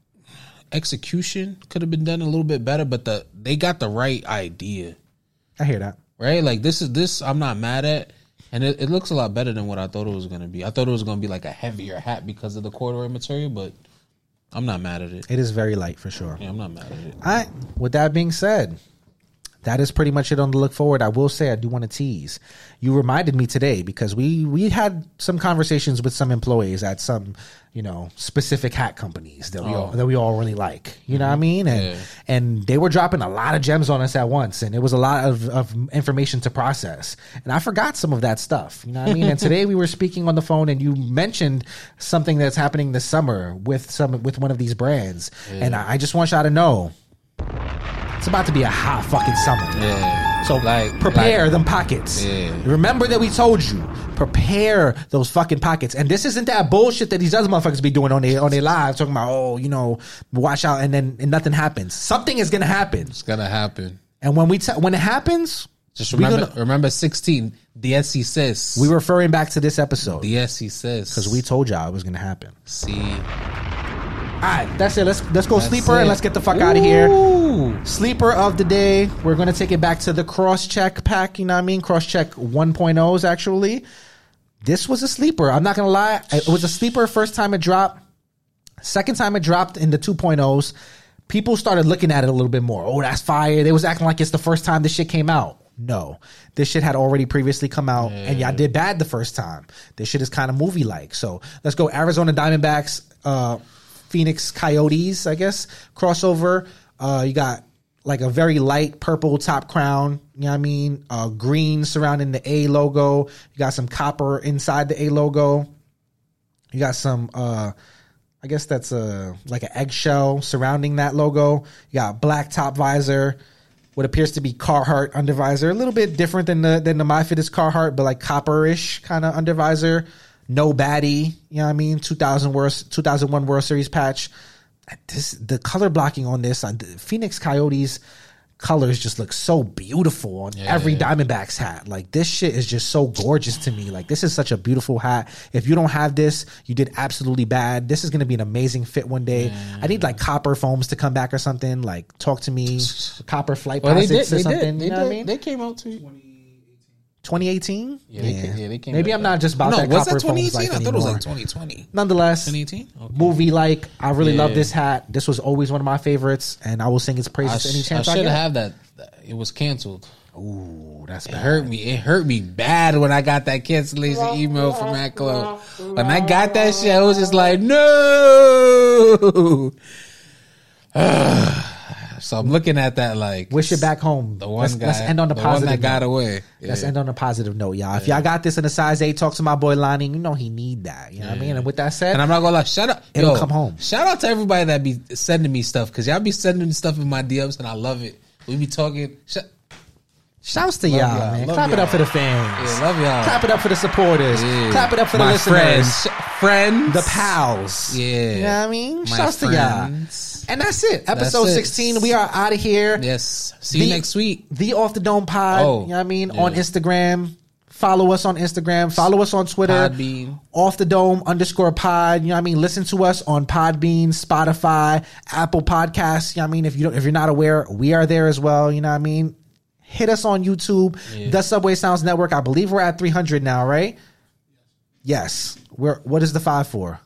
execution could have been done a little bit better, but the they got the right idea. I hear that. Right? Like this is this I'm not mad at. And it, it looks a lot better than what I thought it was gonna be. I thought it was gonna be like a heavier hat because of the corduroy material, but I'm not mad at it. It is very light for sure. Yeah, I'm not mad at it. All right. With that being said, that is pretty much it on the look forward. I will say I do want to tease. You reminded me today because we we had some conversations with some employees at some you know specific hat companies that we all oh. that we all really like. You know what I mm-hmm. mean? And Yeah. and they were dropping a lot of gems on us at once, and it was a lot of, of information to process. And I forgot some of that stuff. You know what I mean? and today we were speaking on the phone, and you mentioned something that's happening this summer with some with one of these brands, and I, I just want y'all to know. It's about to be a hot fucking summer. Yeah. So Like- prepare like- them pockets. Yeah. Remember that we told you. Prepare those fucking pockets. And this isn't that bullshit that these other motherfuckers be doing on their on their lives, talking about, oh, you know, watch out, and then and nothing happens. Something is gonna happen. It's gonna happen. And when we te- when it happens, Just remember gonna- remember sixteen. The SC says. we referring back to this episode the SC says. because we told y'all it was gonna happen. see All right, that's it. Let's let's go That's sleeper it. and let's get the fuck out of here. Sleeper of the day. We're going to take it back to the cross check pack. You know what I mean? Cross check 1.0s actually. This was a sleeper. I'm not going to lie. It was a sleeper first time it dropped. Second time it dropped in the 2.0s. People started looking at it a little bit more. Oh, that's fire. They was acting like it's the first time this shit came out. No, this shit had already previously come out, and y'all did bad the first time. This shit is kind of movie like. So let's go Arizona Diamondbacks, uh, Phoenix Coyotes, I guess crossover. Uh, you got like a very light purple top crown. You know what I mean? Uh, green surrounding the A logo. You got some copper inside the A logo. You got some uh I guess that's a like an eggshell surrounding that logo. You got black top visor, what appears to be Carhartt under visor, a little bit different than the than the MyFitted's Carhartt, but like copperish kind of under visor. No baddie, you know what I mean? 2000 World, 2001 World Series patch. This the color blocking on this on the Phoenix Coyotes colors just look so beautiful on every Diamondbacks hat. Like this shit is just so gorgeous to me. Like this is such a beautiful hat. If you don't have this, you did absolutely bad. This is going to be an amazing fit one day. I need like copper foams to come back or something. Like talk to me, copper flight Well, they did. or They something. did. They you know what I mean? They came out to. 2018. Yeah, they ca- yeah, they came Maybe back I'm not just about no, that was copper that foams 2018? life I thought it was anymore. like 2020. Nonetheless, 2018? Okay. movie like I really love this hat. This was always one of my favorites, and I will sing its I, praises any sh- I chance I, should get. have that. It was canceled. Ooh, that's It bad. hurt me. It hurt me bad when I got that cancellation email from that club. When I got that shit, I was just like, no. So I'm looking at that like Wish it back home. The one let's, guy. let's end on a the positive. one that got note. away. Let's end on a positive note, y'all. If y'all got this in a size eight, talk to my boy Lonnie. You know he need that. You know what I mean? And with that said, And I'm not gonna lie. Shout out. It'll yo, come home. Shout out to everybody that be sending me stuff because y'all be sending stuff in my DMs and I love it. We be talking. Sh- shouts to y'all, y'all. man. Love Clap it y'all. up for the fans. Yeah, love y'all. Clap it up for the supporters. Yeah. Clap it up for the my listeners. friends, friends, The pals. Yeah. You know what I mean? My Shouts to y'all. friends. And that's it. Episode it. 16. We are out of here. Yes. See you The- next week. The Off the Dome Pod. Oh, you know what I mean? yeah. On Instagram. Follow us on Instagram. Follow us on Twitter. Podbean. Off the Dome underscore pod. You know what I mean? Listen to us on Podbean, Spotify, Apple Podcasts. You know what I mean? If you don't, if you're not aware, we are there as well. You know what I mean? Hit us on YouTube, the Subway Sounds Network. I believe we're at 300 now, right? Yes. We're what is the five for?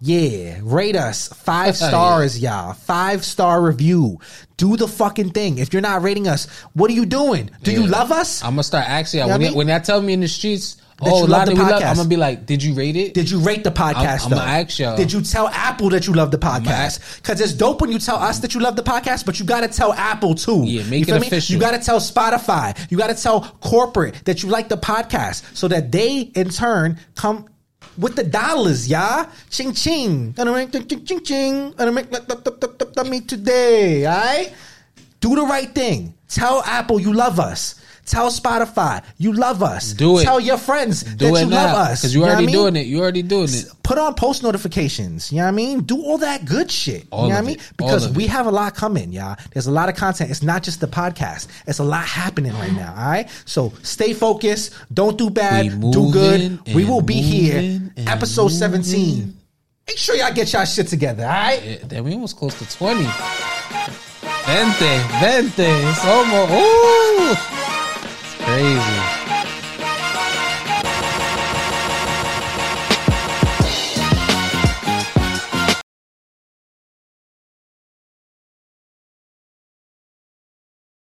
Yeah, rate us five stars, y'all. Five star review. Do the fucking thing. If you're not rating us, what are you doing? Do you love us? I'm gonna start asking y'all You know when, I mean? when they tell me in the streets, That oh, you love the we love. I'm gonna be like, did you rate it? Did you rate the podcast? I'm- I'ma ask y'all. Did you tell Apple that you love the podcast? Because it's dope when you tell us that you love the podcast, but you got to tell Apple too. Yeah, make you it feel me? official. You got to tell Spotify. You got to tell corporate that you like the podcast, so that they in turn come. With the dollars, y'all. Ching ching. Gonna make ching ching ching. Gonna make me today. Alright? Do the right thing. Tell Apple you love us. Tell Spotify you love us. Do it. Tell your friends Do that you now love us. because you I already mean? doing it. You already doing it. put on post notifications. You know what I mean? Do all that good shit. All you know what I mean? Because we it. have a lot coming, y'all. There's a lot of content. It's not just the podcast. It's a lot happening right now. All right. So stay focused. Don't do bad. Do good. We will be here. moving Episode 17. Make sure y'all get y'all shit together. All right. Yeah, Damn, we almost close to twenty. Vente, vente. Somos. Ooh. It's crazy.